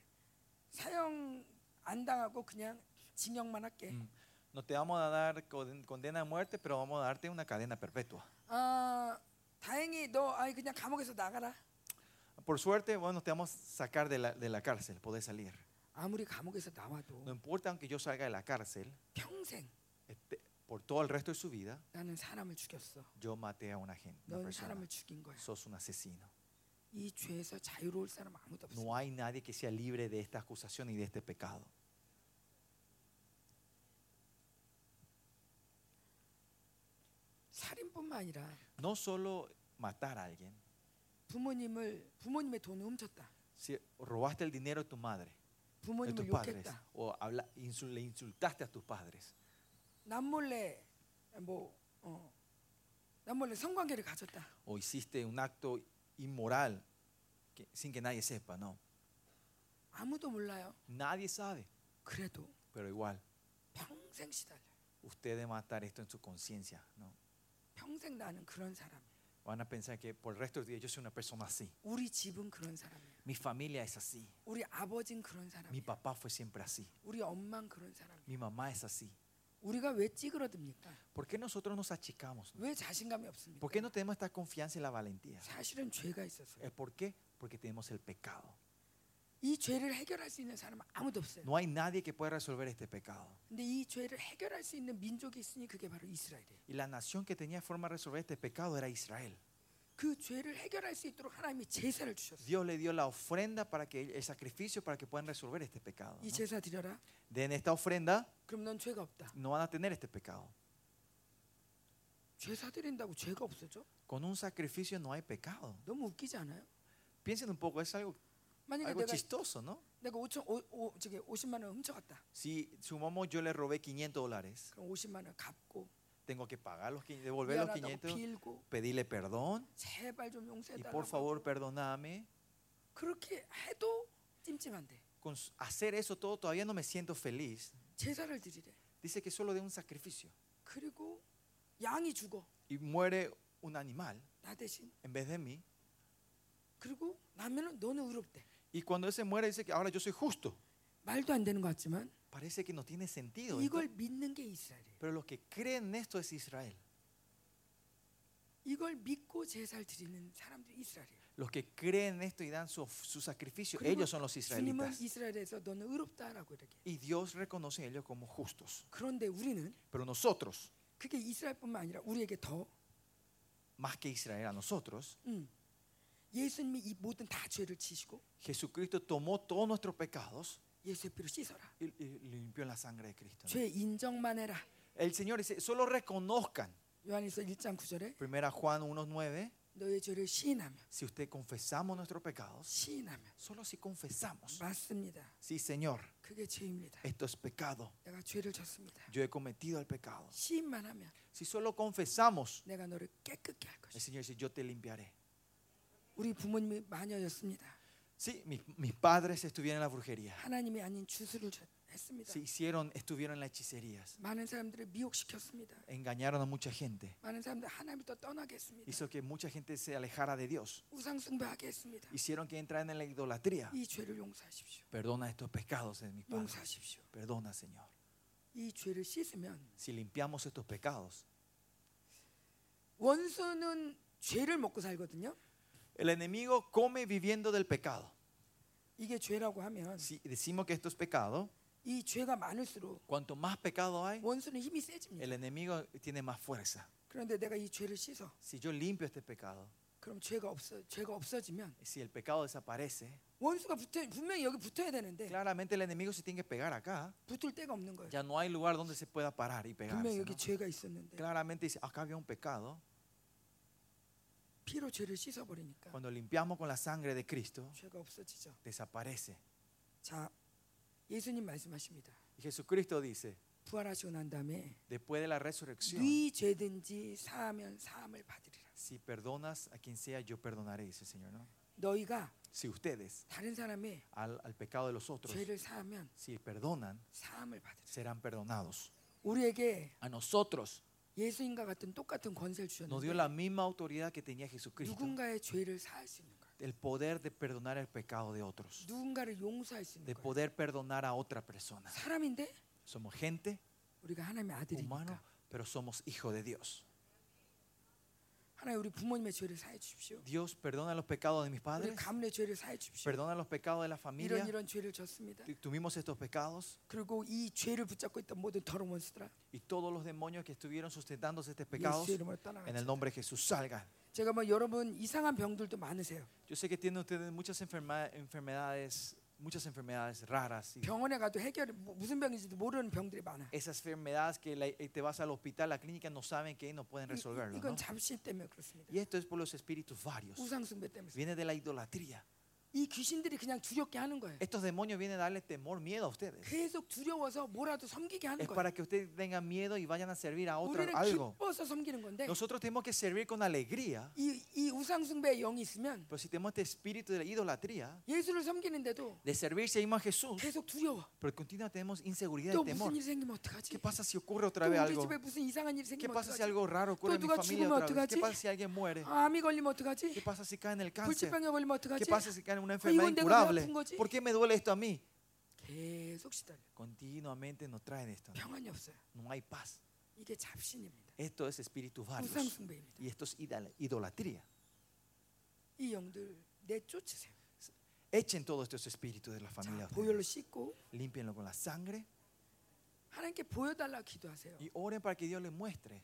사형 안 당하고 그냥 징역만 할게. Mm. No te vamos a dar con- condena a muerte, pero vamos a darte una cadena perpetua. 아 다행히 너 아이 그냥 감옥에서 나가라. Por suerte, bueno, te vamos a sacar de la, de la cárcel, podés salir. 아무리 감옥에서 나와도 No importa aunque yo salga de la cárcel, 평생 este, por todo el resto de su vida, 나는 사람을 죽였어. yo maté a una gente, una 넌 persona. 사람을 죽인 거야. Sos un asesino. No hay nadie que sea libre de esta acusación y de este pecado. No solo matar a alguien. Si robaste el dinero de tu madre, de tus padres, o le insultaste a tus padres. O hiciste un acto inmoral que- sin que nadie sepa, no. 아무도 몰라요. Nadie sabe, 그래도 pero igual, 평생 시달려. usted debe matar esto en su conciencia, ¿no? 평생 나는 그런 사람이야. Van a pensar que por el resto del día yo soy una persona así. 우리 집은 그런 사람이야. Mi familia es así. 우리 아버지는 그런 Mi 사람이야. papá fue siempre así. 우리 엄마는 그런 사람이야. Mi mamá es así. 우리가 왜 찌그러듭니까? ¿Por qué nosotros nos achicamos? no? 왜 자신감이 없습니까? ¿Por qué no tenemos esta confianza y la valentía? 사실은 죄가 있었어요. ¿Eh, ¿Por qué? Porque tenemos el pecado. 이 죄를 해결할 수 있는 사람은 아무도 없어요. No hay nadie que pueda resolver este pecado. 근데 이 죄를 해결할 수 있는 민족이 있으니 그게 바로 이스라엘이에요. Y la nación que tenía forma de resolver este pecado era Israel. Dios le dio la ofrenda para que el sacrificio para que puedan resolver este pecado. ¿no? De en esta ofrenda no van a tener este pecado. Con un sacrificio no hay pecado. Piensen un poco, es algo, algo chistoso, ¿no? Si sumamos yo le robé 500 dólares tengo que pagar los devolver los 500, pedirle perdón. Y por favor, perdóname. Con hacer eso todo todavía no me siento feliz. Dice que solo de un sacrificio. Y muere un animal en vez de mí. Y cuando ese muere dice que ahora yo soy justo 말도 안 되는 것 같지만 Parece que no tiene sentido. 이걸 esto. 믿는 게 이스라엘이에요. Pero los que creen en esto es Israel. 이걸 믿고 제사를 드리는 사람들이 이스라엘이에요. Los que creen en esto y dan su, su sacrificio, 그리고 ellos son los 주님은 israelitas. 이스라엘에서 너는 의롭다라고 이렇게. Y Dios reconoce a ellos como justos. 그런데 우리는 Pero nosotros, 그게 이스라엘뿐만 아니라 우리에게 더 más que Israel, a nosotros, 음, 예수님이 이 모든 다 죄를 지시고 Jesucristo tomó todos nuestros pecados 예수의 피로 씻어라. y, y limpió en la sangre de Cristo. ¿no? 죄 인정만 해라. El Señor dice, solo reconozcan. 요한일서 1장 9절에 Primera Juan 1.9, 너의 죄를 시인하면 si usted confesamos nuestros pecados, 시인하면 solo si confesamos, 맞습니다. sí Señor, 그게 죄입니다. esto es pecado, 내가 죄를 졌습니다. yo he cometido el pecado. 시인만 하면 Si solo confesamos, 내가 너를 깨끗게 할 el 것이다. Señor dice, yo te limpiaré. 우리 부모님이 마녀였습니다. Sí, mis, mis padres estuvieron en la brujería. 하나님이 아닌 주술을 저- 했습니다. Se hicieron, estuvieron en las hechicerías. 많은 사람들을 미혹시켰습니다. Engañaron a mucha gente. 많은 사람들 하나님을 또 떠나게 했습니다. Hizo que mucha gente se alejara de Dios. 우상 숭배하게 했습니다. Hicieron que entraran en la idolatría. 이 죄를 용서하십시오. Perdona estos pecados de mis padres. 용서하십시오. Perdona, Señor. 이 죄를 씻으면 Si limpiamos estos pecados, 원수는 죄를 먹고 살거든요. el enemigo come viviendo del pecado. 이게 죄라고 하면 Si decimos que esto es pecado, 이 죄가 많을수록 cuanto más pecado hay, 원수는 힘이 세집니다. el enemigo tiene más fuerza. 그런데 내가 이 죄를 씻어. Si yo limpio este pecado, 그럼 죄가 없어 죄가 없어지면 si el pecado desaparece, 원수가 붙어 분명히 여기 붙어야 되는데 claramente el enemigo se tiene que pegar acá. 붙을 데가 없는 거예요. Ya no hay lugar donde se pueda parar y 분명히 pegarse. 여기 ¿no? 죄가 있었는데 Claramente dice, acá había un pecado. 피로 죄를 씻어 버리니까 Cuando limpiamos con la sangre de Cristo, 죄가 없어지죠. desaparece. 자, 예수님 말씀하십니다. Y Jesucristo dice, 부활하시고 난 다음에 después de la resurrección, 네 죄든지 사하면 사함을 받으리라. si perdonas a quien sea, yo perdonaré, dice el Señor. ¿no? 너희가 Si ustedes 다른 사람의 al, al pecado de los otros, 죄를 사하면 si perdonan, 사함을 받으리라. serán perdonados. 우리에게 A nosotros 예수님과 같은 똑같은 권세를 nos dio la 주셨는데 misma autoridad que tenía Jesucristo, 누군가의 죄를 사할 수 있는 거예요. el poder de perdonar el pecado de otros, 누군가를 용서할 수 de 있는 거예요. poder perdonar a otra persona. 사람인데 Somos gente, 우리가 하나님의 humano, 아들이니까 pero somos hijos de Dios. Dios perdona los pecados de mis padres. Perdona los pecados de la familia. Tuvimos estos pecados. Y todos los demonios que estuvieron sustentándose estos pecados en el nombre de Jesús salgan. Yo sé que tienen ustedes muchas enfermedades muchas enfermedades raras. y 병원에 가도 해결 뭐- 무슨 병인지도 모르는 병들이 많아. esas enfermedades que la- eh, te vas al hospital, la clínica no saben que no pueden 이- resolverlo. 이건 ¿no? 잠시 때문에 그렇습니다. Y esto es por los espíritus varios. 우상 숭배 때문에. Viene de la idolatría. 이 귀신들이 그냥 두렵게 하는 거예요. Estos demonios vienen a darle temor, miedo a ustedes. 계속 두려워서 뭐라도 섬기게 하는 Es 거예요. para que ustedes tengan miedo y vayan a servir a otra 우리는 algo. 기뻐서 섬기는 건데 Nosotros tenemos que servir con alegría. 이, 이 우상숭배의 영이 있으면 Pero si tenemos este espíritu de la idolatría, 예수를 섬기는데도 de servir seguimos a Jesús, 계속 두려워. pero continuamente tenemos inseguridad 또 y temor. 무슨 일이 생기면 어떡하지? ¿Qué pasa si ocurre 또 otra vez 우리 algo? 집에 무슨 이상한 일이 ¿Qué 생기면 pasa si 어떡하지? algo raro ocurre en mi 누가 familia 죽으면 otra vez? ¿Qué 어떡하지? pasa si alguien muere? 암이 걸리면 어떡하지? ¿Qué pasa si cae en el cáncer? 불치병에 걸리면 ¿Qué 어떡하지? pasa si cae en una 아, enfermedad 이건 내가 왜 incurable? 아픈 거지? ¿Por qué me duele esto a mí? 계속 시달려. Continuamente nos traen esto. 평안이 없어요. No hay paz. 이게 잡신입니다. Esto es espíritus varios. 우상숭배입니다. Y esto es idol- idolatría. 이 영들 내쫓으세요. Echen todos estos espíritus de la 자, familia. 보혈로 ustedes. 씻고 Límpienlo con la sangre 하나님께 보여달라 기도하세요. y oren para que Dios les muestre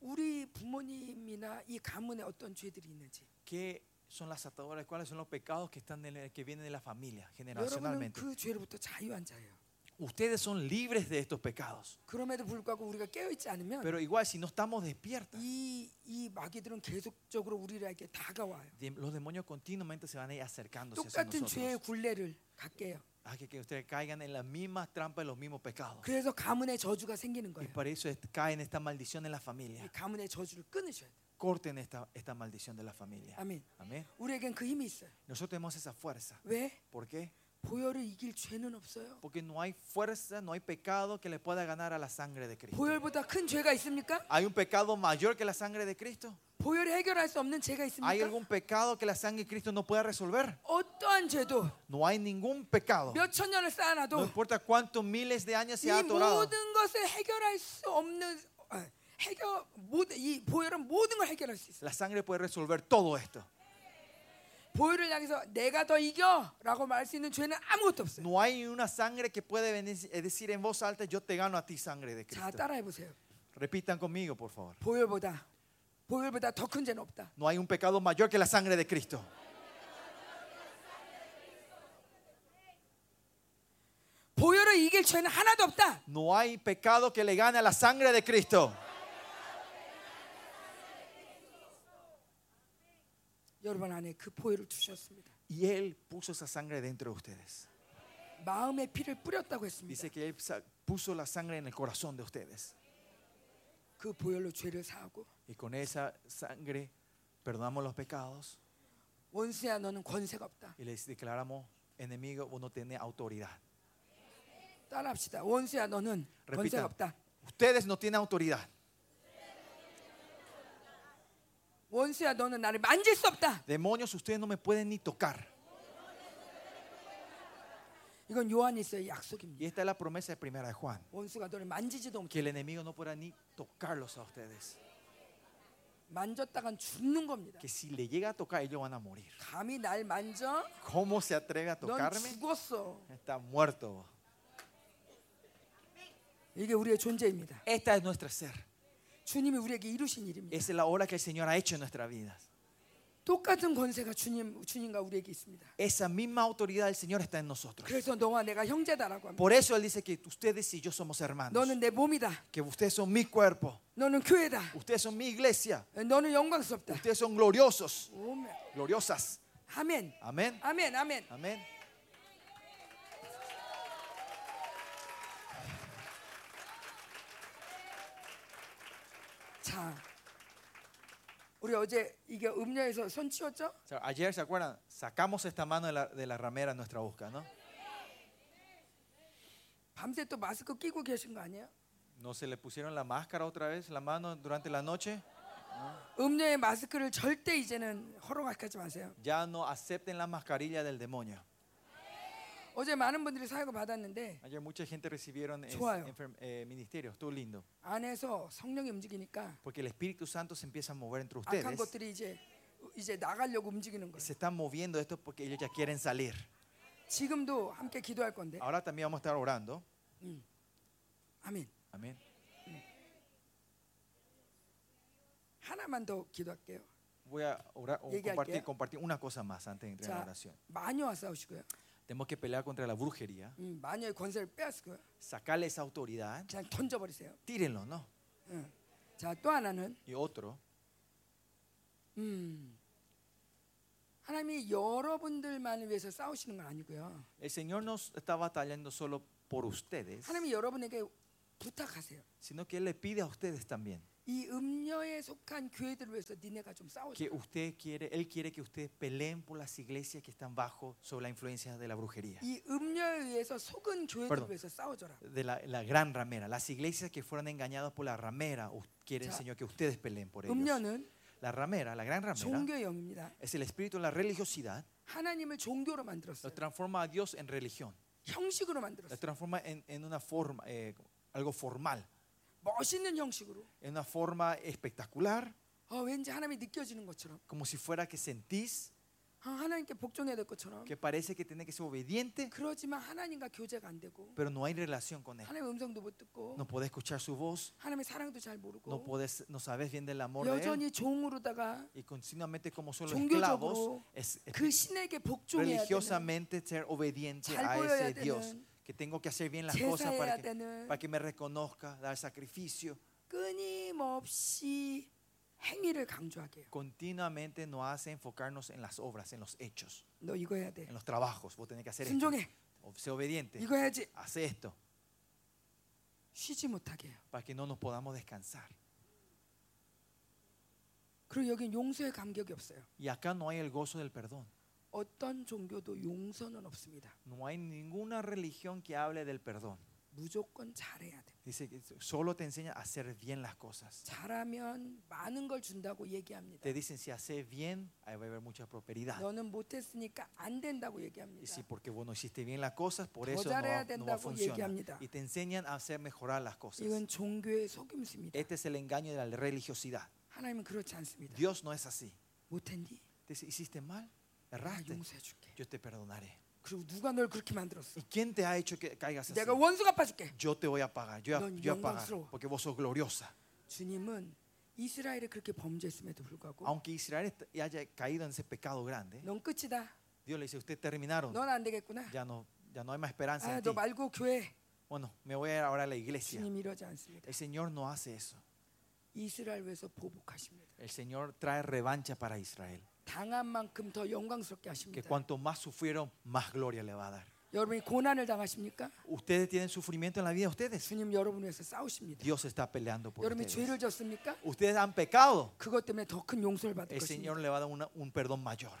우리 부모님이나 이 가문에 어떤 죄들이 있는지 qué son las ataduras, cuáles son los pecados que, están que vienen de la familia generacionalmente. Ustedes son libres de estos pecados. Pero igual si no estamos despiertos, los demonios continuamente se van a ir acercándose hacia nosotros. Ah, que, que, ustedes caigan en las mismas trampas y los mismos pecados. Y para eso es, caen esta maldición en la familia 가문의 저주를 끊으셔야 돼요. Corten esta, esta maldición de la familia. 아멘. Amén. 우리에겐 그 힘이 있어요. Nosotros tenemos esa fuerza. 왜? ¿Por qué? 보혈을 이길 죄는 없어요. Porque no hay fuerza, no hay pecado que le pueda ganar a la sangre de Cristo. 보혈보다 큰 죄가 있습니까? ¿Hay un pecado mayor que la sangre de Cristo? 보혈이 해결할 수 없는 죄가 ¿Hay 있습니까? algún pecado que la sangre de Cristo no pueda resolver? 어떠한 죄도 No hay ningún pecado. 몇 천 년을 No 쌓아놔도 importa cuántos miles de años se ha 이 atorado. 모든 것을 해결할 수 없는 아, 해결 모든 이 보혈은 모든 걸 해결할 수 있어요. La sangre puede resolver todo esto. 보혈을 향해서 내가 더 이겨라고 말할 수 있는 죄는 아무것도 없어요. No hay una sangre que puede venir- eh, decir en voz alta, yo te gano a ti, sangre de 자 Cristo. 따라해 보세요. Repitan conmigo, por favor. 보혈보다 보혈보다 더 큰 죄는 없다. No hay un pecado mayor que la sangre de Cristo. 보혈을 이길 죄는 하나도 없다. No hay pecado que le gane a la sangre de Cristo. 여러분 안에 그 보혈을 두셨습니다. Y Él puso esa sangre dentro de ustedes. 마음의 피를 뿌렸다고 했습니다. Dice que Él sa- puso la sangre en el corazón de ustedes. 그 보혈로 죄를 사하고 Y con esa sangre perdonamos los pecados 원수야 너는 권세가 없다. y les declaramos enemigo, vos no tenés autoridad. 따라합시다. 원수야 너는 권세가 Repita. 없다. Ustedes no tienen autoridad. 원수야 너는 나를 만질 수 없다. Demonios, ustedes no me pueden ni tocar. 이건 요한일서의 약속입니다. Y esta es la promesa de primera de Juan. 원수가 너를 만지지도 못해. Que el enemigo no podrá ni tocarlos a ustedes. 만졌다간 죽는 겁니다. Que si le llega a tocar, ellos van a morir. 감히 날 만져? ¿Cómo se atreve a 넌 tocarme? 죽었어. Está muerto. 이게 우리의 존재입니다. Esta es nuestra ser. 주님이 우리에게 이루신 일입니다. Esa es la obra que el Señor ha hecho en nuestras vidas. 똑같은 권세가 주님 주님과 우리에게 있습니다. Esa misma autoridad del Señor está en nosotros. 그래서 너와 내가 형제다라고 합니다. Por eso Él dice que ustedes y yo somos hermanos. 너는 내 몸이다. Que ustedes son mi cuerpo. 너는 교회다. Ustedes son mi iglesia. 너는 영광스럽다. Ustedes son gloriosos. 오멘. Gloriosas. 아멘. Amén. 아멘. 아멘. Amén. 자, 우리 어제 이게 음료에서 손 치웠죠? O sea, ayer, ¿se acuerdan? Sacamos esta mano de la, de la ramera en nuestra busca, ¿no? 밤새 또 마스크 끼고 계신 거 아니에요? ¿No se le pusieron la máscara otra vez, la mano durante la noche? 음료의 마스크를 절대 이제는 허락하지 마세요. Ya no acepten la mascarilla del demonio. 어제 많은 분들이 사역을 받았는데 Ayer mucha gente recibieron es- 좋아요. enfer- eh, ministerios, estuvo lindo. 안에서 성령이 움직이니까 Porque el Espíritu Santo se empieza a mover entre 악한 ustedes. 것들이 이제 이제 나가려고 움직이는 거예요. Se están moviendo esto porque ellos ya quieren salir. 지금도 함께 기도할 건데. Ahora también vamos a estar orando. 아멘. Amén. 하나만 더 기도할게요. Voy a orar, o Llegué compartir, aquí. compartir una cosa más antes de entrar en la 자, oración. 마녀와 싸우시고요. Tenemos que pelear contra la brujería. 음, 마녀의 권세를 빼앗고요. Sacarle esa autoridad. 그냥 던져버리세요. Tírenlo, ¿no? 응. 자, 또 하나는 Y otro, 음, 하나님 하나님이 여러분들만을 위해서 싸우시는 건 아니고요. El Señor no está batallando solo por ustedes, 하나님이 여러분에게 부탁하세요. sino que Él le pide a ustedes también que usted quiere, él quiere que ustedes peleen por las iglesias que están bajo sobre la influencia de la brujería. Perdón, de la, la, gran ramera, las iglesias que fueron engañadas por la ramera, quiere el Señor que ustedes peleen por ellos. La ramera, la gran ramera, es el espíritu de la religiosidad. Lo transforma a Dios en religión. Lo transforma en, en una forma, eh, algo formal. 멋있는 형식으로. en una forma espectacular, 어, 왠지 하나님이 느껴지는 것처럼. como si fuera que sentís 어, 하나님께 복종해야 될 것처럼. que parece que tiene que ser obediente, 그러지만 하나님과 교제가 안 되고 pero no hay relación con Él. 하나님의 음성도 못 듣고 No podés escuchar su voz, 하나님의 사랑도 잘 no, 모르고 podés, no sabes bien del amor de Él. 여전히 종으로다가 Y continuamente como son los 종교적으로 esclavos, es, es 그 신에게 복종해야 되는 religiosamente ser obediente 잘 a 보여야 ese Dios. 되는 Que tengo que hacer bien las cosas 제사해야 para que, 되는 para que me reconozca, dar sacrificio. 끊임없이 행위를 강조하게 해요. Continuamente nos hace enfocarnos en las obras, en los hechos, 너 이거 해야 돼. en los trabajos. Vos tenés que hacer esto. 순종해. O- Sé obediente. 이거 해야지. Hace esto 쉬지 못하게 해요. para que no nos podamos descansar. 그리고 여기 용서의 감격이 없어요. Y acá no hay el gozo del perdón. 어떤 종교도 용서는 없습니다. No hay ninguna religión que hable del perdón. 무조건 잘해야 돼. Dice que solo te enseña a hacer bien las cosas. 잘하면 많은 걸 준다고 얘기합니다. Te dicen si haces bien, ahí va a haber mucha prosperidad. 너는 못했으니까 안 된다고 Y 얘기합니다. si porque vos no hiciste bien las cosas, por 더 eso no va, 잘해야 no va a 된다고 funcionar. 얘기합니다. Y te enseñan a hacer mejorar las cosas. 이건 종교의 속임수입니다. Este es el engaño de la religiosidad. 하나님은 그렇지 않습니다. Dios no es así. 못했니? Te dice, hiciste mal, 나 erraste, 용서해줄게. yo te perdonaré. 그리고 누가 널 그렇게 만들었어? ¿Y quién te ha hecho que caigas así? 내가 원수 갚아줄게. Yo te voy a pagar, yo, 넌 yo voy a pagar, 영광스러워. porque vos sos gloriosa. 주님은 이스라엘이 그렇게 범죄했음에도 불구하고 Aunque Israel est- haya caído en ese pecado grande, 넌 끝이다. Dios le dice, ustedes terminaron, 넌 안 되겠구나. ya no, ya no hay más esperanza 아, en ti. 너 말고 교회. Bueno, me voy a ir ahora a la iglesia. 주님 이러지 않습니다. El Señor no hace eso. 이스라엘 위해서 보복하십니다. El Señor trae revancha para Israel. 당한 만큼 더 영광스럽게 Que 하십니다. cuanto más sufrieron, más gloria le va a dar. 여러분이 고난을 당하십니까? Ustedes tienen sufrimiento en la vida, ustedes. 주님 여러분 위해서 싸우십니다. Dios está peleando por 여러분이 ustedes. 죄를 졌습니까? Ustedes han pecado. 그것 때문에 더 큰 용서를 받을 El Señor 것입니다. le va a dar una- un perdón mayor.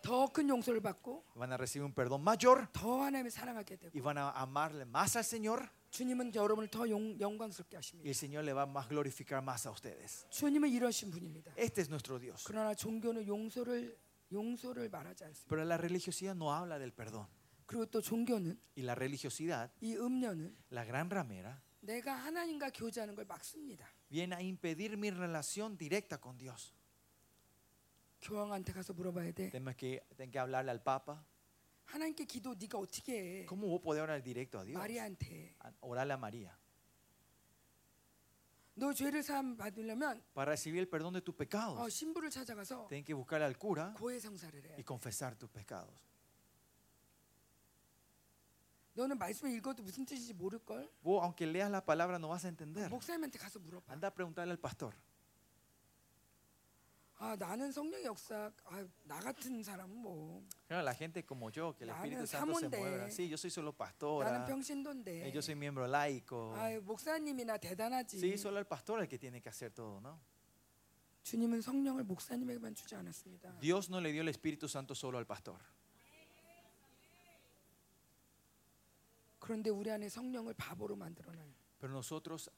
더 큰 용서를 받고 Van a recibir un perdón mayor 더 하나님을 사랑하게 되고 y van a amarle más al Señor 주님은 여러분을 더 영, 영광스럽게 y 하십니다. el Señor le va a más glorificar más a ustedes. 주님은 이러신 분입니다. Este es nuestro Dios. 그러나 종교는 용서를 용서를 말하지 않습니다. Pero la religiosidad no habla del perdón. 그리고 또 종교는 Y la religiosidad, 이 음녀는 la gran ramera, 내가 하나님과 교제하는 걸 막습니다. viene a impedir mi relación directa con Dios. 교황한테 가서 물어봐야 돼. Tengo que, tengo que hablarle al Papa. 하나님께 기도 네가 어떻게 해? ¿Cómo vos podés orar directo a Dios? 마리아한테. A- Orarle a María. 너 죄를 사함 받으려면 Para recibir el perdón de tus 어, pecados, 신부를 찾아가서 tienes que buscarle al cura 고해 성사를 해. y confesar tus pecados. 너는 말씀을 읽어도 무슨 뜻인지 모를 걸. Vos, aunque leas la palabra, no vas a entender. 목사님한테 가서 물어봐. Anda a preguntarle al pastor. 아 나는 성령의 역사. 아나 같은 사람은 뭐. Claro, la gente como yo, que el Na는 Espíritu Santo se 사모인데. mueve. Sí, yo soy solo 나는 pastora. 평신도인데. eh, Yo soy miembro laico. 아 목사님이나 대단하지. Sí, solo el pastor es el que tiene que hacer todo, ¿no? 주님은 성령을 목사님에게만 주지 않았습니다. Dios no le dio el Espíritu Santo solo al pastor. 그런데 우리 안에 성령을 바보로 만들어놔요. Pero nosotros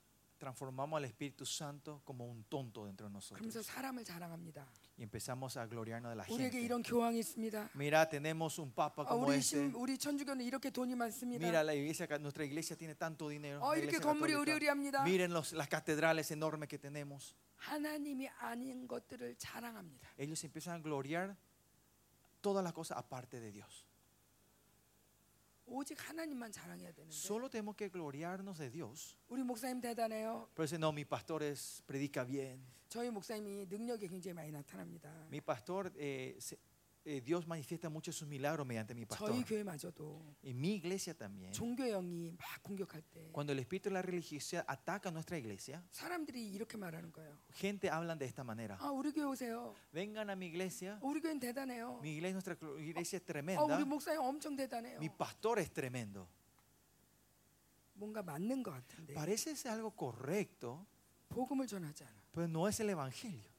transformamos al Espíritu Santo como un tonto dentro de 그러면서 nosotros. 사람을 자랑합니다. Y empezamos a gloriarnos de la 우리에게 gente. 이런 교황이 있습니다. Mira, tenemos un papa 아, como 우리 este. 신, 우리 천주교는 이렇게 돈이 많습니다. Mira, la iglesia, nuestra iglesia tiene tanto dinero. 어, la 이렇게 iglesia 건물이 católica. 의리의리합니다. Miren los- las catedrales enormes que tenemos. 하나님이 아닌 것들을 자랑합니다. Ellos empiezan a gloriar todas las cosas aparte de Dios. Solo tenemos que gloriarnos de Dios. Pero dice, no, mi pastor es, predica bien. Mi pastor eh, se, eh, Dios manifiesta mucho sus milagros mediante mi pastor. 저희 교회마저도 En mi iglesia también. 종교의 영이 막 공격할 때 Cuando el espíritu de la religiosidad ataca a nuestra iglesia, 사람들이 이렇게 말하는 거예요. gente hablan de esta manera. 아 우리 교회 오세요. Vengan a mi iglesia. 우리 교회는 대단해요. Mi iglesia, nuestra cl- iglesia es 아 tremenda. 우리 목사님 엄청 대단해요. Mi pastor es tremendo. 뭔가 맞는 것 같은데 Parece ser algo correcto, 복음을 전하지 않아. pero no es el evangelio.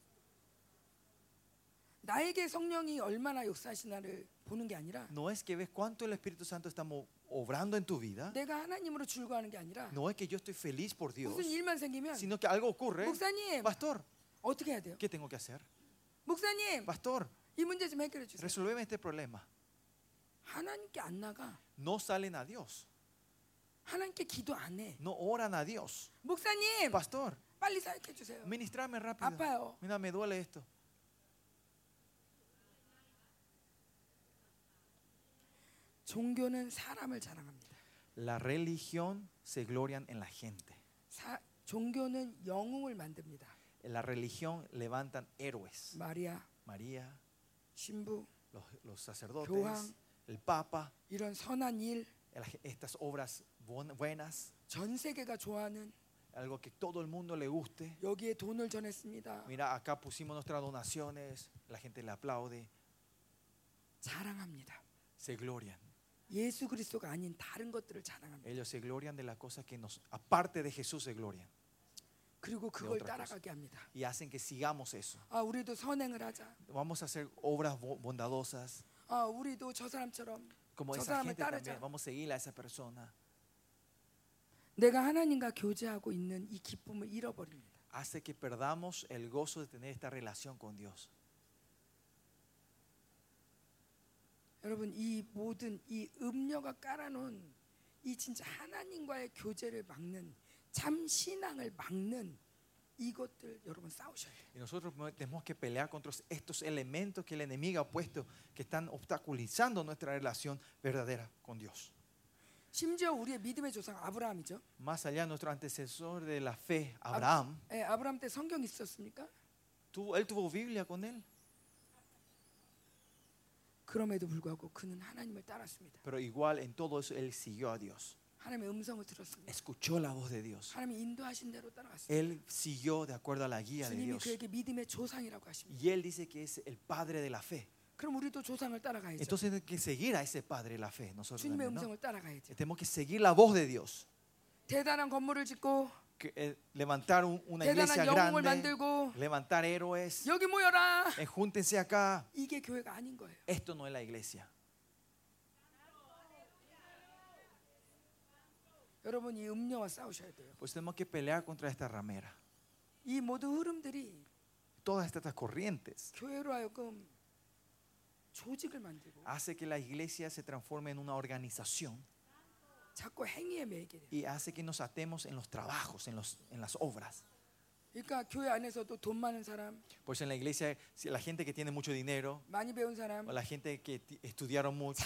나에게 성령이 얼마나 역사하시나를 보는 게 아니라 No es que ves cuánto el Espíritu Santo está mo- obrando en tu vida. 내가 하나님으로 즐거워하는 게 아니라 No es que yo estoy feliz por Dios, 무슨 일만 생기면 sino que algo ocurre. 목사님 Pastor, 어떻게 해야 돼요? ¿qué tengo que hacer? 목사님 Pastor, 이 문제 좀 해결해 주세요. resolveme este problema. 하나님께 안 나가. No salen a Dios, 하나님께 기도 안 해. no oran a Dios. 목사님 Pastor, 빨리 사역해 주세요. ministrame rápido. 아파요. Mira, me duele esto. 종교는 사람을 자랑합니다. La religión se glorian en la gente. 사, 종교는 영웅을 만듭니다. En la religión levantan héroes. 마리아, María, 신부 los, los sacerdotes, 교황. el Papa, 이런 선한 일, el- estas obras buen- buenas, 전 세계가 좋아하는 algo que todo el mundo le guste. 여기에 돈을 전했습니다. Mira, acá pusimos nuestras donaciones, la gente le aplaude, 자랑합니다. se glorian. 예수 그리스도가 아닌 다른 것들을 자랑합니다. Ellos se glorian de las cosas que nos, aparte de Jesús, se glorian. 그리고 그걸 otra cosa. 따라가게 합니다. Y hacen que sigamos eso. 아, 우리도 선행을 하자. Vamos a hacer obras bo- bondadosas, 아, 우리도 저 사람처럼 como 저 esa 사람을 gente 따르자. también. Vamos a seguir a esa persona. 내가 하나님과 교제하고 있는 이 기쁨을 잃어버립니다. Hace que perdamos el gozo de tener esta relación con Dios. 여러분 이 모든 이 음녀가 깔아놓은 이 진짜 하나님과의 교제를 막는 참 신앙을 막는 이것들 여러분 싸우셔야 돼요. Y nosotros tenemos que pelear contra estos elementos que el enemigo ha puesto, que están obstaculizando nuestra relación verdadera con Dios. 심지어 우리의 믿음의 조상 아브라함이죠. Más allá, nuestro antecesor de la fe, Abraham, 예, 아브라함 때 성경 있었습니까? tuvo, él tuvo Biblia con él, 그럼에도 불구하고 그는 하나님을 따랐습니다. pero igual en todo eso él siguió a Dios. 하나님의 음성을 들었습니다. Escuchó la voz de Dios. 하나님이 인도하신 대로 따라갔습니다. Él siguió de acuerdo a la guía de 주님이 Dios. 그에게 믿음의 조상이라고 하십니다. Y él dice que es el padre de la fe. 그럼 우리도 조상을 따라가야죠. Entonces hay que seguir a ese padre de la fe. Nosotros 주님의 también, ¿no? 음성을 따라가야죠. Tenemos que seguir la voz de Dios. 대단한 건물을 짓고 Que, eh, levantar un- una 대단한 iglesia 영웅을 grande, 만들고 levantar héroes. 여기 모여라. Eh, júntense acá. 이게 교회가 아닌 거예요. Esto no es la iglesia. 여러분 이 음녀와 싸우셔야 돼요. Pues tenemos que pelear contra esta ramera. 이 모든 흐름들이 Todas estas corrientes 교회로 하여금 조직을 만들고 hace que la iglesia se transforme en una organización y hace que nos atemos en los trabajos, en, los, en las obras. Por eso en la iglesia, la gente que tiene mucho dinero, la gente que estudiaron mucho,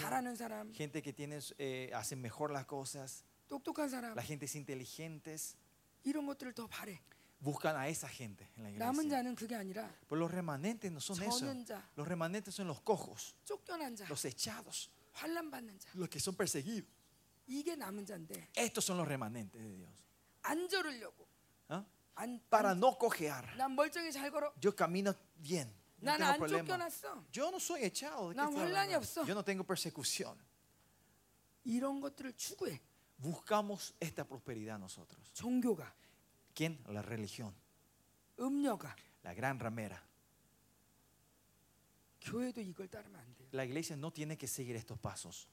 gente que tiene, eh, hace mejor las cosas, la gente es inteligentes, buscan a esa gente en la iglesia. Pero pues los remanentes no son eso. Los remanentes son los cojos, los echados, los que son perseguidos. 이게 남은 자인데 Estos son los remanentes de Dios. 안 저르려고. ¿Ah? 안, Para 안- no cojear. 난 멀쩡히 잘 걸어. Yo camino bien. No 난 tengo 안 problema. 쫓겨났어. Yo no soy echado. ¿de qué 난 está 환란이 hablando? 없어. Yo no tengo persecución. 이런 것들을 추구해. Buscamos esta prosperidad nosotros. 종교가, ¿Quién? La religión. 음녀가, La gran ramera. 교회도 이걸 따르면 안 돼요. La iglesia no tiene que seguir estos pasos.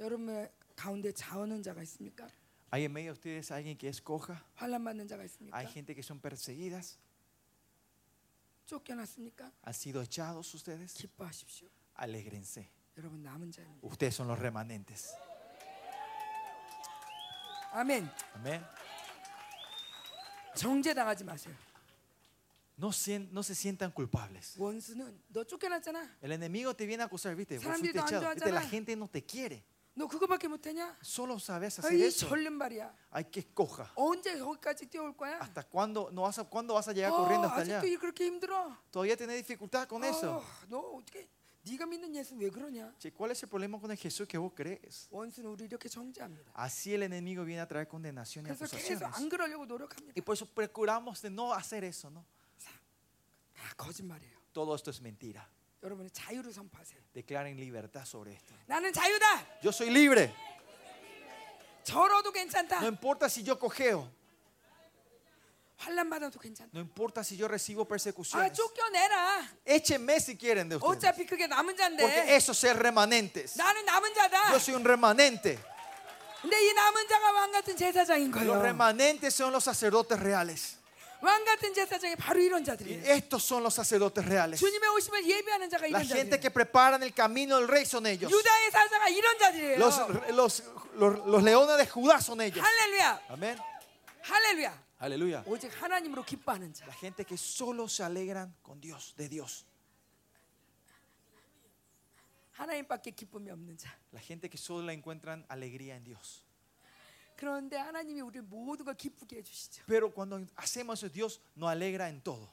여러분 가운데 자원은 자가 있습니까? ¿Hay en medio de ustedes alguien que es coja? 환란 받는 자가 있습니까? ¿Hay gente que son perseguidas? 쫓겨났습니까? ¿Han sido echados ustedes? 기뻐하십시오. Alégrense. 여러분 남은 자입니다. Ustedes son los remanentes. 아멘. Amén. 정죄 당하지 마세요. No, sien- no se sientan culpables. 원수는 너 쫓겨났잖아. El enemigo te viene a acusar, ¿viste? Vos 사람들이 fuiste 너안 echado. ¿Viste? La 좋아하잖아. gente no te quiere. 너 그거밖에 못하냐? Solo sabes hacer 아이 eso. 절름발이야. Hay que coja. 언제 거기까지 뛰어올 거야? ¿Hasta cuándo, no vas a, ¿cuándo vas a llegar 어, corriendo hasta allá? 아직도 그렇게 힘들어. Todavía tenés dificultad con eso. 어, 너 어떻게 네가 믿는 예수 왜 그러냐? Che, ¿Cuál es el problema con el Jesús que vos crees? 원수는 우리 이렇게 정죄합니다. Así el enemigo viene a traer condenación y 그래서 계속 acusaciones. 안 그러려고 노력합니다. Y por eso procuramos de no hacer eso, ¿no? 다 거짓말이에요. Todo esto es mentira. 여러분이 자유를 선포하세요. Declaren libertad sobre esto. 나는 자유다. Yo soy libre. 절어도 괜찮다. No importa si yo cojeo. 환란 받아도 괜찮다. No importa si yo recibo 아 persecuciones. 쫓겨내라. Échenme si quieren de ustedes. 어차피 그게 남은 Porque 자인데 esos son remanentes. 나는 남은 자다. Yo soy un remanente. 근데 이 남은 자가 왕 같은 제사장인 Los 거예요. remanentes son los sacerdotes reales. 왕 같은 제사장이 바로 이런 Y 자들이에요. estos son los sacerdotes reales. 주님의 오심을 예비하는 자가 La 이런 gente 자들이에요. que preparan el camino del rey son ellos. 유다의 사자가 이런 자들이에요. Los, los, los, los leones de Judá son ellos. 할렐루야. Amén. 할렐루야. Aleluya. 오직 하나님으로 기뻐하는 자. La gente que solo se alegran con Dios, de Dios. 하나님밖에 기쁨이 없는 자. La gente que solo le encuentran alegría en Dios. 그런데 하나님이 우리 모든 걸 기쁘게 해주시죠. Pero cuando hacemos eso, Dios nos alegra en todo.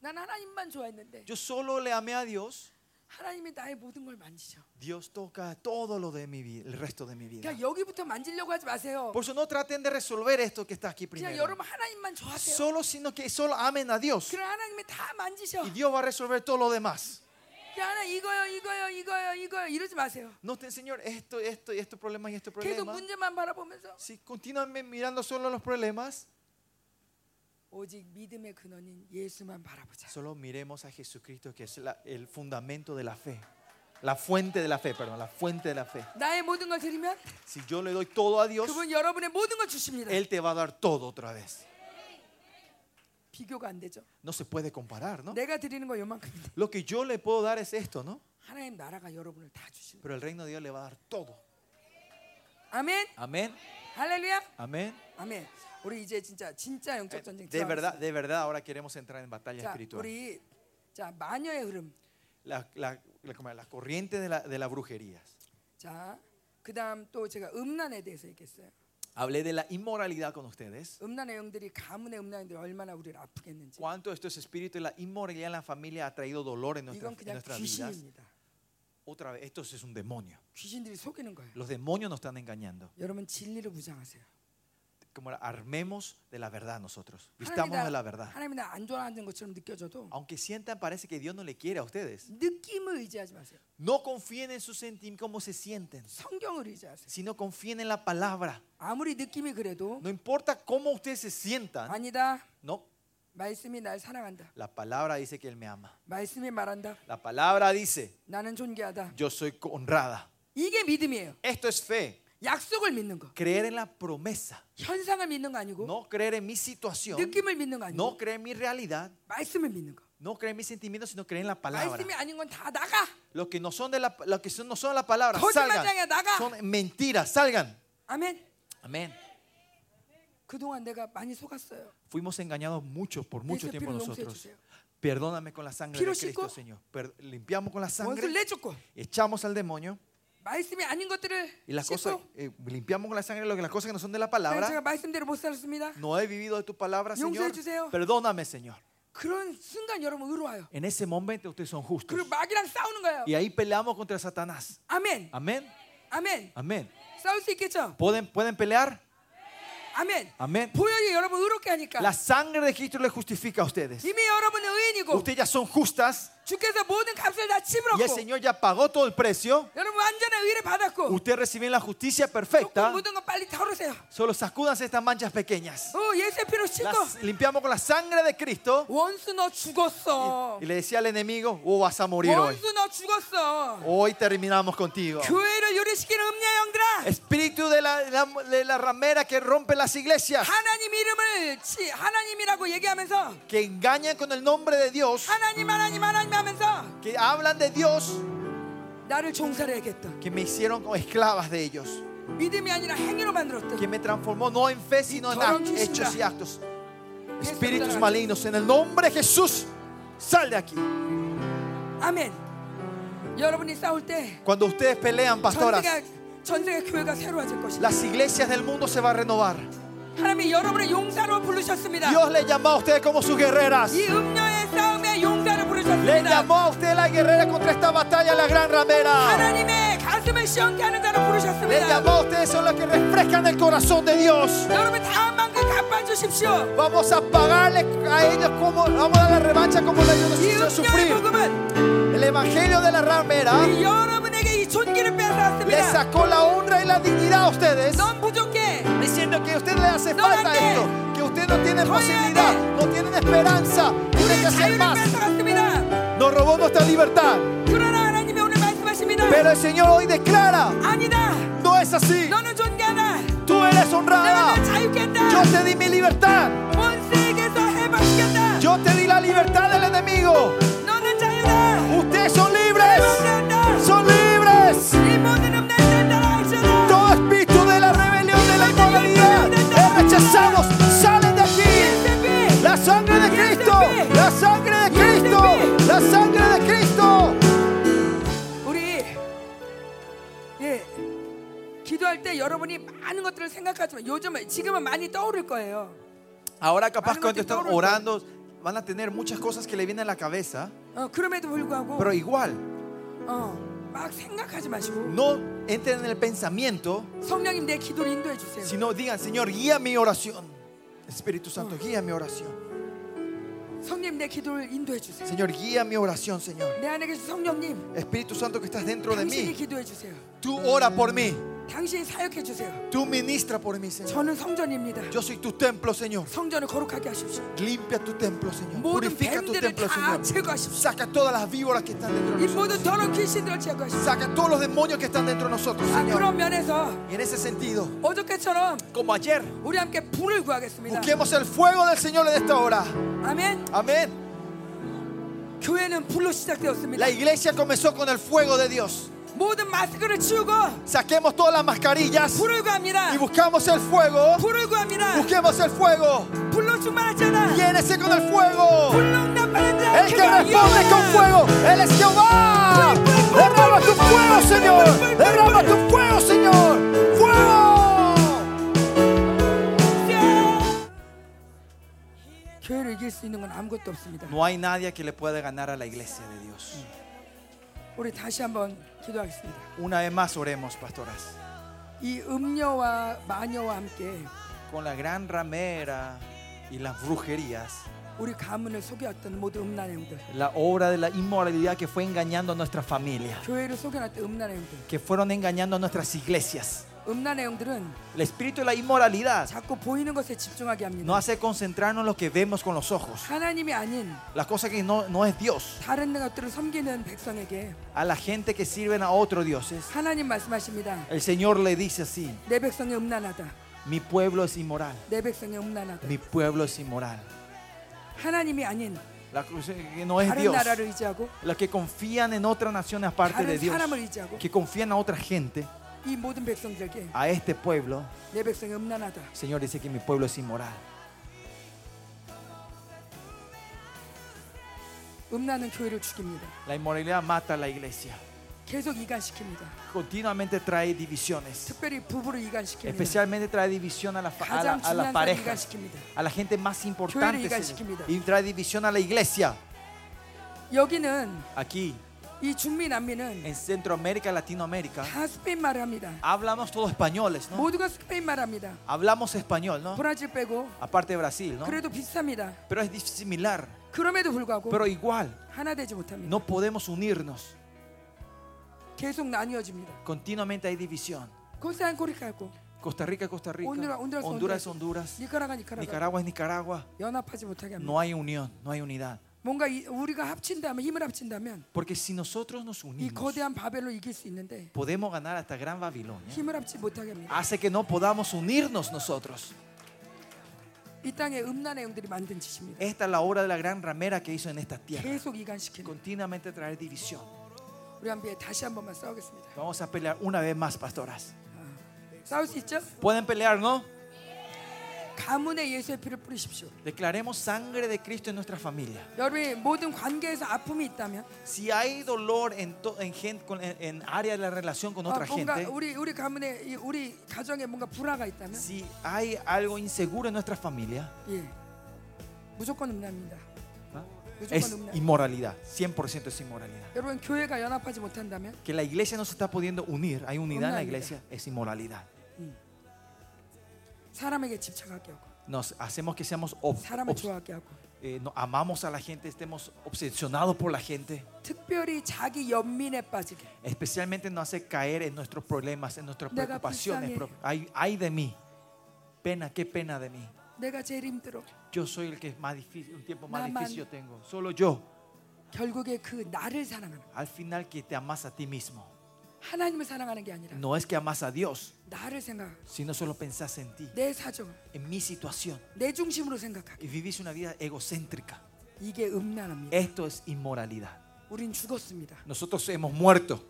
난 하나님만 좋아했는데 Yo solo le amé a Dios. 하나님이 나의 모든 걸 만지죠. Dios toca todo lo de mi vida, el resto de mi vida. 그냥 여기부터 만지려고 하지 마세요. Por eso no traten de resolver esto que está aquí 그냥 primero. 여러분 하나님만 좋아하세요. Solo, sino que solo amen a Dios. 그럼 하나님이 다 만지셔. Y Dios va a resolver todo lo demás. 그냥 하나 이거요, 이거요, 이거요, 이거요 이러지 마세요. No te Señor, esto, esto, y estos problemas y estos 계속 problemas. 문제만 바라보면서 Si continúan mirando solo los problemas, 오직 믿음의 근원인 예수만 바라보자. solo miremos a Jesucristo, que es la- el fundamento de la fe. La fuente de la fe, perdón, la fuente de la fe. 나의 모든 걸 드리면 Si yo le doy todo a Dios, 그분 여러분의 모든 걸 주십니다. Él te va a dar todo otra vez. 비교가 안 되죠. No se puede comparar, ¿no? 내가 드리는 거 요만큼인데 Lo que yo le puedo dar es esto, ¿no? 하나님 나라가 여러분을 다 주시는. Pero el reino de Dios le va a dar todo. 아멘. Amén. 할렐루야. Amén. 아멘. 우리 이제 진짜 진짜 영적 전쟁 De verdad, 들어가겠습니다. de verdad, ahora queremos entrar en batalla 자, espiritual. 우리 자 마녀의 흐름. La, la, la, como la corriente de la, de la brujería. 자, 그다음 또 제가 음란에 대해서 얘기했어요. Hablé de la inmoralidad con ustedes. 음란의 영들이 가문의 음란들이 얼마나 우리를 아프겠는지. Cuánto estos espíritus y la inmoralidad en la familia ha traído dolor en, nuestras- 이건 en 그냥 nuestras vidas. 귀신입니다. Otra vez, esto es un demonio. 귀신들이 속이는 거예요. Los demonios nos están engañando. 여러분 진리를 무장하세요. como armemos de la verdad nosotros, vistamos de la verdad. Aunque sientan parece que Dios no le quiere a ustedes. No confíen en sus sentimientos como se sienten, sino confíen en la palabra. No importa cómo ustedes se sientan. No. La palabra dice que él me ama. La palabra dice. Yo soy honrada. Esto es fe. 약속을 믿는 거. Creer en la promesa. 현상을 믿는 거 아니고 No creer en mi situación. 느낌을 믿는 거 No 아니고 creer en mi realidad. 말씀을 믿는 거. No creer en mis sentimientos, sino creer en la palabra. 말씀이 아닌 건 다 나가. Lo que no son de la, lo que son, no son la palabra, 거짓말장이야, 나가. salgan. Son mentiras, salgan. 아멘. Amén. 그동안 내가 많이 속았어요. Fuimos engañados mucho por mucho 내 tiempo 피를 용서해 nosotros. 주세요. Perdóname con la sangre 피로 de Cristo, 씻고, Señor. Per- limpiamos con la 원수를 sangre, 내쫓고 echamos al demonio 말씀이 아닌 것들을 y las cosas, 씻고 eh, limpiamos con la sangre lo que las cosas que no son de la 하나님, palabra. 제가 말씀대로 못 살았습니다. No he vivido de tu palabra, 용서해 Señor. 주세요. Perdóname, Señor. 그런 순간 여러분 의로워요. En ese momento ustedes son justos. 그리고 마귀랑 싸우는 거예요. Y ahí peleamos contra Satanás. 아멘. Amén. 아멘. Amén. 싸울 수 있겠죠? ¿Pueden, pueden pelear? 아멘. Amén. 보혈이 여러분 의롭게 하니까 La sangre de Cristo les justifica a ustedes. 이미 여러분은 의인이고 Ustedes ya son justas 주께서 모든 값을 다 y el 치밀었고 Señor ya pagó todo el precio. 여러분 완전한 의를 받았고 Ustedes reciben la justicia 조금 perfecta. 묻은 거 빨리 털으세요. Solo sacúdanse estas manchas pequeñas. 어, 예수의 피로 씻고 Las limpiamos con la sangre de Cristo. 원수 너 죽었어. Y le decía al enemigo, oh, vas a morir hoy. 원수 너 죽었어. Hoy terminamos contigo. 교회를 유리시키는 음녀 영들아. Espíritu de la, de la- de la ramera que rompe las iglesias, 하나님 이름을 치, 하나님이라고 얘기하면서 que engañan con el nombre de Dios, 하나님 하나님 하나님 하면서 que hablan de Dios, 나를 종살해야겠다. que me hicieron como esclavas de ellos, 믿음이 아니라 행위로 만들었다. que me transformó no en fe, sino en 더러운 act- hechos 귀신들아. y actos. 예수 Espíritus 따라가자. malignos, en el nombre de Jesús, sal de aquí. 아멘. 여러분이 싸울 때 Cuando ustedes pelean, pastoras, 전쟁의 전 세계 교회가 새로워질 것입니다. Las iglesias del mundo se va a renovar. 하나님이 여러분의 용사로 부르셨습니다. Dios le llamó a ustedes como sus guerreras. 이 음녀의 싸움에 용사로 Le 부르셨습니다. llamó a usted la guerrera contra esta batalla, la gran ramera. 하나님의 가슴을 시원케 하는 자로 Le 부르셨습니다. llamó a ustedes son los que refrescan el corazón de Dios. 여러분 다음 만큼 갚아주십시오. Vamos a pagarle a ellos como vamos a dar la revancha como le ellos nos 이 hicieron 음녀의 sufrir. 복음은 El evangelio de la ramera 이 여러분에게 이 존귀를 le 빼앗았습니다. sacó la honra y la dignidad a ustedes, 넌 부족해. diciendo que a usted le hace No, falta no, no. esto, que usted no tiene No, posibilidad, no. no tienen esperanza, tiene 우리 que hacer 자유를 más. Robó nuestra libertad. Pero el Señor hoy declara, no es así. Tú eres honrada. Yo te di mi libertad. Yo te di la libertad del enemigo. Ustedes son libres. Son libres. Todo espíritu de la rebelión, de la inmoralidad, rechazados. Salen de aquí. La sangre de Cristo. La sangre La sangre de Cristo. 우리 예 기도할 때 여러분이 많은 것들을 생각하지만 요즘 지금은 많이 떠오를 거예요. Ahora capaz Algo cuando te están torna. orando van a tener muchas cosas que le vienen a la cabeza, 어, 그럼에도 불구하고 pero igual 어, 막 생각하지 마시고 no entren en el pensamiento, 성령님 내 기도를 인도해 주세요. sino digan, Señor, guía mi oración. Espíritu Santo, guía mi oración. 성령님 내 기도를 인도해 주세요. Señor, guía mi oración, Señor. 내 안에 계신 성령님 Espíritu Santo que estás dentro de 당신이 mí, 기도해 주세요. tú ora por mí, 당신이 사역해 주세요. tú ministra por mí, Señor. 저는 성전입니다. Yo soy tu templo, Señor. 성전을 거룩하게 하십시오. Limpia tu templo, Señor. 모든 Purifica tu 뱀들을 templo, 다 Señor. 제거하십시오. Saca todas las víboras que están dentro de 이 nosotros. 모든 더러운 귀신들을 제거하십시오. Saca todos los demonios que están dentro de nosotros, 아, Señor. 그런 면에서 Y en ese sentido, 어저께처럼 como ayer, 우리 함께 불을 구하겠습니다. busquemos el fuego del Señor en esta hora. 아멘. Amén. 교회는 불로 시작되었습니다. La iglesia comenzó con el fuego de Dios. Saquemos todas las mascarillas y buscamos el fuego. Busquemos el fuego. Llénese con el fuego. El que responde con fuego, Él es Jehová. Derrama tu fuego, Señor. Derrama tu fuego, Señor. ¡Fuego! No hay nadie que le pueda ganar a la iglesia de Dios. 우리 다시 한번 기도하겠습니다. Una vez más oremos, pastoras. 이 음녀와 마녀와 함께 Con la gran ramera y las brujerías, 우리 가문을 속였던 모든 음란의 영들, la obra de la inmoralidad que fue engañando a nuestra familia, 교회를 속여놨던 음란의 영들, que fueron engañando a nuestras iglesias. 음란의 영들은 El espíritu de la inmoralidad 자꾸 보이는 것에 집중하게 합니다. nos hace concentrarnos en lo que vemos con los ojos. 하나님이 아닌 La cosa que no, no es Dios. 다른 것들을 섬기는 백성에게 A la gente que sirven a otros dioses. 하나님 말씀하십니다. El Señor le dice así, 내 백성이 음란하다. mi pueblo es inmoral. 내 백성이 음란하다. Mi pueblo es inmoral. 하나님이 아닌 La cruz que no es 다른 Dios. 나라를 의지하고 Los que confían en otra nación aparte de 다른 Dios. 사람을 의지하고 Que confían a otra gente. 이 모든 백성들에게 A este pueblo, 내 백성이 음란하다. el Señor dice que mi pueblo es inmoral. 음란은 교회를 죽입니다. La inmoralidad mata a la iglesia. 계속 이간시킵니다. Continuamente trae divisiones. 특별히 부부를 이간시킵니다. Especialmente trae división a la, fa- a la, 가장 a la 중요한 사람 pareja. 이간시킵니다. A la gente más importante. 교회를 이간시킵니다. Y trae división a la iglesia. 여기는 Aquí, 이 중미 남미는 en Centroamérica, Latinoamérica, 다 스페인 말을 합니다. hablamos todos españoles, ¿no? 모두가 스페인 말 합니다. Hablamos español, ¿no? 브라질 빼고 Aparte de Brasil, ¿no? 그래도 비슷합니다. Pero es dif- similar. 그럼에도 불구하고 Pero igual, 하나 되지 못합니다. no podemos unirnos. 계속 나뉘어집니다. Continuamente hay división. 코스타리카고 Costa Rica, Costa Rica. Honduras, Honduras, Honduras, Honduras. 니카라가 니카라가 Nicaragua es Nicaragua. 연합하지 못하게 합니다. No hay unión, no hay unidad. 뭔가 이- 우리가 합친다면 힘을 합친다면 Porque si nosotros nos 이 unimos, 거대한 바벨로 이길 수 있는데 podemos ganar a esta gran Babilonia. 힘을 합치 못하게 합니다. Hace que no podamos unirnos nosotros. 이 땅에 음란의 영들이 만든 짓입니다. Esta es la obra de la gran ramera que hizo en esta tierra. 계속 이간시키는 Continuamente traer división. 우리 함께 다시 한 번만 싸우겠습니다. Vamos a pelear una vez más, pastoras. 싸울 수 있죠? Pueden pelear, ¿no? 가문에 예수의 피를 뿌리십시오. Declaremos sangre de Cristo en nuestra familia. 여러분이 모든 관계에서 아픔이 있다면 Si hay dolor en, to- en, gen- con- en, en área de la relación con 어, otra 뭔가 gente, 우리 우리 가문에 이- 우리 가정에 뭔가 불화가 있다면 si hay algo inseguro en nuestra familia, 예 무조건 음란입니다. ¿ah? 무조건 es 음란. inmoralidad. 100% es inmoralidad. 여러분 교회가 연합하지 못한다면 Que la iglesia no se está pudiendo unir, hay unidad en la Inmoralidad. iglesia, es inmoralidad. 사람에게 집착하게 하고 Nos hacemos que seamos ob- 사람을 obs- 좋아하게 하고 eh, no- amamos a la gente, estemos obsesionados por la gente. 특별히 자기 연민에 빠지게 Especialmente nos hace caer en nuestros problemas, en nuestras 내가 preocupaciones. 불쌍해. pro- Ay, ay de mí. Pena, qué pena de mí. 내가 제일 힘들어 Yo soy el que es más difícil, un tiempo más Naman. difícil yo tengo. Solo yo. 결국에 그 나를 사랑하는 거야. Al final que te amas a ti mismo. 하나님을 사랑하는 게 아니라 No es que amas a Dios, 나를 생각하고 sino solo pensás en ti, 내 사정을 en mi situación. 내 중심으로 생각하게 Y vivís una vida egocéntrica. 이게 음란합니다. Esto es inmoralidad. 우린 죽었습니다. Nosotros hemos muerto.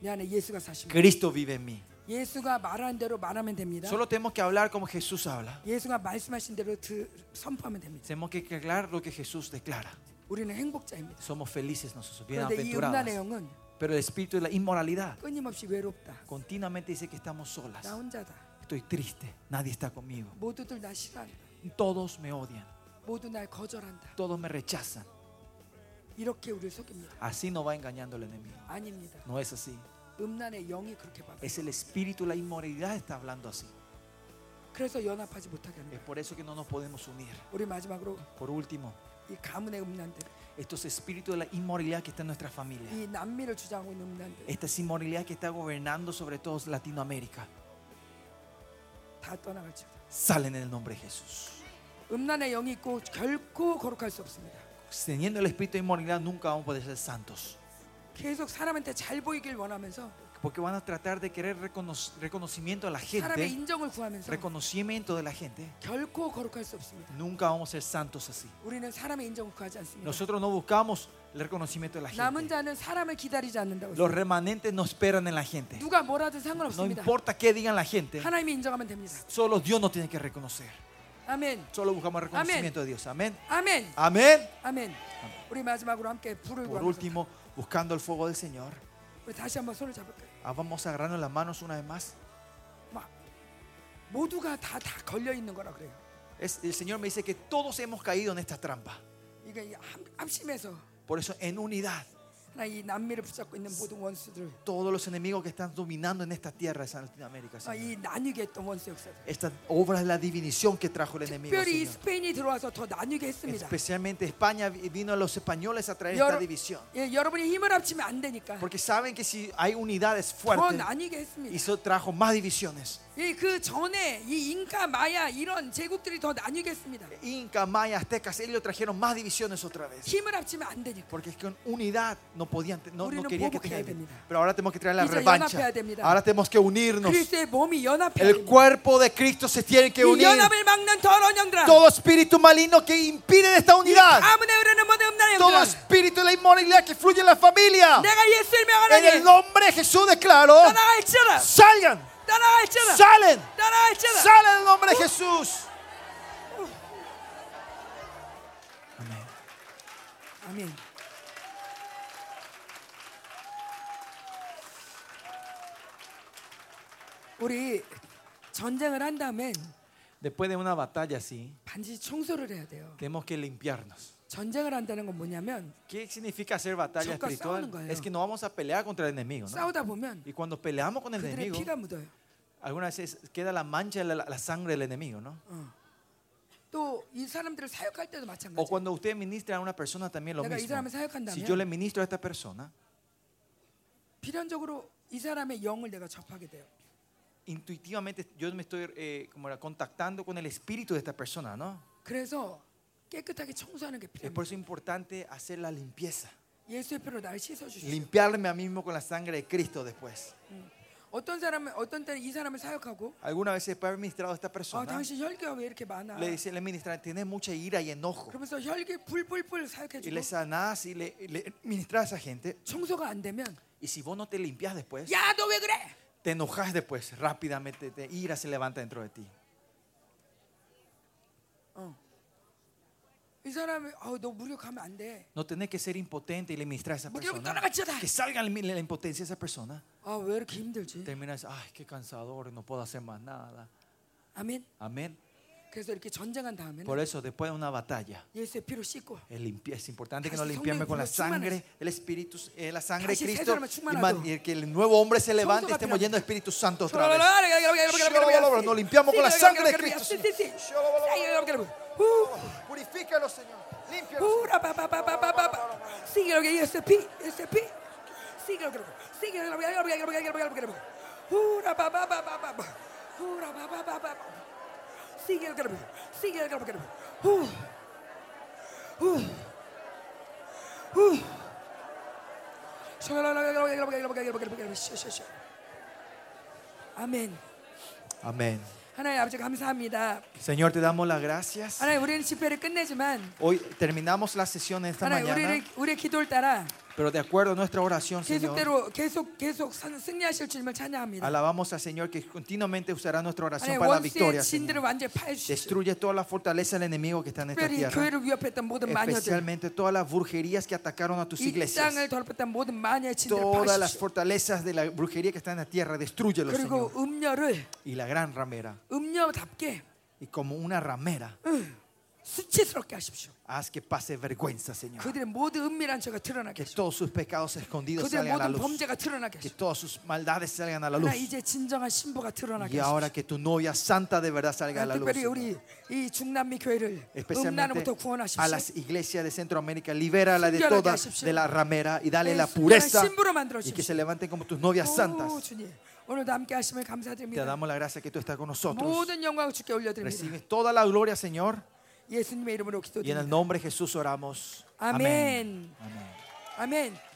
내 안에 예수가 사십니다. Cristo vive en mí. 예수가 말하는 대로 말하면 됩니다. Solo tenemos que hablar como Jesús habla. 예수가 말씀하신 대로 드, 선포하면 됩니다. Tenemos que declarar lo que Jesús declara. 우리는 행복자입니다. Somos felices nosotros, 그런데 이 bienaventurados. 음란의 영은 Pero el espíritu de la inmoralidad 끊임없이 외롭다. continuamente dice que estamos solas. 나 혼자다. Estoy triste, nadie está conmigo. 모두들 나 싫어한다. Todos me odian, 모두 날 거절한다. todos me rechazan. 이렇게 우리를 속입니다. Así nos va engañando el enemigo. 아닙니다. No es así. 음란의 영이 그렇게 봐. Es el espíritu, la inmoralidad está hablando así. 그래서 연합하지 못하게 하는 Es 거예요. por eso que no nos podemos unir. 우리 마지막으로 Por último, 이 가문의 음란들, estos espíritus de la inmoralidad que está en nuestra familia. 이 남미를 주장하고 있는 음란들 Esta es inmoralidad que está gobernando sobre todo Latinoamérica. 다 떠나갈지어다. Salen en el nombre de Jesús. 음란의 영이 있고 결코 거룩할 수 없습니다. Teniendo el espíritu de inmoralidad nunca vamos a poder ser santos. 계속 사람한테 잘 보이길 원하면서 porque van a tratar de querer reconocimiento a la gente, reconocimiento de la gente. Nunca vamos a ser santos así. Nosotros no buscamos el reconocimiento de la gente. Los remanentes no esperan en la gente. No importa qué digan la gente. Solo Dios nos tiene que reconocer. Amén. Solo buscamos el reconocimiento de Dios. Amén. Amén. Amén. Amén. Amén. Por último, buscando el fuego del Señor. 우리 다시 한번 손을 잡을까요? ah, vamos a agarrarnos las manos una vez más. 막 모두가 다 다 걸려 있는 거라 그래요. Es- el Señor me dice que todos hemos caído en esta trampa. 이게 이 합- 합심해서 Por eso, en unidad, todos los enemigos que están dominando en esta tierra en Latinoamérica. Esta obra es la divinición que trajo el enemigo. Especialmente España vino a los españoles a traer esta división. Porque saben que si hay unidades fuertes, eso trajo más divisiones. 이 그 전에 이 인카, 마야 이런 제국들이 더 나뉘게 했습니다. Inca, Maya, Aztecas, ellos trajeron más divisiones otra vez. 힘을 합치면 안 되니까. Porque es que con unidad no podían, no, no 우리는 querían que 보복해야 tengan. 됩니다. Pero ahora tenemos que traer la 이제 revancha. 연합해야 됩니다. Ahora tenemos que unirnos. 그리스도의 몸이 연합해야 El 됩니다. cuerpo de Cristo se tiene que 이 unir. 연합을 막는 더러운 영들아. Todo espíritu maligno que impide esta 이 unidad. 가문에 흐르는 모든 음란의 Todo 영들아. espíritu de la inmoralidad que fluye en la familia. 내가 예수를 En el 명하노니 nombre de Jesús declaro. 떠나갈지어다. Salgan. 떠나갈지어다. Salen. 떠나갈지어다. Salen en el nombre de Jesús. Amén. 아멘. 우리 전쟁을 한 다음엔 Después de una batalla así, 반드시 청소를 해야 돼요. tenemos que limpiarnos. 전쟁을 한다는 건 뭐냐면 ¿Qué significa hacer batalla 적과 espiritual? 싸우는 거예요. Es que no vamos a pelear contra el enemigo, ¿no? 싸우다 보면 Y cuando peleamos con el 그들의 enemigo, 피가 묻어요. algunas veces queda la mancha de la, la sangre del enemigo, ¿no? 또 이 사람들을 사역할 때도 O 마찬가지예요. cuando usted ministra a una persona también lo 내가 이 mismo. 사람을 사역한다면 Si yo le ministro a esta persona, 필연적으로 이 사람의 영을 내가 접하게 돼요. intuitivamente yo me estoy eh, como era, contactando con el espíritu de esta persona, ¿no? 그래서 깨끗하게 청소하는 게 Es por 필요합니다. eso importante hacer la limpieza. 예수의 피로 나를 씻어 주시죠. Limpiarme a mí mismo con la sangre de Cristo después. 어떤 사람은 어떤 때는 이 사람을 사역하고 Alguna vez después de haber ministrado a esta 아, persona, 당신 혈기가 왜 이렇게 많아? le dice, le ministra, tienes mucha ira y enojo. 그러면서 혈기 불불불 사역해 Y le 주고 sanás y le, le ministras a esa gente. 청소가 안 되면 Y si vos no te limpias después, 야 너 왜 그래? te enojas después, rápidamente, te ira se levanta dentro de ti. 이 사람이 어, 너 무력하면 안 돼. No tenés que ser impotente y le ministrar a esa 무력 persona. 떠나가지다. Que salga la impotencia de esa persona. 아, 왜 이렇게 힘들지? Termina diciendo, ay, qué cansador, no puedo hacer más nada. 아멘. Amén. 그래서 이렇게 전쟁한 다음에는 Por eso, después de una batalla, 예수의 피로 씻고 es, limpi- es importante que 다시 nos limpiemos con la 성령으로 sangre, el Espíritu, eh, la sangre de 다시 새 Cristo 사람을 y, 충만하고 man- y que el nuevo hombre se levante y 청소가 estemos 필요합니다. llenos de Espíritu Santo otra vez. Nos Nos limpiamos con la sangre de Cristo. Purifícalo, Señor. Límpialo. sigue el sigue el Uh, uh, uh. Amén. Amén. Señor, te damos las gracias. Hoy terminamos la sesión esta mañana. 우리를 우리의 기도를 따라 pero de acuerdo a nuestra oración, Señor, 계속대로 계속 계속 선- 승리하실 주님을 찬양합니다. alabamos al Señor que continuamente usará nuestra oración 하나님 para la 원수의 victoria. 진들을 Señor. 완전히 파해주시오. Destruye toda la fortaleza del enemigo que está en esta 특별히 tierra, 교회를 위협했던 모든 마녀들, especialmente todas las brujerías que atacaron a tus 이 iglesias. 땅을 더럽혔던 모든 마녀의 진들을 Todas las 파하십시오. fortalezas de la brujería que está en la tierra, destruyelo, 그리고 Señor. 음녀를 Y la gran ramera, 음녀답게 y como una ramera, 응, 수치스럽게 하십시오. haz que pase vergüenza, Señor. 그들의 모든 은밀한 죄가 드러나게 Que 하십시오. todos sus pecados escondidos 그들의 salgan a la 모든 luz. 범죄가 드러나게 Que 하십시오. todas sus maldades salgan a la luz. 하나 이제 진정한 신부가 드러나게 Y ahora 하십시오. que tu novia santa de verdad salga a la luz. 특별히 Señor. 우리 이 중남미 교회를 Especialmente 음란으로부터 a 구원하십시오. las iglesias de Centroamérica, libérala de 순결하게 toda 하십시오. de la ramera y dale 네, la 순결한 pureza 신부로 만들어 y que 주십시오. se levanten como tus novias 오, santas. 주님 오늘도 함께 하심을 Te 감사드립니다. damos la gracia que tú estás con nosotros. 모든 영광을 주께 올려드립니다. Recibes toda la gloria, Señor. 예수님의 이름으로 Y en el 기도드립니다. nombre de Jesús oramos. 아멘. Amén. 아멘.